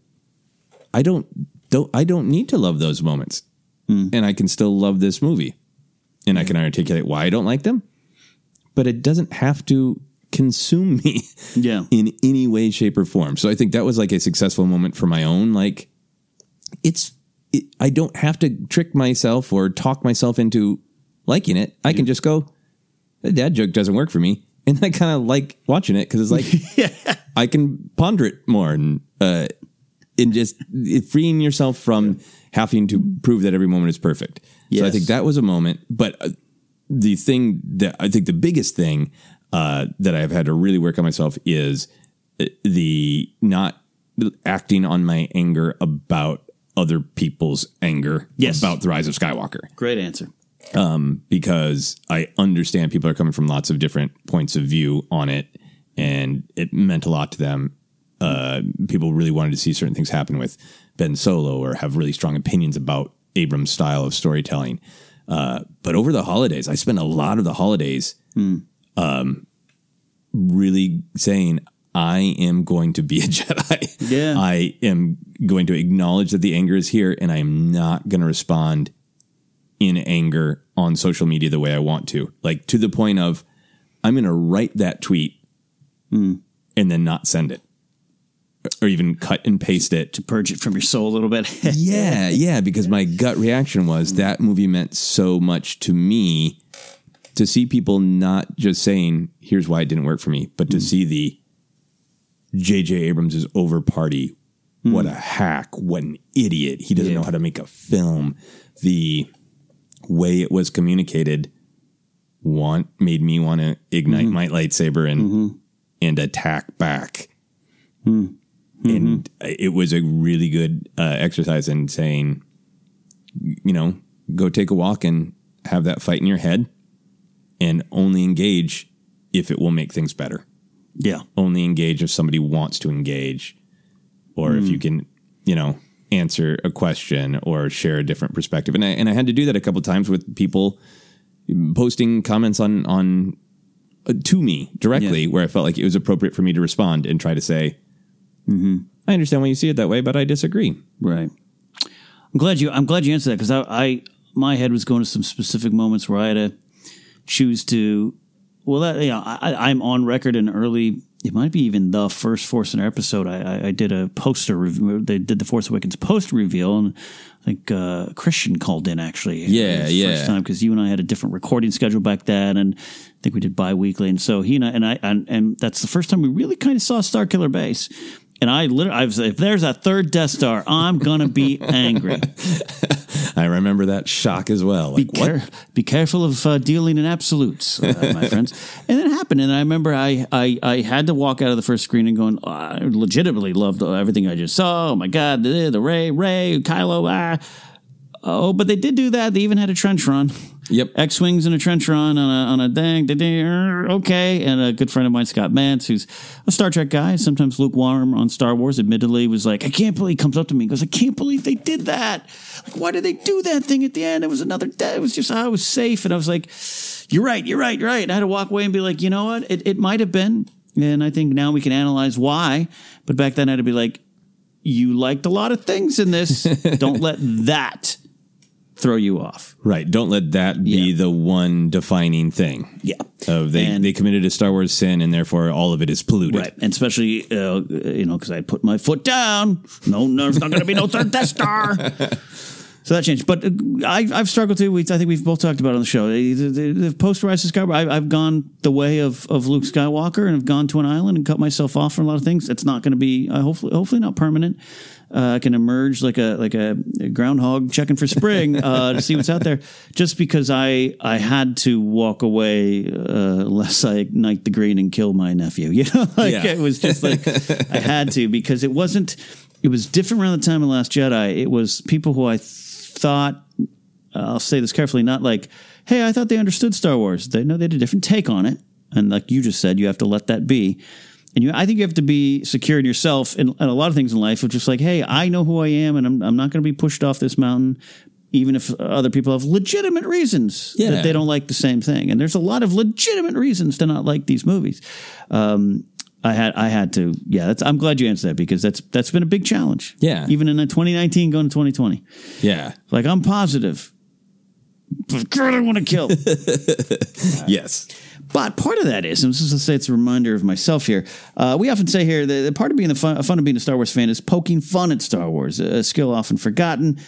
I don't don't I don't need to love those moments. Mm. And I can still love this movie. And I can articulate why I don't like them. But it doesn't have to consume me Yeah. in any way, shape, or form. So I think that was like a successful moment for my own. Like, it's, it, I don't have to trick myself or talk myself into liking it. I can just go, the dad joke doesn't work for me. And I kind of like watching it because it's like, I can ponder it more and, uh, and just freeing yourself from having to prove that every moment is perfect. So I think that was a moment. But uh, the thing that I think the biggest thing uh, that I've had to really work on myself is uh, the not acting on my anger about other people's anger Yes. about the rise of Skywalker Great answer. Because I understand people are coming from lots of different points of view on it, and it meant a lot to them. Uh, people really wanted to see certain things happen with Ben Solo or have really strong opinions about Abrams' style of storytelling. Uh, but over the holidays, I spent a lot of the holidays um, really saying, I am going to be a Jedi. Yeah. I am going to acknowledge that the anger is here, and I am not going to respond in anger on social media the way I want to. Like to the point of I'm going to write that tweet hmm. and then not send it or even cut and paste it. To purge it from your soul a little bit. Yeah, yeah, because my gut reaction was that movie meant so much to me to see people not just saying, here's why it didn't work for me, but to hmm. see the J.J. Abrams is over party. What hmm. a hack. What an idiot. He doesn't know how to make a film. The way it was communicated want made me want to ignite mm-hmm. my lightsaber and mm-hmm. and attack back. Hmm. And mm-hmm. it was a really good uh, exercise in saying, you know, go take a walk and have that fight in your head and only engage if it will make things better. yeah. Only engage if somebody wants to engage or if you hmm. can, you know, answer a question or share a different perspective. And I, and I had to do that a couple times with people posting comments on, on, uh, to me directly Yeah. where I felt like it was appropriate for me to respond and try to say, I understand why you see it that way, but I disagree. Right. I'm glad you. I'm glad you answered that because I, I, my head was going to some specific moments where I had to choose to. Well, that you know, I, I'm on record in early. It might be even the first Force Center episode. I, I, I did a poster review. They did the Force Awakens poster reveal, and I think uh, Christian called in actually. Yeah, yeah. First time because you and I had a different recording schedule back then, and I think we did bi-weekly. And so he and I, and I, and, and that's the first time we really kind of saw Starkiller Base. And I literally, I was like, if there's a third Death Star, I'm gonna be angry. I remember that shock as well. Be, Like, what? care, be careful of uh, dealing in absolutes, uh, my friends. And it happened, and I remember I, I I had to walk out of the first screen and going, oh, I legitimately loved everything I just saw. Oh my god, the, the Rey, Rey, Kylo, ah. Oh, but they did do that. They even had a trench run. Yep. X wings and a trench run on a on a dang, dang, dang, er, okay. And a good friend of mine, Scott Mance, who's a Star Trek guy, sometimes lukewarm on Star Wars. Admittedly, was like, I can't believe. He comes up to me, and goes, I can't believe they did that. Like, why did they do that thing at the end? It was another. day. It was just I was safe, and I was like, You're right, you're right, you're right. And I had to walk away and be like, you know what? It it might have been, and I think now we can analyze why. But back then, I had to be like, you liked a lot of things in this. Don't let that throw you off. Right. Don't let that be Yeah. the one defining thing. Yeah. Of they, And- they committed a Star Wars sin and therefore all of it is polluted. Right, and especially uh, you know because I put my foot down. No, no, there's not going to be no third Death Star. So that changed, but uh, I, I've struggled too. We, I think we've both talked about it on the show. The, the, the post Rise of Skywalker, I, I've gone the way of, of Luke Skywalker and have gone to an island and cut myself off from a lot of things. It's not going to be uh, hopefully hopefully not permanent. Uh, I can emerge like a like a groundhog checking for spring uh, to see what's out there. Just because I I had to walk away uh, lest I ignite the green and kill my nephew. You know, like Yeah. it was just like I had to because it wasn't. It was different around the time of Last Jedi. It was people who I thought. I'll say this carefully, not like, hey, I thought they understood Star Wars. They know they had a different take on it, and like you just said, you have to let that be. And you, I think you have to be secure in yourself and, a lot of things in life. which is like, hey, I know who I am, and I'm, I'm not going to be pushed off this mountain, even if other people have legitimate reasons Yeah. that they don't like the same thing. And there's a lot of legitimate reasons to not like these movies. Um, I had, I had to, yeah. That's, I'm glad you answered that because that's that's been a big challenge. Yeah. even in the 2019 going to 2020. Yeah. Like I'm positive, but God, I want to kill. Yes. But part of that is, and this is to say it's a reminder of myself here. Uh, we often say here that the part of being the fun, fun of being a Star Wars fan is poking fun at Star Wars, a skill often forgotten.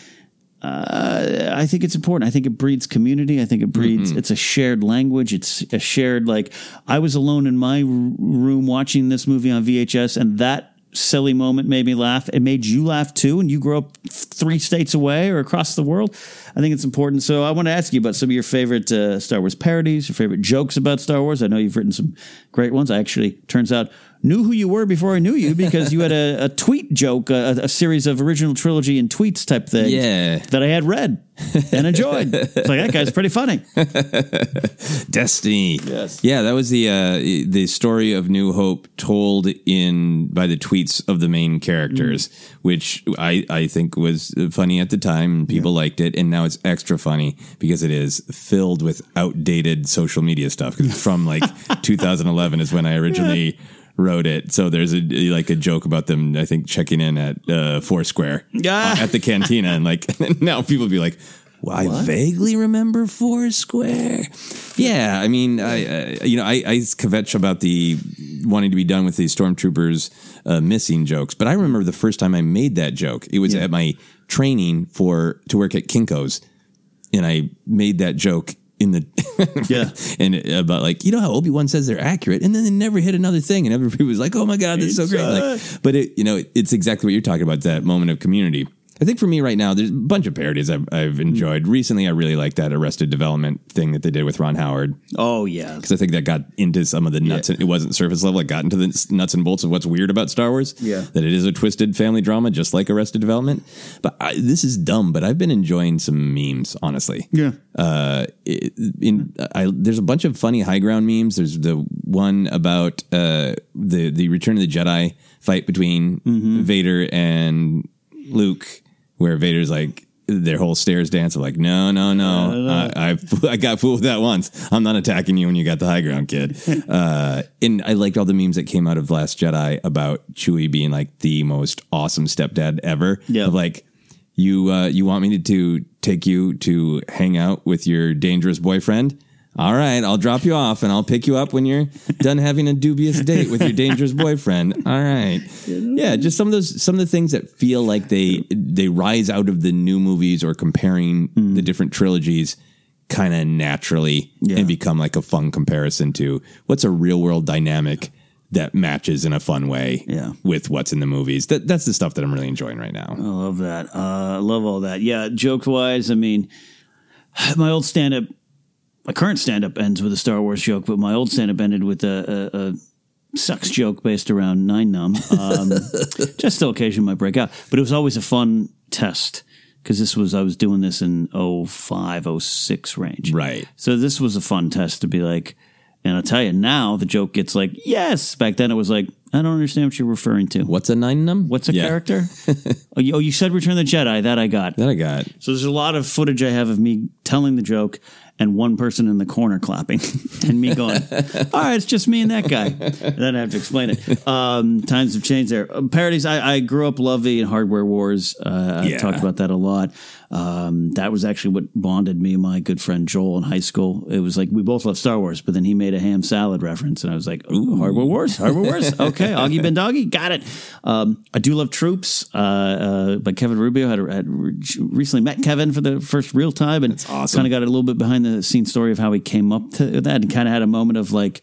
Uh, I think it's important. I think it breeds community. I think it breeds. It's a shared language. It's a shared like. I was alone in my room watching this movie on VHS, and that silly moment made me laugh. It made you laugh too, and you grew up three states away or across the world. I think it's important. So I want to ask you about some of your favorite uh, Star Wars parodies, your favorite jokes about Star Wars. I know you've written some great ones. I actually turns out knew who you were before I knew you because you had a, a tweet joke, a, a series of original trilogy and tweets type thing. Yeah. that I had read and enjoyed. it's like that guy's pretty funny. Destiny. Yes. Yeah, that was the uh, the story of New Hope told in by the tweets of the main characters, which I I think was funny at the time. and People liked it, and now it's extra funny because it is filled with outdated social media stuff. 'Cause it's from like 2011 is when I originally. Wrote it, so there's a like a joke about them. I think checking in at uh, Foursquare Yeah. at the cantina, and like now people be like, well, I vaguely remember Foursquare. Yeah, I mean, I uh, you know, I, I kvetch about the wanting to be done with the stormtroopers uh, missing jokes, but I remember the first time I made that joke. It was at my training for to work at Kinkos, and I made that joke in the Yeah. and uh, about like you know how Obi Wan says they're accurate, and then they never hit another thing, and everybody was like, "Oh my god, that's so great!" Like, but it, you know, it's exactly what you're talking about that moment of community. I think for me right now, there's a bunch of parodies I've, I've enjoyed. Recently, I really like that Arrested Development thing that they did with Ron Howard Oh yeah, because I think that got into some of the nuts. and It wasn't surface level; it got into the nuts and bolts of what's weird about Star Wars. Yeah. that it is a twisted family drama, just like Arrested Development. But I, this is dumb. But I've been enjoying some memes, honestly yeah. uh, it- in I, there's a bunch of funny high ground memes. There's the one about uh, the the Return of the Jedi fight between Vader and Luke, where Vader's like their whole stairs dance of like, no, no, no, I, I I got fooled with that once. I'm not attacking you when you got the high ground, kid. uh, and I liked all the memes that came out of Last Jedi about Chewie being like the most awesome stepdad ever. Yeah. Of like you uh, you want me to, to take you to hang out with your dangerous boyfriend? All right, I'll drop you off and I'll pick you up when you're done having a dubious date with your dangerous boyfriend. All right, yeah, just some of those some of the things that feel like they they rise out of the new movies or comparing the different trilogies kind of naturally and become like a fun comparison to what's a real world dynamic that matches in a fun way Yeah. with what's in the movies. That that's the stuff that I'm really enjoying right now. I love that. Uh, I love all that. Yeah, joke wise, I mean, my old stand up, my current stand up ends with a Star Wars joke, but my old stand up ended with a, a, a sucks joke based around Nien Nunb. Um, just still occasionally might break out, but it was always a fun test because this was, I was doing this in 05, 06 range. Right. So this was a fun test to be like, and I'll tell you now, the joke gets like, yes. Back then it was like, I don't understand what you're referring to. What's a Nien Nunb? What's a Yeah, character? oh, you, oh, you said Return the Jedi. That I got. That I got. So there's a lot of footage I have of me telling the joke and one person in the corner clapping and me going, all right, it's just me and that guy. And then I have to explain it. Um, times have changed there. Uh, parodies, I, I grew up loving Hardware Wars. Uh, I've talked about that a lot. Um, that was actually what bonded me and my good friend Joel in high school. It was like we both loved Star Wars, but then he made a ham salad reference, and I was like, "Ooh, Hardware Wars, Hardware Wars, okay, Augie Ben Doggie, got it." Um, I do love Troops, uh, uh, by Kevin Rubio. Had, had recently met Kevin for the first real time, and awesome. kind of got a little bit behind the scene story of how he came up to that, and kind of had a moment of like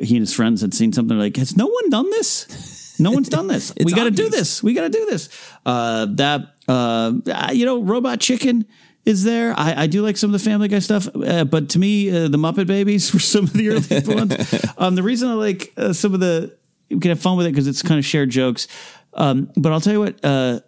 he and his friends had seen something like, has no one done this? No one's done this. we got to do this. We got to do this. Uh, that, uh, uh, you know, Robot Chicken is there. I, I do like some of the Family Guy stuff, uh, but to me, uh, the Muppet Babies were some of the early ones. Um, the reason I like uh, some of the, we can have fun with it because it's kind of shared jokes. Um, but I'll tell you what, uh,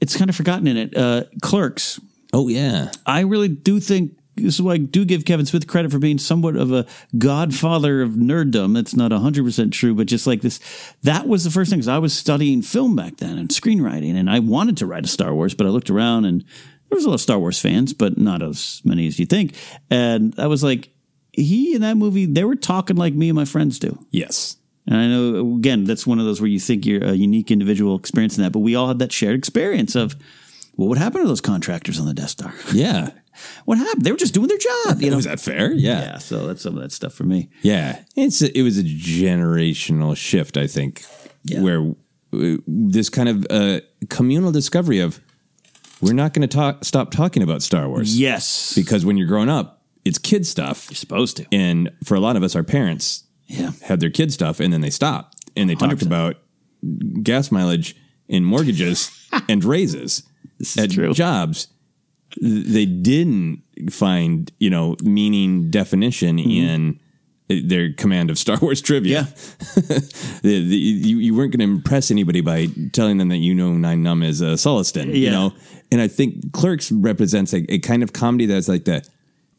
it's kind of forgotten in it. Uh, Clerks. Oh yeah. I really do think this is why I do give Kevin Smith credit for being somewhat of a godfather of nerddom. That's not hundred percent true, but just like this, that was the first thing. Because I was studying film back then and screenwriting, and I wanted to write a Star Wars, but I looked around and there was a lot of Star Wars fans, but not as many as you think. And I was like, he in that movie, they were talking like me and my friends do. Yes. And I know, again, that's one of those where you think you're a unique individual experience in that, but we all had that shared experience of what would happen to those contractors on the Death Star? Yeah. What happened? They were just doing their job. You know? Was that fair? Yeah. yeah, so that's some of that stuff for me. Yeah, it's a, it was a generational shift, I think, Yeah. where uh, this kind of uh, communal discovery of we're not going to talk stop talking about Star Wars Yes. because when you're growing up, it's kid stuff, You're supposed to. and for a lot of us, our parents Yeah. had their kid stuff, and then they stopped and they talked 100%. about gas mileage and mortgages and raises is at true. jobs. They didn't find you know meaning definition in their command of Star Wars trivia. Mm-hmm. Yeah. The- the- you, you weren't going to impress anybody by telling them that you know Nien Nunb is a Sullustan, you Yeah. know. And I think Clerks represents a, a kind of comedy that's like that.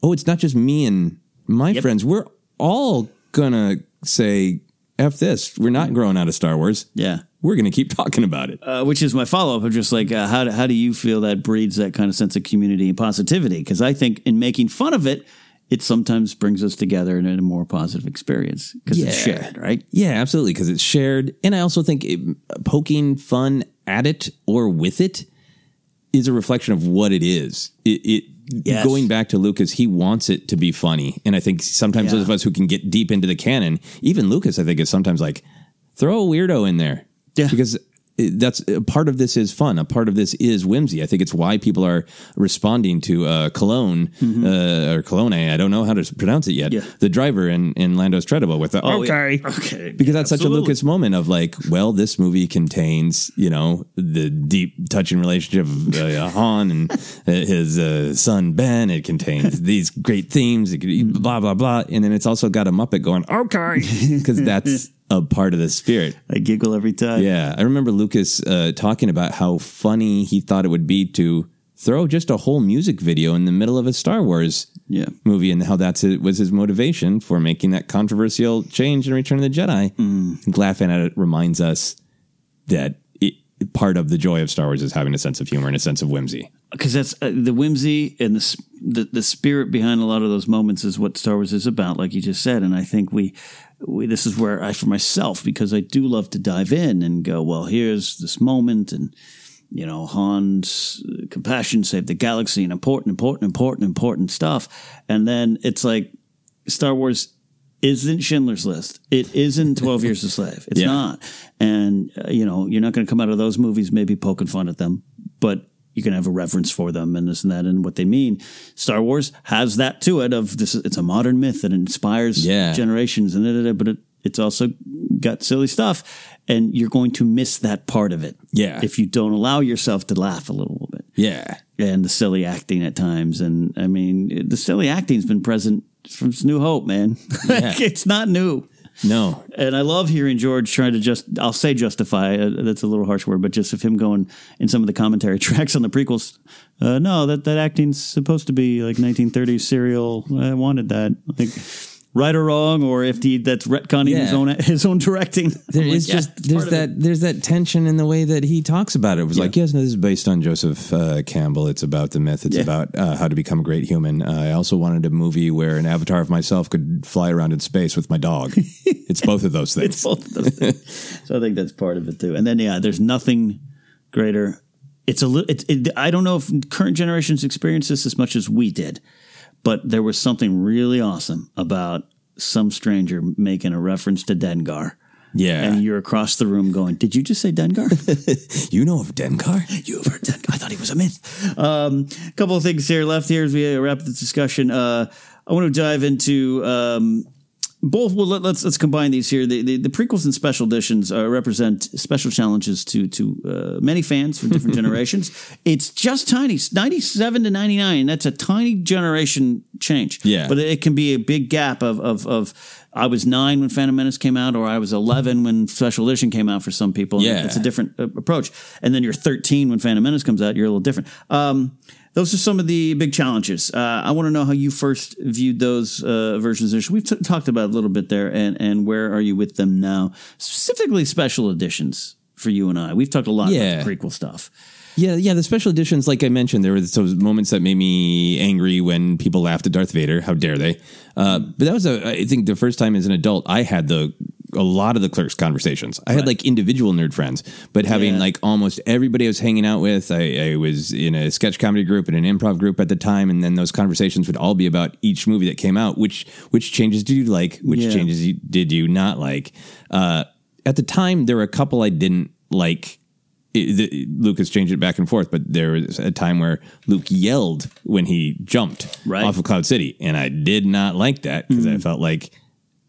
Oh, it's not just me and my friends. We're all gonna say f this. We're not growing out of Star Wars. Yeah. We're gonna keep talking about it. Uh, which is my follow up of just like, uh, how, do, how do you feel that breeds that kind of sense of community and positivity? Because I think in making fun of it, it sometimes brings us together in a more positive experience because it's shared, right? Yeah, absolutely, because it's shared. And I also think it, poking fun at it or with it is a reflection of what it is. It, it Yes. going back to Lucas, he wants it to be funny, and I think sometimes Yeah. those of us who can get deep into the canon, even Lucas, I think is sometimes like throw a weirdo in there, Yeah. because. That's a part of this is fun. A part of this is whimsy. I think it's why people are responding to uh, Cologne uh, or Cologne. I don't know how to pronounce it yet. Mm-hmm. Yeah. The driver in, in Lando's Treadable with the Oh, okay, yeah. Okay. because that's such a Lucas moment of like, well, this movie contains, you know, the deep touching relationship of uh, Han and uh, his uh, son Ben. It contains these great themes, it could- blah blah blah, and then it's also got a Muppet going, okay, because that's a part of the spirit. I giggle every time. Yeah, I remember Lucas uh, talking about how funny he thought it would be to throw just a whole music video in the middle of a Star Wars Yeah. movie, and how that's it was his motivation for making that controversial change in Return of the Jedi. Mm. Laughing at it reminds us that part of the joy of Star Wars is having a sense of humor and a sense of whimsy. because that's uh, the whimsy and the, the the spirit behind a lot of those moments is what Star Wars is about, like you just said. And I think we, we this is where I, for myself, because I do love to dive in and go, well, here's this moment, and you know, Han's uh, compassion saved the galaxy, and important, important, important, important stuff. And then it's like Star Wars isn't Schindler's List. It isn't Twelve Years a Slave. It's Yeah. not. And uh, you know, you're not going to come out of those movies maybe poking fun at them, but you can have a reverence for them and this and that and what they mean. Star Wars has that to it of this. It's a modern myth that inspires Yeah. generations and da, da, da, but it, it's also got silly stuff, and you're going to miss that part of it. Yeah. if you don't allow yourself to laugh a little bit Yeah, and the silly acting at times. And I mean, the silly acting's been present from New Hope, man. Like, it's not new. no, And I love hearing George trying to just, I'll say justify, uh, that's a little harsh word, but just of him going in some of the commentary tracks on the prequels. Uh, no, that, that acting's supposed to be like 1930s serial. I wanted that. Like, right or wrong, or if he, that's retconning his own, his own directing. There I'm like, is yeah, just there's part of it. that there's that tension in the way that he talks about it. It was like, yes, no, this is based on Joseph uh, Campbell. It's about the myth. It's Yeah. about uh, how to become a great human. Uh, I also wanted a movie where an avatar of myself could fly around in space with my dog. it's both of those things. It's both of those things. so I think that's part of it too. And then yeah, there's nothing greater. It's a little. It, it, I don't know if current generations experience this as much as we did, but there was something really awesome about some stranger making a reference to Dengar. yeah, And you're across the room going, Did you just say Dengar? you know of Dengar. you have heard Dengar. I thought he was a myth. Um, a couple of things here left here as we wrap this discussion. Uh, I want to dive into um, both. Well, let, us let's combine these here. The, the, the prequels and special editions uh, represent special challenges to to uh, many fans from different generations. It's just tiny, ninety seven to ninety nine. That's a tiny generation change. Yeah. but it can be a big gap of of of. I was nine when Phantom Menace came out, or I was eleven when Special Edition came out. For some people, Yeah. it's a different uh, approach. And then you're 13 when Phantom Menace comes out. You're a little different. Um, those are some of the big challenges. Uh, I want to know how you first viewed those uh, versions. We've t- talked about a little bit there, and and where are you with them now? Specifically, special editions for you and I. We've talked a lot Yeah. about the prequel stuff. Yeah, yeah. The special editions, like I mentioned, there were those moments that made me angry when people laughed at Darth Vader. How dare they? Uh, but that was, a, I think, the first time as an adult I had the a lot of the clerks conversations. I had like individual nerd friends, but having Yeah. like almost everybody I was hanging out with. I, I was in a sketch comedy group and an improv group at the time, and then those conversations would all be about each movie that came out. Which which changes did you like? Which Yeah. changes you, did you not like? Uh, at the time, there were a couple I didn't like it, the, Lucas changed it back and forth, but there was a time where Luke yelled when he jumped Right. off of Cloud City, and I did not like that because I felt like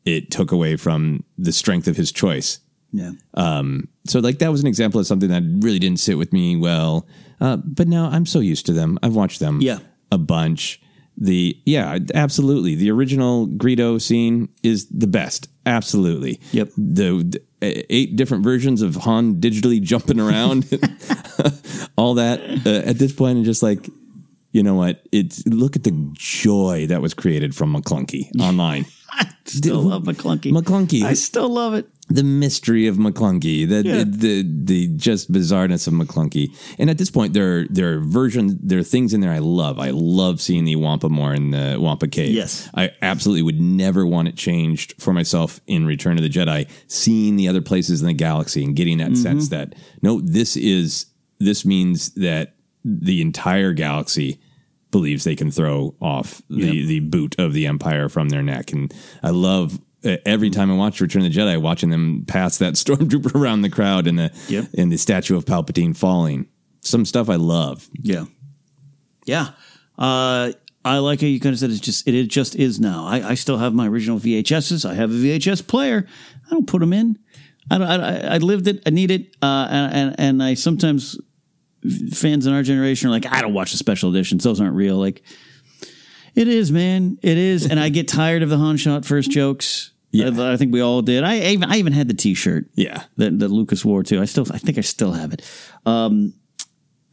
it took away from the strength of his choice. Yeah. Um, So, like that was an example of something that really didn't sit with me well. Uh, but now I'm so used to them. I've watched them Yeah. a bunch. The yeah, absolutely. The original Greedo scene is the best. Absolutely. Yep. The, the eight different versions of Han digitally jumping around, all that. Uh, at this point, I'm just like, you know what? It's look at the joy that was created from Maclunkey online. I still love Maclunkey. Maclunkey. I still love it. the mystery of Maclunkey, the, Yeah. the the the just bizarreness of Maclunkey. And at this point, there are, there are versions, there are things in there I love. I love seeing the Wampa more in the Wampa Cave. Yes. I absolutely would never want it changed for myself in Return of the Jedi. Seeing the other places in the galaxy and getting that Mm-hmm. sense that no, this is this means that the entire galaxy believes they can throw off the, the boot of the empire from their neck. And I love uh, every time I watch Return of the Jedi, watching them pass that stormtrooper around the crowd and the Yep. and the statue of Palpatine falling. Some stuff I love. Yeah. Yeah. Uh, I like how you kind of said it's just it, it just is now. I, I still have my original VHSs. I have a VHS player. I don't put them in. I don't, I, I lived it. I need it. Uh, and, and and I sometimes fans in our generation are like, I don't watch the special editions. Those aren't real. Like it is, man. It is. And I get tired of the Han shot first jokes. Yeah. I, I think we all did. I even I even had the T-shirt. Yeah. that, that Lucas wore too. I still, I think I still have it. Um,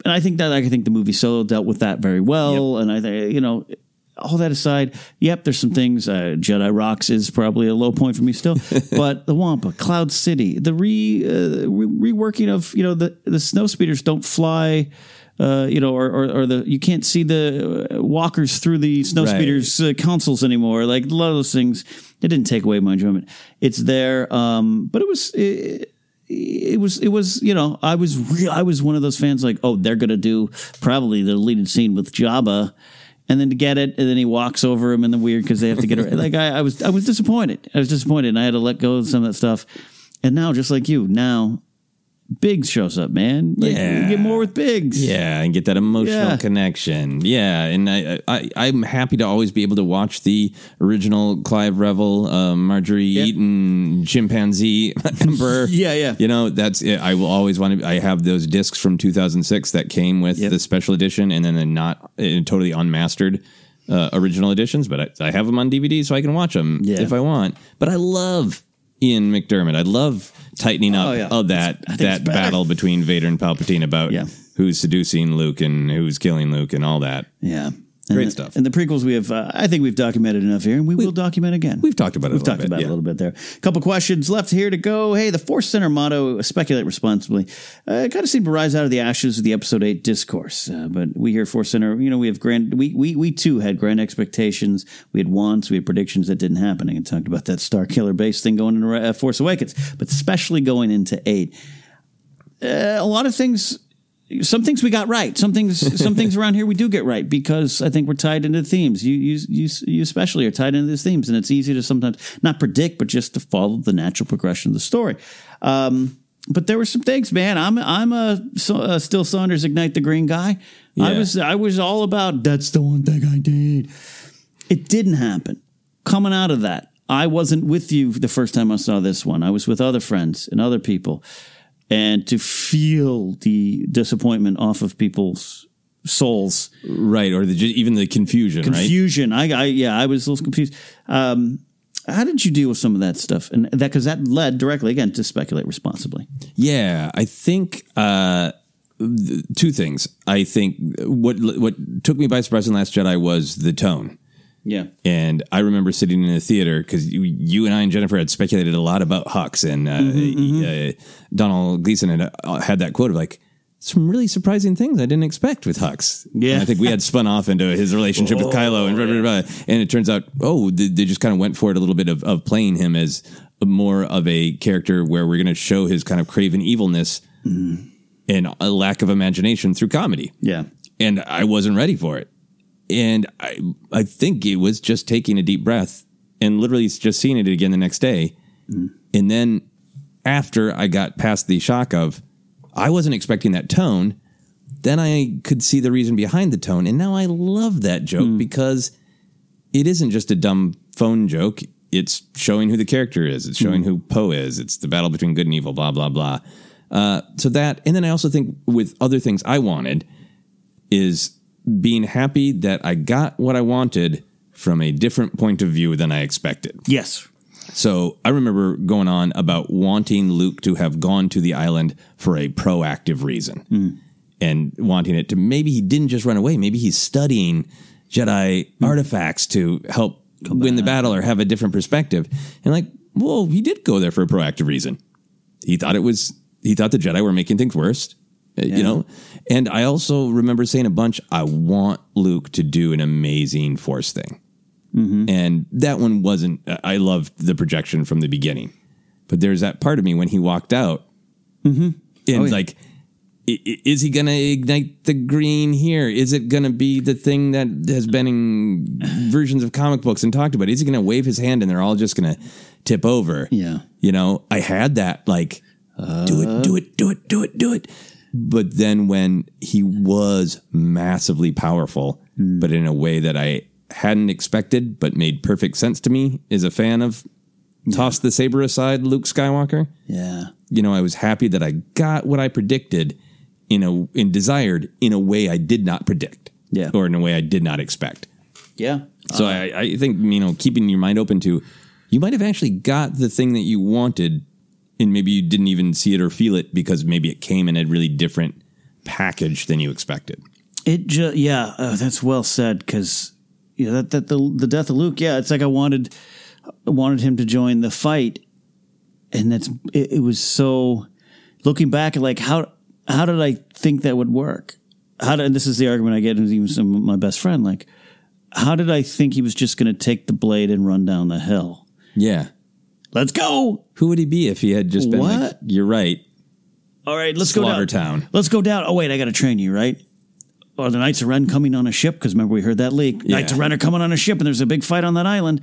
and I think that I think the movie Solo dealt with that very well. And I think you know, all that aside, yep, there's some things. Uh, Jedi Rocks is probably a low point for me still, but the Wampa, Cloud City, the re, uh, re reworking of you know the the snow speeders don't fly. Uh, you know, or, or, or the you can't see the uh, walkers through the snow Right. speeders uh, consoles anymore. Like a lot of those things, it didn't take away my enjoyment. It's there, um, but it was it, it was it was you know I was re- I was one of those fans like oh they're gonna do probably the deleted scene with Jabba. And then to get it, and then he walks over him in the weird because they have to get it. like I, I was, I was disappointed. I was disappointed, and I had to let go of some of that stuff. And now, just like you, now Biggs shows up, man. Like, Yeah. get more with Biggs. Yeah, and get that emotional Yeah. connection. Yeah, and I, I I'm happy to always be able to watch the original Clive Revill, uh, Marjorie Eaton, chimpanzee emperor. Yeah, yeah. You know, that's it. I will always want to. I have those discs from 2006 that came with Yep. the special edition, and then the not uh, totally unmastered. Uh, original editions, but I, I have them on DVD so I can watch them Yeah. if I want. But I love Ian McDiarmid. I love tightening up Oh, yeah. of that that battle between Vader and Palpatine about Yeah. who's seducing Luke and who's killing Luke and all that. Yeah. Great the- stuff. And the prequels we have, uh, I think we've documented enough here, and we, will document again. we've talked about it We've talked bit, about it a little bit there. A couple questions left here to go. Hey, the Force Center motto: "Speculate responsibly." Uh, kind of seemed to rise out of the ashes of the Episode Eight discourse. Uh, but we here at Force Center, you know, we have grand. We we we too had grand expectations. We had wants. We had predictions that didn't happen. And talked about that Starkiller base thing going into uh, Force Awakens, but especially going into eight. Uh, a lot of things some things we got right. Some things, some things around here we do get right because I think we're tied into themes. You, you, you, you especially are tied into these themes, and it's easy to sometimes not predict, but just to follow the natural progression of the story. Um, but there were some things, man. I'm, I'm a, a still Saunders ignite the green guy. I was, I was all about that's the one thing I did. It didn't happen. Coming out of that, I wasn't with you the first time I saw this one. I was with other friends and other people. And to feel the disappointment off of people's souls, Right, or the, even the confusion, right? confusion. I, I, yeah, I was a little confused. Um, how did you deal with some of that stuff? And that because that led directly again to speculate responsibly. Yeah, I think uh, th- two things. I think what what took me by surprise in Last Jedi was the tone. Yeah. And I remember sitting in a theater because you, you and I and Jennifer had speculated a lot about Hux, and uh, Mm-hmm, uh, Domhnall Gleeson had uh, had that quote of like some really surprising things I didn't expect with Hux. Yeah. And I think we had spun off into his relationship with Kylo, and blah, blah, blah, and it turns out, oh, they, they just kind of went for it a little bit of, of playing him as more of a character where we're going to show his kind of craven evilness and a lack of imagination through comedy Yeah. and I wasn't ready for it. And I I think it was just taking a deep breath and literally just seeing it again the next day. Mm-hmm. And then after I got past the shock of I wasn't expecting that tone, then I could see the reason behind the tone. And now I love that joke mm. because it isn't just a dumb phone joke. It's showing who the character is. It's showing mm. who Poe is. It's the battle between good and evil, blah, blah, blah. Uh, so that, and then I also think with other things I wanted is being happy that I got what I wanted from a different point of view than I expected. Yes. So I remember going on about wanting Luke to have gone to the island for a proactive reason hmm. and wanting it to maybe he didn't just run away. Maybe he's studying Jedi hmm. artifacts to help win the battle or have a different perspective. And like, well, he did go there for a proactive reason. He thought it was, he thought the Jedi were making things worse, uh, you know? And I also remember saying a bunch, I want Luke to do an amazing Force thing. And that one wasn't, I loved the projection from the beginning. But there's that part of me when he walked out and like, i- i- is he going to ignite the green here? Is it going to be the thing that has been in versions of comic books and talked about? Is he going to wave his hand and they're all just going to tip over? Yeah. You know, I had that like, do it, do it, do it, do it, do it. But then when he was massively powerful, hmm. but in a way that I hadn't expected, but made perfect sense to me as a fan of toss the saber aside, Luke Skywalker Yeah. you know, I was happy that I got what I predicted in a in desired in a way I did not predict. Yeah. Or in a way I did not expect. Yeah. So uh, I, I think, you know, keeping your mind open to you might have actually got the thing that you wanted and maybe you didn't even see it or feel it because maybe it came in a really different package than you expected. It just yeah, uh, that's well said because you know that that the the death of Luke. Yeah, it's like I wanted I wanted him to join the fight, and that's it, it was so. Looking back at like how how did I think that would work? How did and this is the argument I get with even some of my best friend like. How did I think he was just going to take the blade and run down the hill? Yeah. Let's go! Who would he be if he had just been like, What? you're right. All right, let's go down. Town. Let's go down. Oh wait, I got to train you, right? Are the Knights of Ren coming on a ship? Because remember we heard that leak. Knights of Yeah. Ren are coming on a ship, and there's a big fight on that island.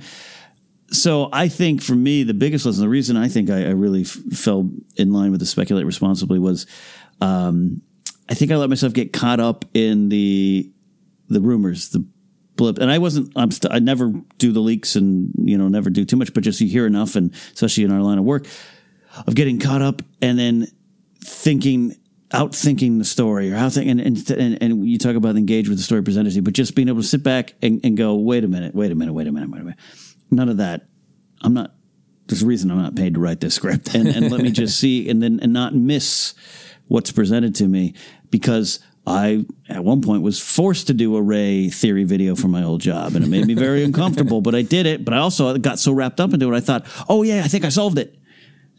So I think for me, the biggest lesson, the reason I think I, I really f- fell in line with the speculate responsibly was, um, I think I let myself get caught up in the the rumors, the blip, and I wasn't. I'm. St- I never do the leaks, and you know, never do too much. But just you hear enough, and especially in our line of work, of getting caught up and then thinking out thinking the story or how think and, and and and you talk about engage with the story presented to you, but just being able to sit back and, and go, wait a minute, wait a minute, wait a minute, wait a minute. None of that. I'm not there's a reason I'm not paid to write this script. And and let me just see and then and not miss what's presented to me because I at one point was forced to do a Rey theory video for my old job and it made me very uncomfortable, but I did it. But I also got so wrapped up into it, I thought, oh yeah, I think I solved it.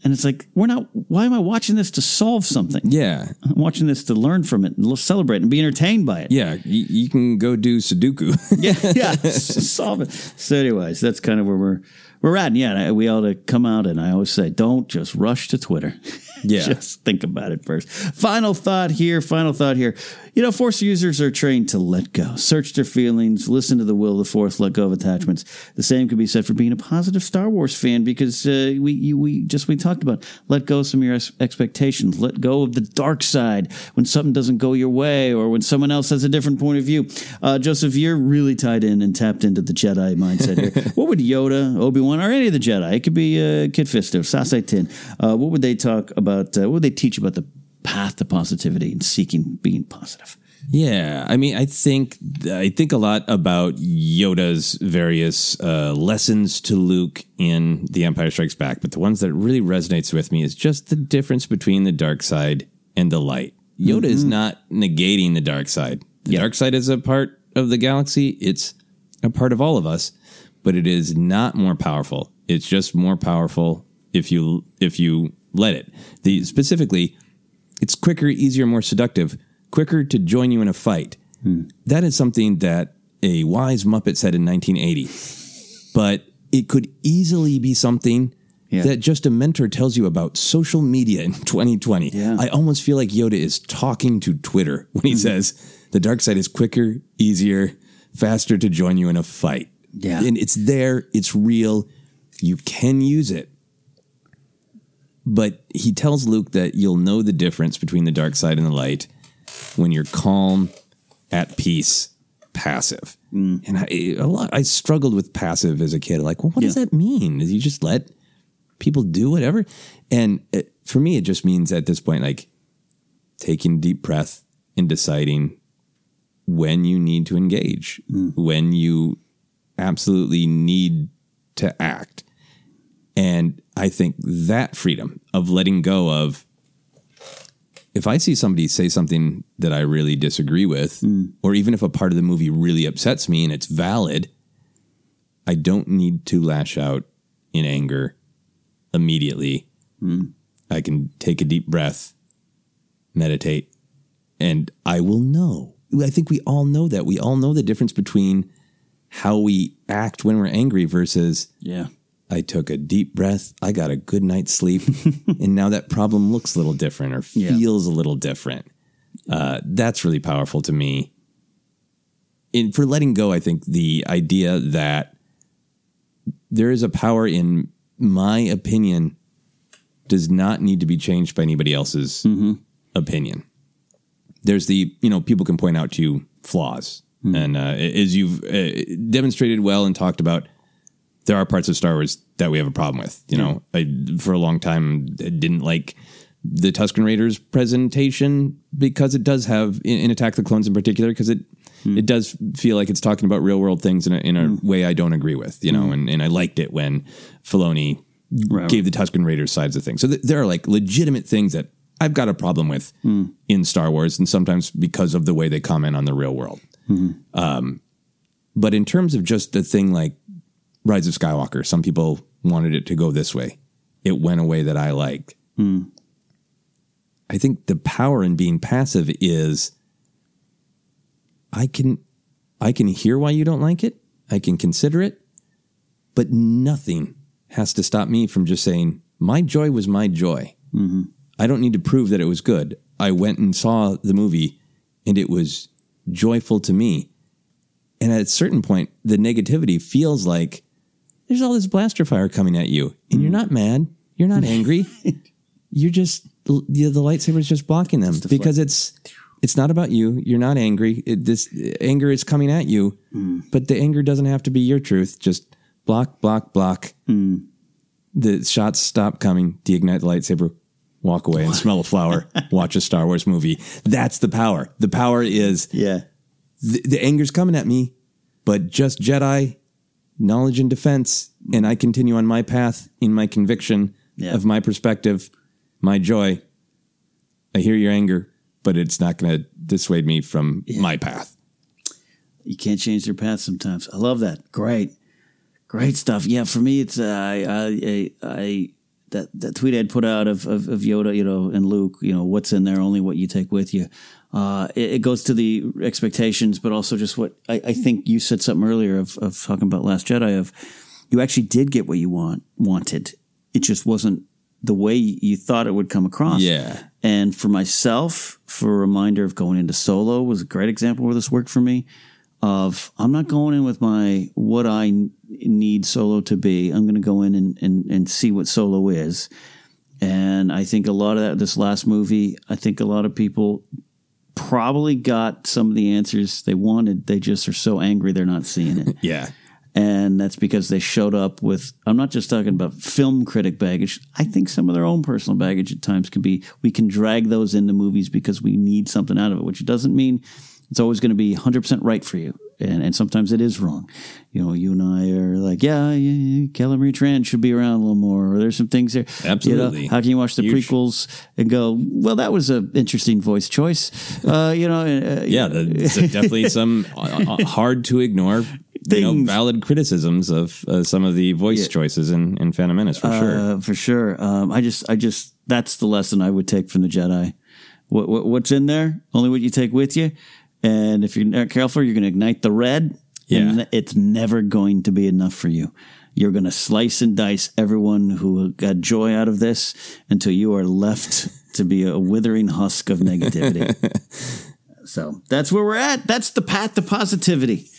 And it's like, we're not, why am I watching this to solve something? Yeah. I'm watching this to learn from it and celebrate and be entertained by it. Yeah. You, you can go do Sudoku. yeah, yeah, solve it. So, anyways, that's kind of where we're we're at. And yeah, we ought to come out, and I always say, don't just rush to Twitter. Yeah. just think about it first. Final thought here. Final thought here. You know, Force users are trained to let go, search their feelings, listen to the will of the Force, let go of attachments. The same could be said for being a positive Star Wars fan because uh, we you, we just we talked about let go of some of your expectations, let go of the dark side when something doesn't go your way or when someone else has a different point of view. Uh, Joseph, you're really tied in and tapped into the Jedi mindset here. what would Yoda, Obi Wan, or any of the Jedi? It could be uh, Kit Fisto, Saesee Tiin. Uh, what would they talk about? Uh, what would they teach about the path to positivity and seeking being positive? Yeah, I mean, I think I think a lot about Yoda's various uh, lessons to Luke in The Empire Strikes Back, but the ones that really resonates with me is just the difference between the dark side and the light. Yoda is not negating the dark side. The Yeah. dark side is a part of the galaxy. It's a part of all of us, but it is not more powerful. It's just more powerful if you if you let it. The specifically, it's quicker, easier, more seductive, quicker to join you in a fight. Hmm. That is something that a wise Muppet said in 1980. But it could easily be something Yeah. that just a mentor tells you about social media in 2020. Yeah. I almost feel like Yoda is talking to Twitter when he hmm. says the dark side is quicker, easier, faster to join you in a fight. Yeah. And it's there, it's real, you can use it. But he tells Luke that you'll know the difference between the dark side and the light when you're calm, at peace, passive. Mm. And I a lot I struggled with passive as a kid. Like, well, what does that mean? Do you just let people do whatever? And it, for me, it just means at this point, like taking deep breath and deciding when you need to engage, mm. when you absolutely need to act. And I think that freedom of letting go of if I see somebody say something that I really disagree with, hmm. or even if a part of the movie really upsets me and it's valid, I don't need to lash out in anger immediately. Hmm. I can take a deep breath, meditate, and I will know. I think we all know that. We all know the difference between how we act when we're angry versus Yeah. I took a deep breath. I got a good night's sleep. and now that problem looks a little different or Yeah. feels a little different. Uh, that's really powerful to me. In, for letting go, I think the idea that there is a power in my opinion does not need to be changed by anybody else's opinion. There's the, you know, people can point out to you flaws. And uh, as you've uh, demonstrated well and talked about, there are parts of Star Wars that we have a problem with. You know, I, for a long time I didn't like the Tusken Raiders presentation because it does have in, in Attack the Clones in particular because it hmm. it does feel like it's talking about real world things in a, in a hmm. way I don't agree with. You know, hmm. and, and I liked it when Filoni gave the Tusken Raiders sides of things. So th- there are like legitimate things that I've got a problem with in Star Wars, and sometimes because of the way they comment on the real world. Um, but in terms of just the thing like Rise of Skywalker, some people wanted it to go this way. It went a way that I liked. Hmm. I think the power in being passive is I can I can hear why you don't like it. I can consider it, but nothing has to stop me from just saying my joy was my joy. Mm-hmm. I don't need to prove that it was good. I went and saw the movie and it was joyful to me. And at a certain point, the negativity feels like there's all this blaster fire coming at you, and you're not mad, you're not angry, you're just the, the lightsaber's just blocking them because it's it's not about you. You're not angry. It, this anger is coming at you, but the anger doesn't have to be your truth. Just block, block, block. The shots stop coming. Deignite the lightsaber. Walk away and smell a flower. Watch a Star Wars movie. That's the power. The power is Yeah. the, the anger's coming at me, but just Jedi knowledge and defense, and I continue on my path in my conviction Yeah. of my perspective, my joy. I hear your anger, but it's not going to dissuade me from my path. You can't change their path sometimes. I love that. Great. Great stuff. Yeah, for me, it's uh, I, I, I, I that that tweet I'd put out of, of of Yoda, you know, and Luke, you know, what's in there, only what you take with you. Uh, it, it goes to the expectations, but also just what I, I think you said something earlier of of talking about Last Jedi. Of you actually did get what you want wanted. It just wasn't the way you thought it would come across. Yeah. And for myself, for a reminder of going into solo was a great example where this worked for me. Of I'm not going in with my what I need solo to be. I'm going to go in and, and and see what solo is. And I think a lot of that this last movie, I think a lot of people probably got some of the answers they wanted. They just are so angry they're not seeing it Yeah. and that's because they showed up with i'm not just talking about film critic baggage i think some of their own personal baggage at times can be we can drag those into movies because we need something out of it which doesn't mean it's always going to be 100% right for you and, and sometimes it is wrong. You know, you and I are like, yeah, yeah, Kelly Marie Tran should be around a little more. Or there's some things there. You know, Absolutely. how can you watch the You sh- prequels and go, well, that was an interesting voice choice. Uh, you know, uh, Yeah, the, there's definitely some uh, uh, hard to ignore. You know, valid criticisms of uh, some of the voice choices in, in Phantom Menace for sure. Uh, for sure. Um, I just, I just, that's the lesson I would take from the Jedi. What, what, what's in there? Only what you take with you. And if you're not careful, you're going to ignite the red. Yeah. And it's never going to be enough for you. You're going to slice and dice everyone who got joy out of this until you are left to be a withering husk of negativity. so that's where we're at. That's the path to positivity.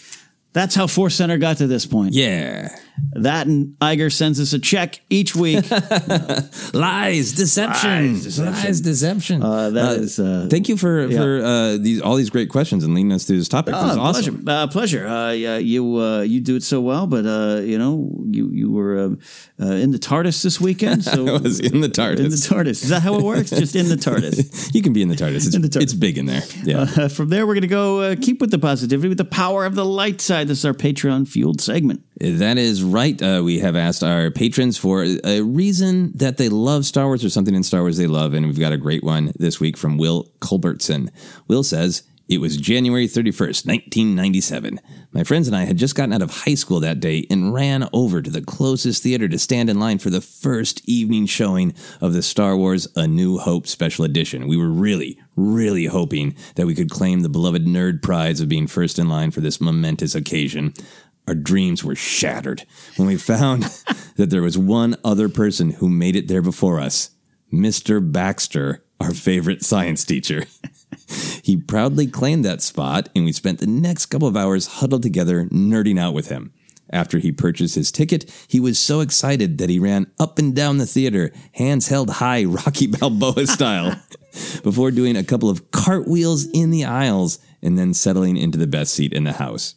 That's how Force Center got to this point. yeah. That and Iger sends us a check each week. Lies, deception, Lies, deception. lies, deception. Uh, that is, uh, thank you for yeah. for uh, these all these great questions and leading us through this topic. This Oh, awesome. pleasure. Uh, pleasure. Uh, yeah, you uh, you do it so well, but uh, you know you you were uh, uh, in the TARDIS this weekend. So I was in the TARDIS. In the TARDIS. Is that how it works? Just in the TARDIS. You can be in the TARDIS. It's, In the TARDIS. it's big in there. Yeah. Uh, from there, we're going to go uh, keep with the positivity with the power of the light side. This is our Patreon fueled segment. That is right. Uh, we have asked our patrons for a reason that they love Star Wars or something in Star Wars they love, and we've got a great one this week from Will Culbertson. Will says, It was January 31st, 1997. My friends and I had just gotten out of high school that day and ran over to the closest theater to stand in line for the first evening showing of the Star Wars A New Hope special edition. We were really, really hoping that we could claim the beloved nerd prize of being first in line for this momentous occasion our dreams were shattered when we found that there was one other person who made it there before us Mr. Baxter, our favorite science teacher. he proudly claimed that spot, and we spent the next couple of hours huddled together, nerding out with him. After he purchased his ticket, he was so excited that he ran up and down the theater, hands held high, Rocky Balboa style, before doing a couple of cartwheels in the aisles and then settling into the best seat in the house.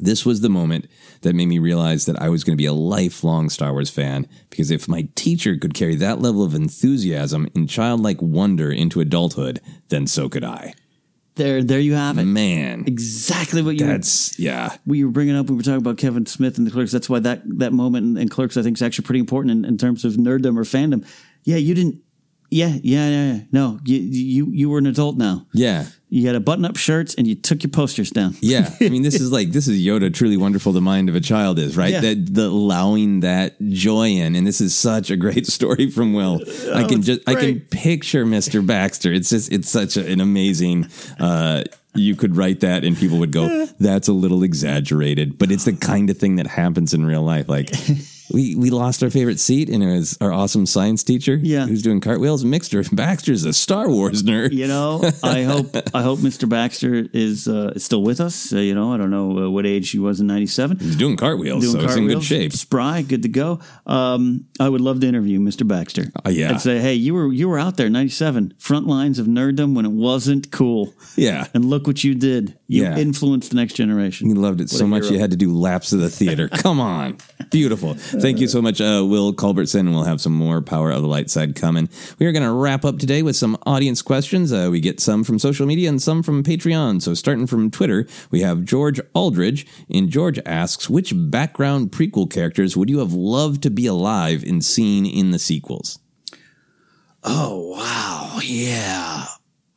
This was the moment that made me realize that I was going to be a lifelong Star Wars fan because if my teacher could carry that level of enthusiasm and childlike wonder into adulthood, then so could I. There, there you have it. Man, Exactly what you that's yeah. we were bringing up. We were talking about Kevin Smith and the Clerks. That's why that that moment in, in Clerks I think is actually pretty important in, in terms of nerddom or fandom. Yeah, you didn't. Yeah, yeah, yeah. yeah. No, you you you were an adult now. Yeah. You had a button up shirts and you took your posters down. Yeah, I mean, this is like this is Yoda. Truly wonderful, the mind of a child is right. Yeah. That the allowing that joy in, and this is such a great story from Will. I can just I can picture Mister Baxter. It's just it's such a, an amazing. uh you could write that and people would go, "That's a little exaggerated," but it's the kind of thing that happens in real life. Like we we lost our favorite seat, and it was our awesome science teacher, Yeah. who's doing cartwheels. Mixter Baxter's a Star Wars nerd. You know, I hope I hope Mr. Baxter is uh, is still with us. Uh, you know, I don't know uh, what age he was in '97. He's doing cartwheels, Doing so he's in good shape. spry, good to go. Um, I would love to interview Mr. Baxter. Uh, yeah. I'd say, hey, you were you were out there '97, front lines of nerddom when it wasn't cool, Yeah. and look what you did. You Yeah. influenced the next generation. He loved it so much you had to do laps of the theater. Come on. Beautiful. Thank you so much, uh, Will Culbertson. We'll have some more Power of the Light side coming. We are going to wrap up today with some audience questions. Uh, we get some from social media and some from Patreon. So starting from Twitter, we have George Aldridge. And George asks, which background prequel characters would you have loved to be alive and seen in the sequels? Oh wow, yeah.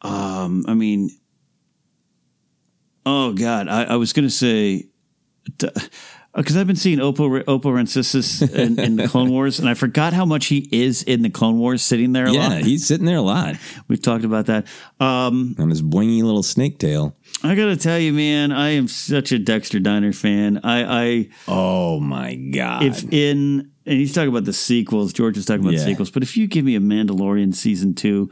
Um, I mean, oh god, I, I was gonna say, because I've been seeing Oppo Oppo Rancisis in, in the Clone Wars, and I forgot how much he is in the Clone Wars, sitting there a Yeah, lot. he's sitting there a lot We've talked about that. Um, on his boingy little snake tail. I gotta tell you, man, I am such a Dexter Diner fan. I, I Oh my God. if in and he's talking about the sequels. George was talking about Yeah. the sequels, but if you give me a Mandalorian season two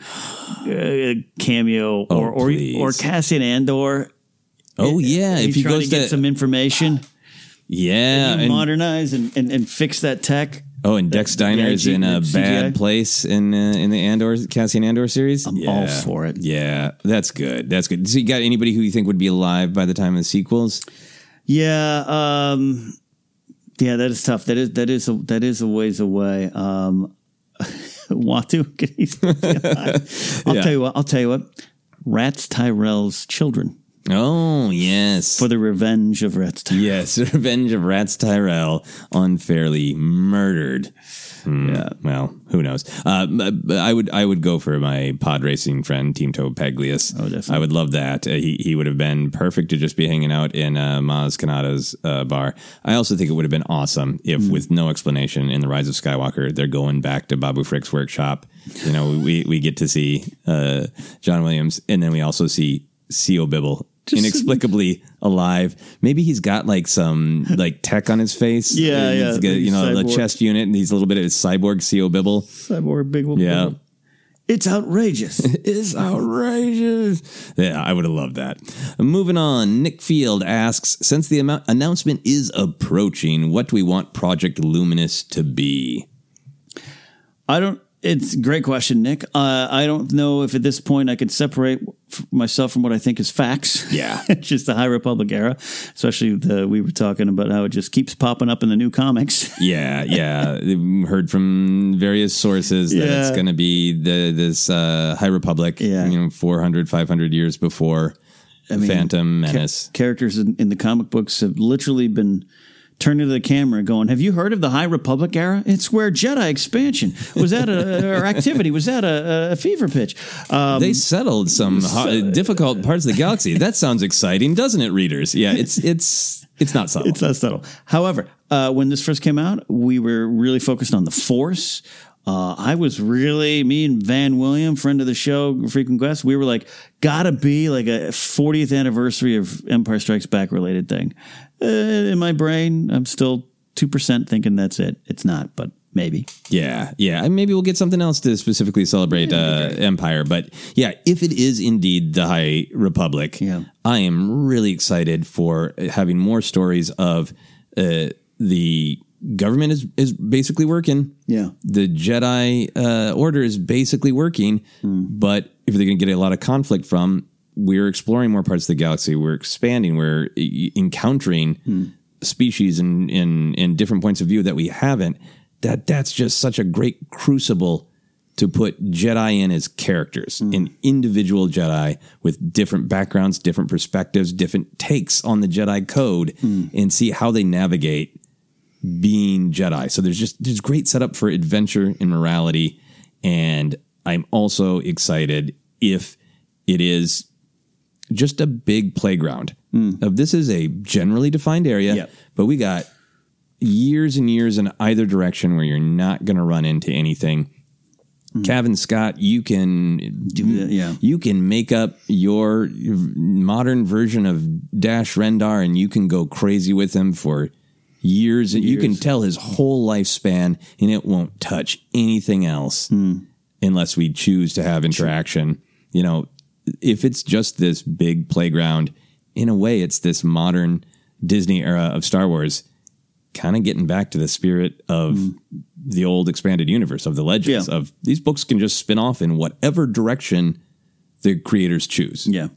uh, cameo or or Oh, please. or Cassian Andor, oh, yeah. If he goes to get to. some information, yeah. and and- modernize and, and and fix that tech. Oh, and Dex Diner yeah, is in a bad place in uh, in the Andor Cassian Andor series. I'm all for it. Yeah, that's good. That's good. So you got anybody who you think would be alive by the time of the sequels? Yeah, um, yeah, that is tough. That is that is a, that is a ways away. Um, Watto, can he still be alive? I'll Yeah. tell you what. I'll tell you what. Ratts Tyerell's children. Oh yes, for the revenge of Ratts Tyerell. yes, Revenge of Ratts Tyerell unfairly murdered. Hmm, Yeah. Well, who knows? Uh, I would I would go for my pod racing friend Teemto Pagalies. Oh, definitely. I would love that. Uh, he he would have been perfect to just be hanging out in uh, Maz Kanata's uh, bar. I also think it would have been awesome if, Mm. with no explanation in the Rise of Skywalker, they're going back to Babu Frick's workshop. You know, we we get to see uh, John Williams, and then we also see Sio Bibble. Inexplicably alive. Maybe he's got like some like tech on his face. Yeah, yeah, got, you know, the cyborg. chest unit, and he's a little bit of his cyborg Sio Bibble. Cyborg Big Wolf. Yeah. It's outrageous. it's outrageous. Yeah, I would have loved that. Moving on, Nick Field asks Since the amou- announcement is approaching, what do we want Project Luminous to be? I don't. It's a great question, Nick. Uh, I don't know if at this point I could separate f- myself from what I think is facts. Yeah. just the High Republic era, especially the we were talking about how it just keeps popping up in the new comics. Yeah, yeah. Heard from various sources that it's going to be the this uh, High Republic, Yeah. you know, 400, 500 years before mean, Phantom Ca- Menace. characters in, in the comic books have literally been turning to the camera going, "Have you heard of the High Republic era? It's where Jedi expansion was that a or activity was that a, a fever pitch." Um, they settled some ho- difficult parts of the galaxy. That sounds exciting, doesn't it, readers? Yeah, it's it's it's not subtle. It's not subtle. However, uh, when this first came out, we were really focused on the Force. Uh, I was really me and Van William, friend of the show, Frequent guest. We were like, gotta be like a 40th anniversary of Empire Strikes Back related thing. Uh, in my brain, I'm still two percent thinking that's it. It's not, but maybe. Yeah, yeah. And maybe we'll get something else to specifically celebrate uh, Empire. But yeah, if it is indeed the High Republic, Yeah. I am really excited for having more stories of uh, the government is is basically working. Yeah. The Jedi uh, Order is basically working, hmm. but if they're going to get a lot of conflict from, we're exploring more parts of the galaxy. We're expanding. We're e- encountering hmm. species and in, in different points of view that we haven't. That that's just such a great crucible to put Jedi in as characters, hmm. an individual Jedi with different backgrounds, different perspectives, different takes on the Jedi code, and see how they navigate being Jedi. So there's just there's great setup for adventure and morality, and I'm also excited if it is just a big playground. Hmm. Of this is a generally defined area, Yep. but we got years and years in either direction where you're not going to run into anything. Hmm. Kevin Scott, you can Do that, yeah. you can make up your modern version of Dash Rendar and you can go crazy with him for years and you can tell his whole lifespan and it won't touch anything else hmm. unless we choose to have interaction. You know, if it's just this big playground, in a way it's this modern Disney era of Star Wars kind of getting back to the spirit of hmm. the old expanded universe of the legends Yeah. of these books can just spin off in whatever direction the creators choose. Yeah.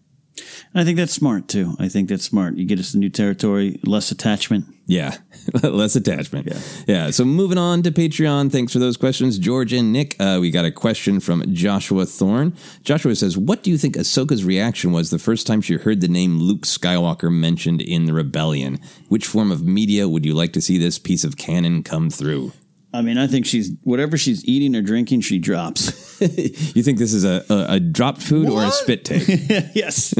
I think that's smart too. I think that's smart. You get us the new territory, less attachment. Yeah, less attachment. Yeah. So moving on to Patreon. Thanks for those questions, George and Nick. Uh, we got a question from Joshua Thorne. Joshua says, "What do you think Ahsoka's reaction was the first time she heard the name Luke Skywalker mentioned in the Rebellion? Which form of media would you like to see this piece of canon come through?" I mean, I think she's whatever she's eating or drinking, she drops. You think this is a a, a dropped food or a spit take? yes.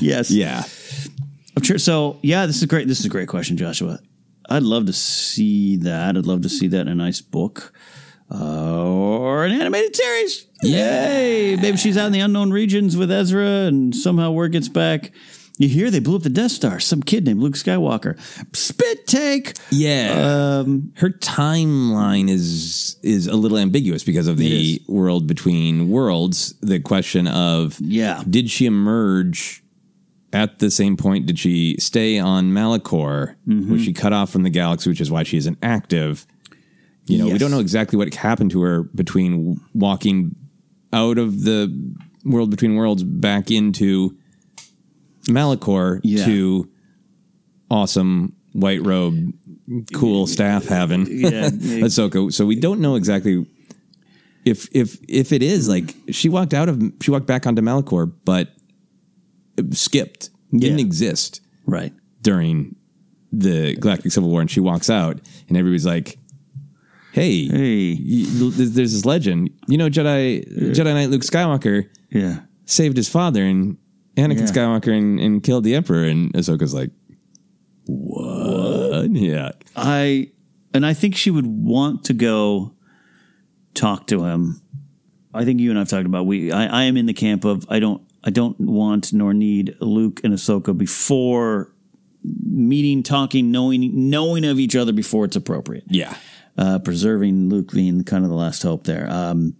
yes. yeah. I'm sure. So yeah, this is great. This is a great question, Joshua. I'd love to see that. I'd love to see that in a nice book uh, or an animated series. Yay! Maybe she's out in the unknown regions with Ezra, and somehow word gets back. You hear they blew up the Death Star. Some kid named Luke Skywalker. Spit take. Yeah. Um, her timeline is is a little ambiguous because of the world between worlds. The question of Yeah. did she emerge at the same point? Did she stay on Malachor? Mm-hmm. Was she cut off from the galaxy, which is why she isn't active? You know, we don't know exactly what happened to her between walking out of the world between worlds back into Malachor Yeah. to awesome white robe, cool staff having Yeah. Ahsoka. So we don't know exactly if if if it is like she walked out of she walked back onto Malachor, but skipped, didn't Yeah. exist Right. during the Galactic Civil War, and she walks out, and everybody's like, "Hey, Hey. you- there's there's this legend, you know, Jedi Jedi Knight Luke Skywalker Yeah. saved his father and Anakin Yeah. Skywalker and, and killed the Emperor," and Ahsoka's like, "What? Yeah, I and I think she would want to go talk to him. I think you and I've talked about we. I, I am in the camp of I don't I don't want nor need Luke and Ahsoka before meeting, talking, knowing knowing of each other before it's appropriate. yeah, Uh, preserving Luke being kind of the last hope there. Um,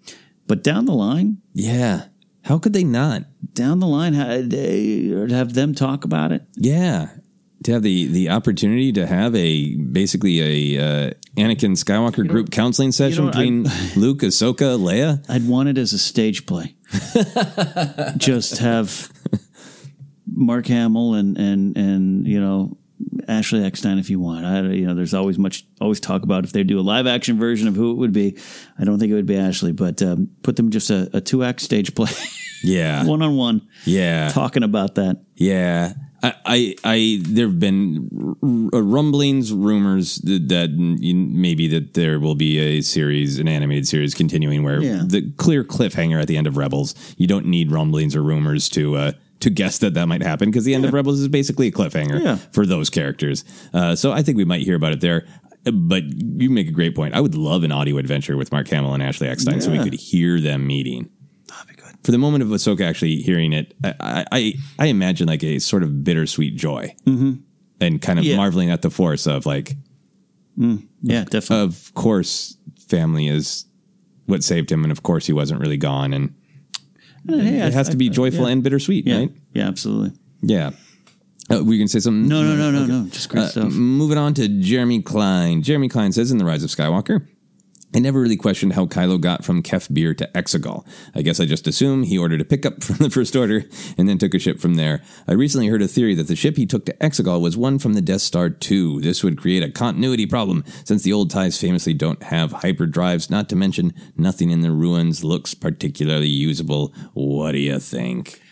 but down the line, yeah." How could they not? down the line, ha- they- or have them talk about it. Yeah, to have the the opportunity to have a basically a uh, Anakin Skywalker group counseling session what, I- between Luke, Ahsoka, Leia. I'd want it as a stage play. Just have Mark Hamill and and and you know Ashley Eckstein if you want. I you know there's always much always talk about if they do a live action version of who it would be. I don't think it would be Ashley, but um, put them just a, a two act stage play, Yeah, one on one, yeah, talking about that. yeah. I, I, I there have been r- rumblings, rumors that, that maybe that there will be a series, an animated series continuing where Yeah. the clear cliffhanger at the end of Rebels. You don't need rumblings or rumors to uh, to guess that that might happen because the end of Rebels is basically a cliffhanger Yeah. for those characters. Uh, so I think we might hear about it there. But you make a great point. I would love an audio adventure with Mark Hamill and Ashley Eckstein so we could hear them meeting. For the moment of Ahsoka actually hearing it, I I, I imagine like a sort of bittersweet joy, mm-hmm. and kind of Yeah. marveling at the force of like, Yeah, definitely. of course, family is what saved him, and of course he wasn't really gone, and Hey, I- it has to be I- joyful yeah. and bittersweet, yeah, right? yeah, absolutely. Yeah. Uh, going to say something? No, no, no, no, no. Just great Uh, stuff. moving on to Jeremy Klein. Jeremy Klein says in The Rise of Skywalker, I never really questioned how Kylo got from Kef Bir to Exegol. I guess I just assume he ordered a pickup from the First Order and then took a ship from there. I recently heard a theory that the ship he took to Exegol was one from the Death Star 2. This would create a continuity problem since the old ties famously don't have hyperdrives, not to mention nothing in the ruins looks particularly usable. What do you think?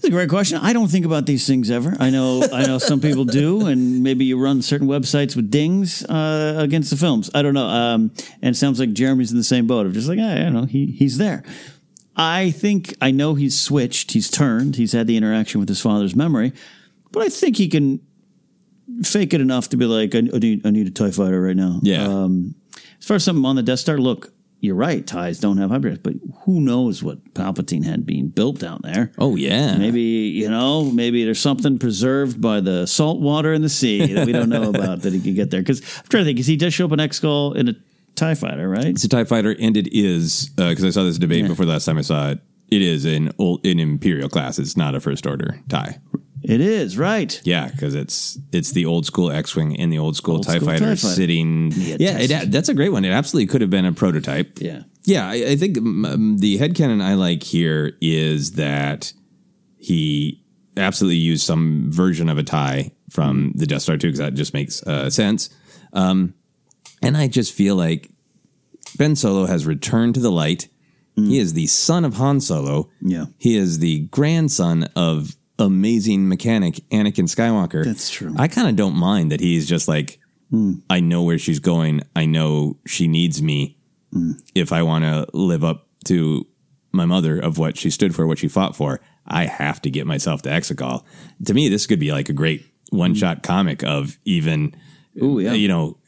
It's a great question. I don't think about these things ever. I know, I know some people do, and maybe you run certain websites with dings uh, against the films. I don't know. Um, and it sounds like Jeremy's in the same boat of just like, I don't know, he he's there. I think I know he's switched, he's turned, he's had the interaction with his father's memory, but I think he can fake it enough to be like, I, I need, I need a Tie Fighter right now. Yeah. Um, as far as something on the Death Star, look, you're right. Ties don't have hybrids, but who knows what Palpatine had being built down there? Oh, yeah. Maybe you know, maybe there's something preserved by the salt water in the sea that we don't know about that he could get there. Because I'm trying to think, because he does show up in Exegol in a Tie Fighter, right? It's a Tie Fighter, and it is uh, because I saw this debate before the last time I saw it. It is an old, an Imperial class. It's not a First Order tie. It is right. Yeah, because it's it's the old school X wing and the old school Old Tie school Fighter sitting. Yeah, it, that's a great one. It absolutely could have been a prototype. Yeah. Yeah, I, I think um, the headcanon I like here is that he absolutely used some version of a tie from the Death Star 2 because that just makes uh, sense. Um, and I just feel like Ben Solo has returned to the light. He is the son of Han Solo. Yeah. He is the grandson of amazing mechanic Anakin Skywalker. That's true. I kind of don't mind that he's just like, hmm. I know where she's going. I know she needs me hmm. if I want to live up to my mother of what she stood for, what she fought for, I have to get myself to Exegol. To me, this could be like a great one hmm. shot comic of even, Ooh, yeah. you know,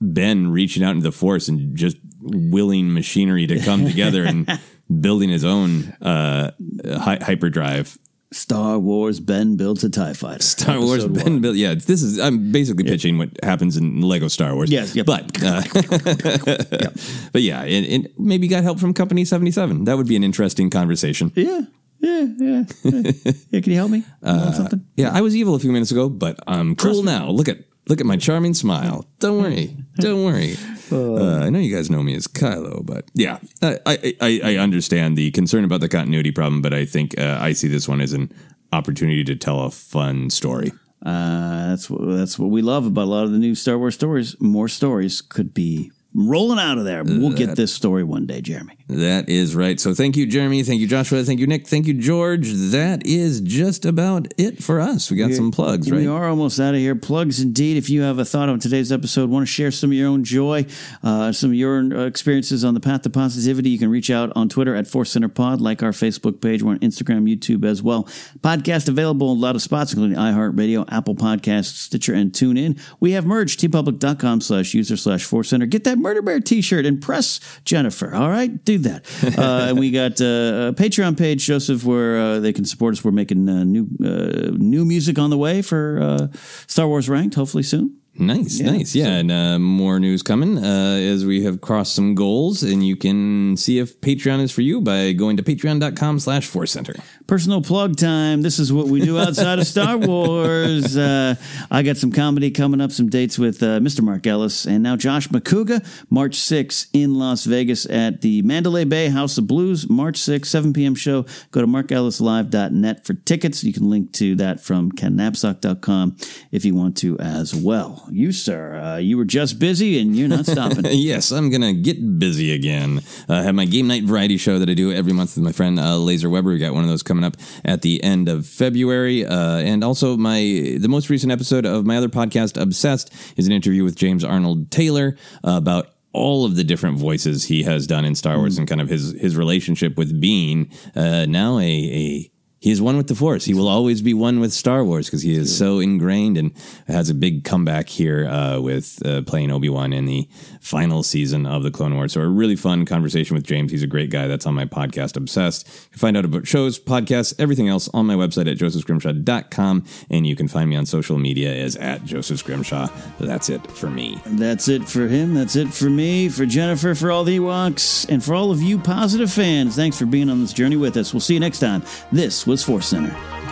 Ben reaching out into the force and just willing machinery to come together and building his own uh, hy- hyperdrive. Star Wars Ben builds a TIE Fighter. Star Wars Ben one. built. Yeah, this is. I'm basically pitching what happens in Lego Star Wars. Yes, yep. but uh, but yeah, and, and maybe got help from Company Seventy Seven. That would be an interesting conversation. Yeah. Yeah, yeah. yeah. Yeah, Can you help me? You want something? Yeah, I was evil a few minutes ago, but I'm cool now. Look at look at my charming smile. Don't worry, don't worry. Uh, I know you guys know me as Kylo, but yeah, I, I I I understand the concern about the continuity problem, but I think uh, I see this one as an opportunity to tell a fun story. Uh, that's what that's what we love about a lot of the new Star Wars stories. More stories could be rolling out of there. We'll get this story one day, Jeremy. That is right. So thank you, Jeremy. Thank you, Joshua. Thank you, Nick. Thank you, George. That is just about it for us. We got some plugs, right? We are almost out of here. Plugs indeed. If you have a thought on today's episode, want to share some of your own joy, uh, some of your uh, experiences on the path to positivity, you can reach out on Twitter at Force Center Pod, like our Facebook page. We're on Instagram, YouTube as well. Podcast available in a lot of spots, including iHeartRadio, Apple Podcasts, Stitcher, and TuneIn. We have merged, teepublic.com slash user slash Force Center. Get that Murder Bear t-shirt and press Jennifer. All right, do that. Uh, and we got uh, a Patreon page, Joseph, where uh, they can support us. We're making uh, new uh, new music on the way for uh, Star Wars Ranked, hopefully soon. Nice, nice. Yeah, and uh, more news coming uh, as we have crossed some goals. And you can see if Patreon is for you by going to patreon.com slash force center. Personal plug time. This is what we do outside of Star Wars. Uh, I got some comedy coming up, some dates with uh, Mr. Mark Ellis and now Josh McCouga, March 6th in Las Vegas at the Mandalay Bay House of Blues, March 6th, 7 p.m. show. Go to markellislive.net for tickets. You can link to that from kennapsock.com if you want to as well. You, sir, uh, you were just busy and you're not stopping. yes, I'm going to get busy again. Uh, I have my game night variety show that I do every month with my friend uh, Laser Weber. We got one of those coming up at the end of February. Uh, and also my the most recent episode of my other podcast, Obsessed, is an interview with James Arnold Taylor about all of the different voices he has done in Star Wars and kind of his his relationship with being uh, now a, a he is one with the Force. He will always be one with Star Wars because he is so ingrained and has a big comeback here uh, with uh, playing Obi Wan in the final season of the Clone Wars. So a really fun conversation with James. He's a great guy. That's on my podcast, Obsessed. You find out about shows, podcasts, everything else on my website at josephscrimshaw.com. And you can find me on social media as at Joseph Scrimshaw. That's it for me. That's it for him. That's it for me, for Jennifer, for all the Ewoks, and for all of you positive fans. Thanks for being on this journey with us. We'll see you next time. This was Force Center.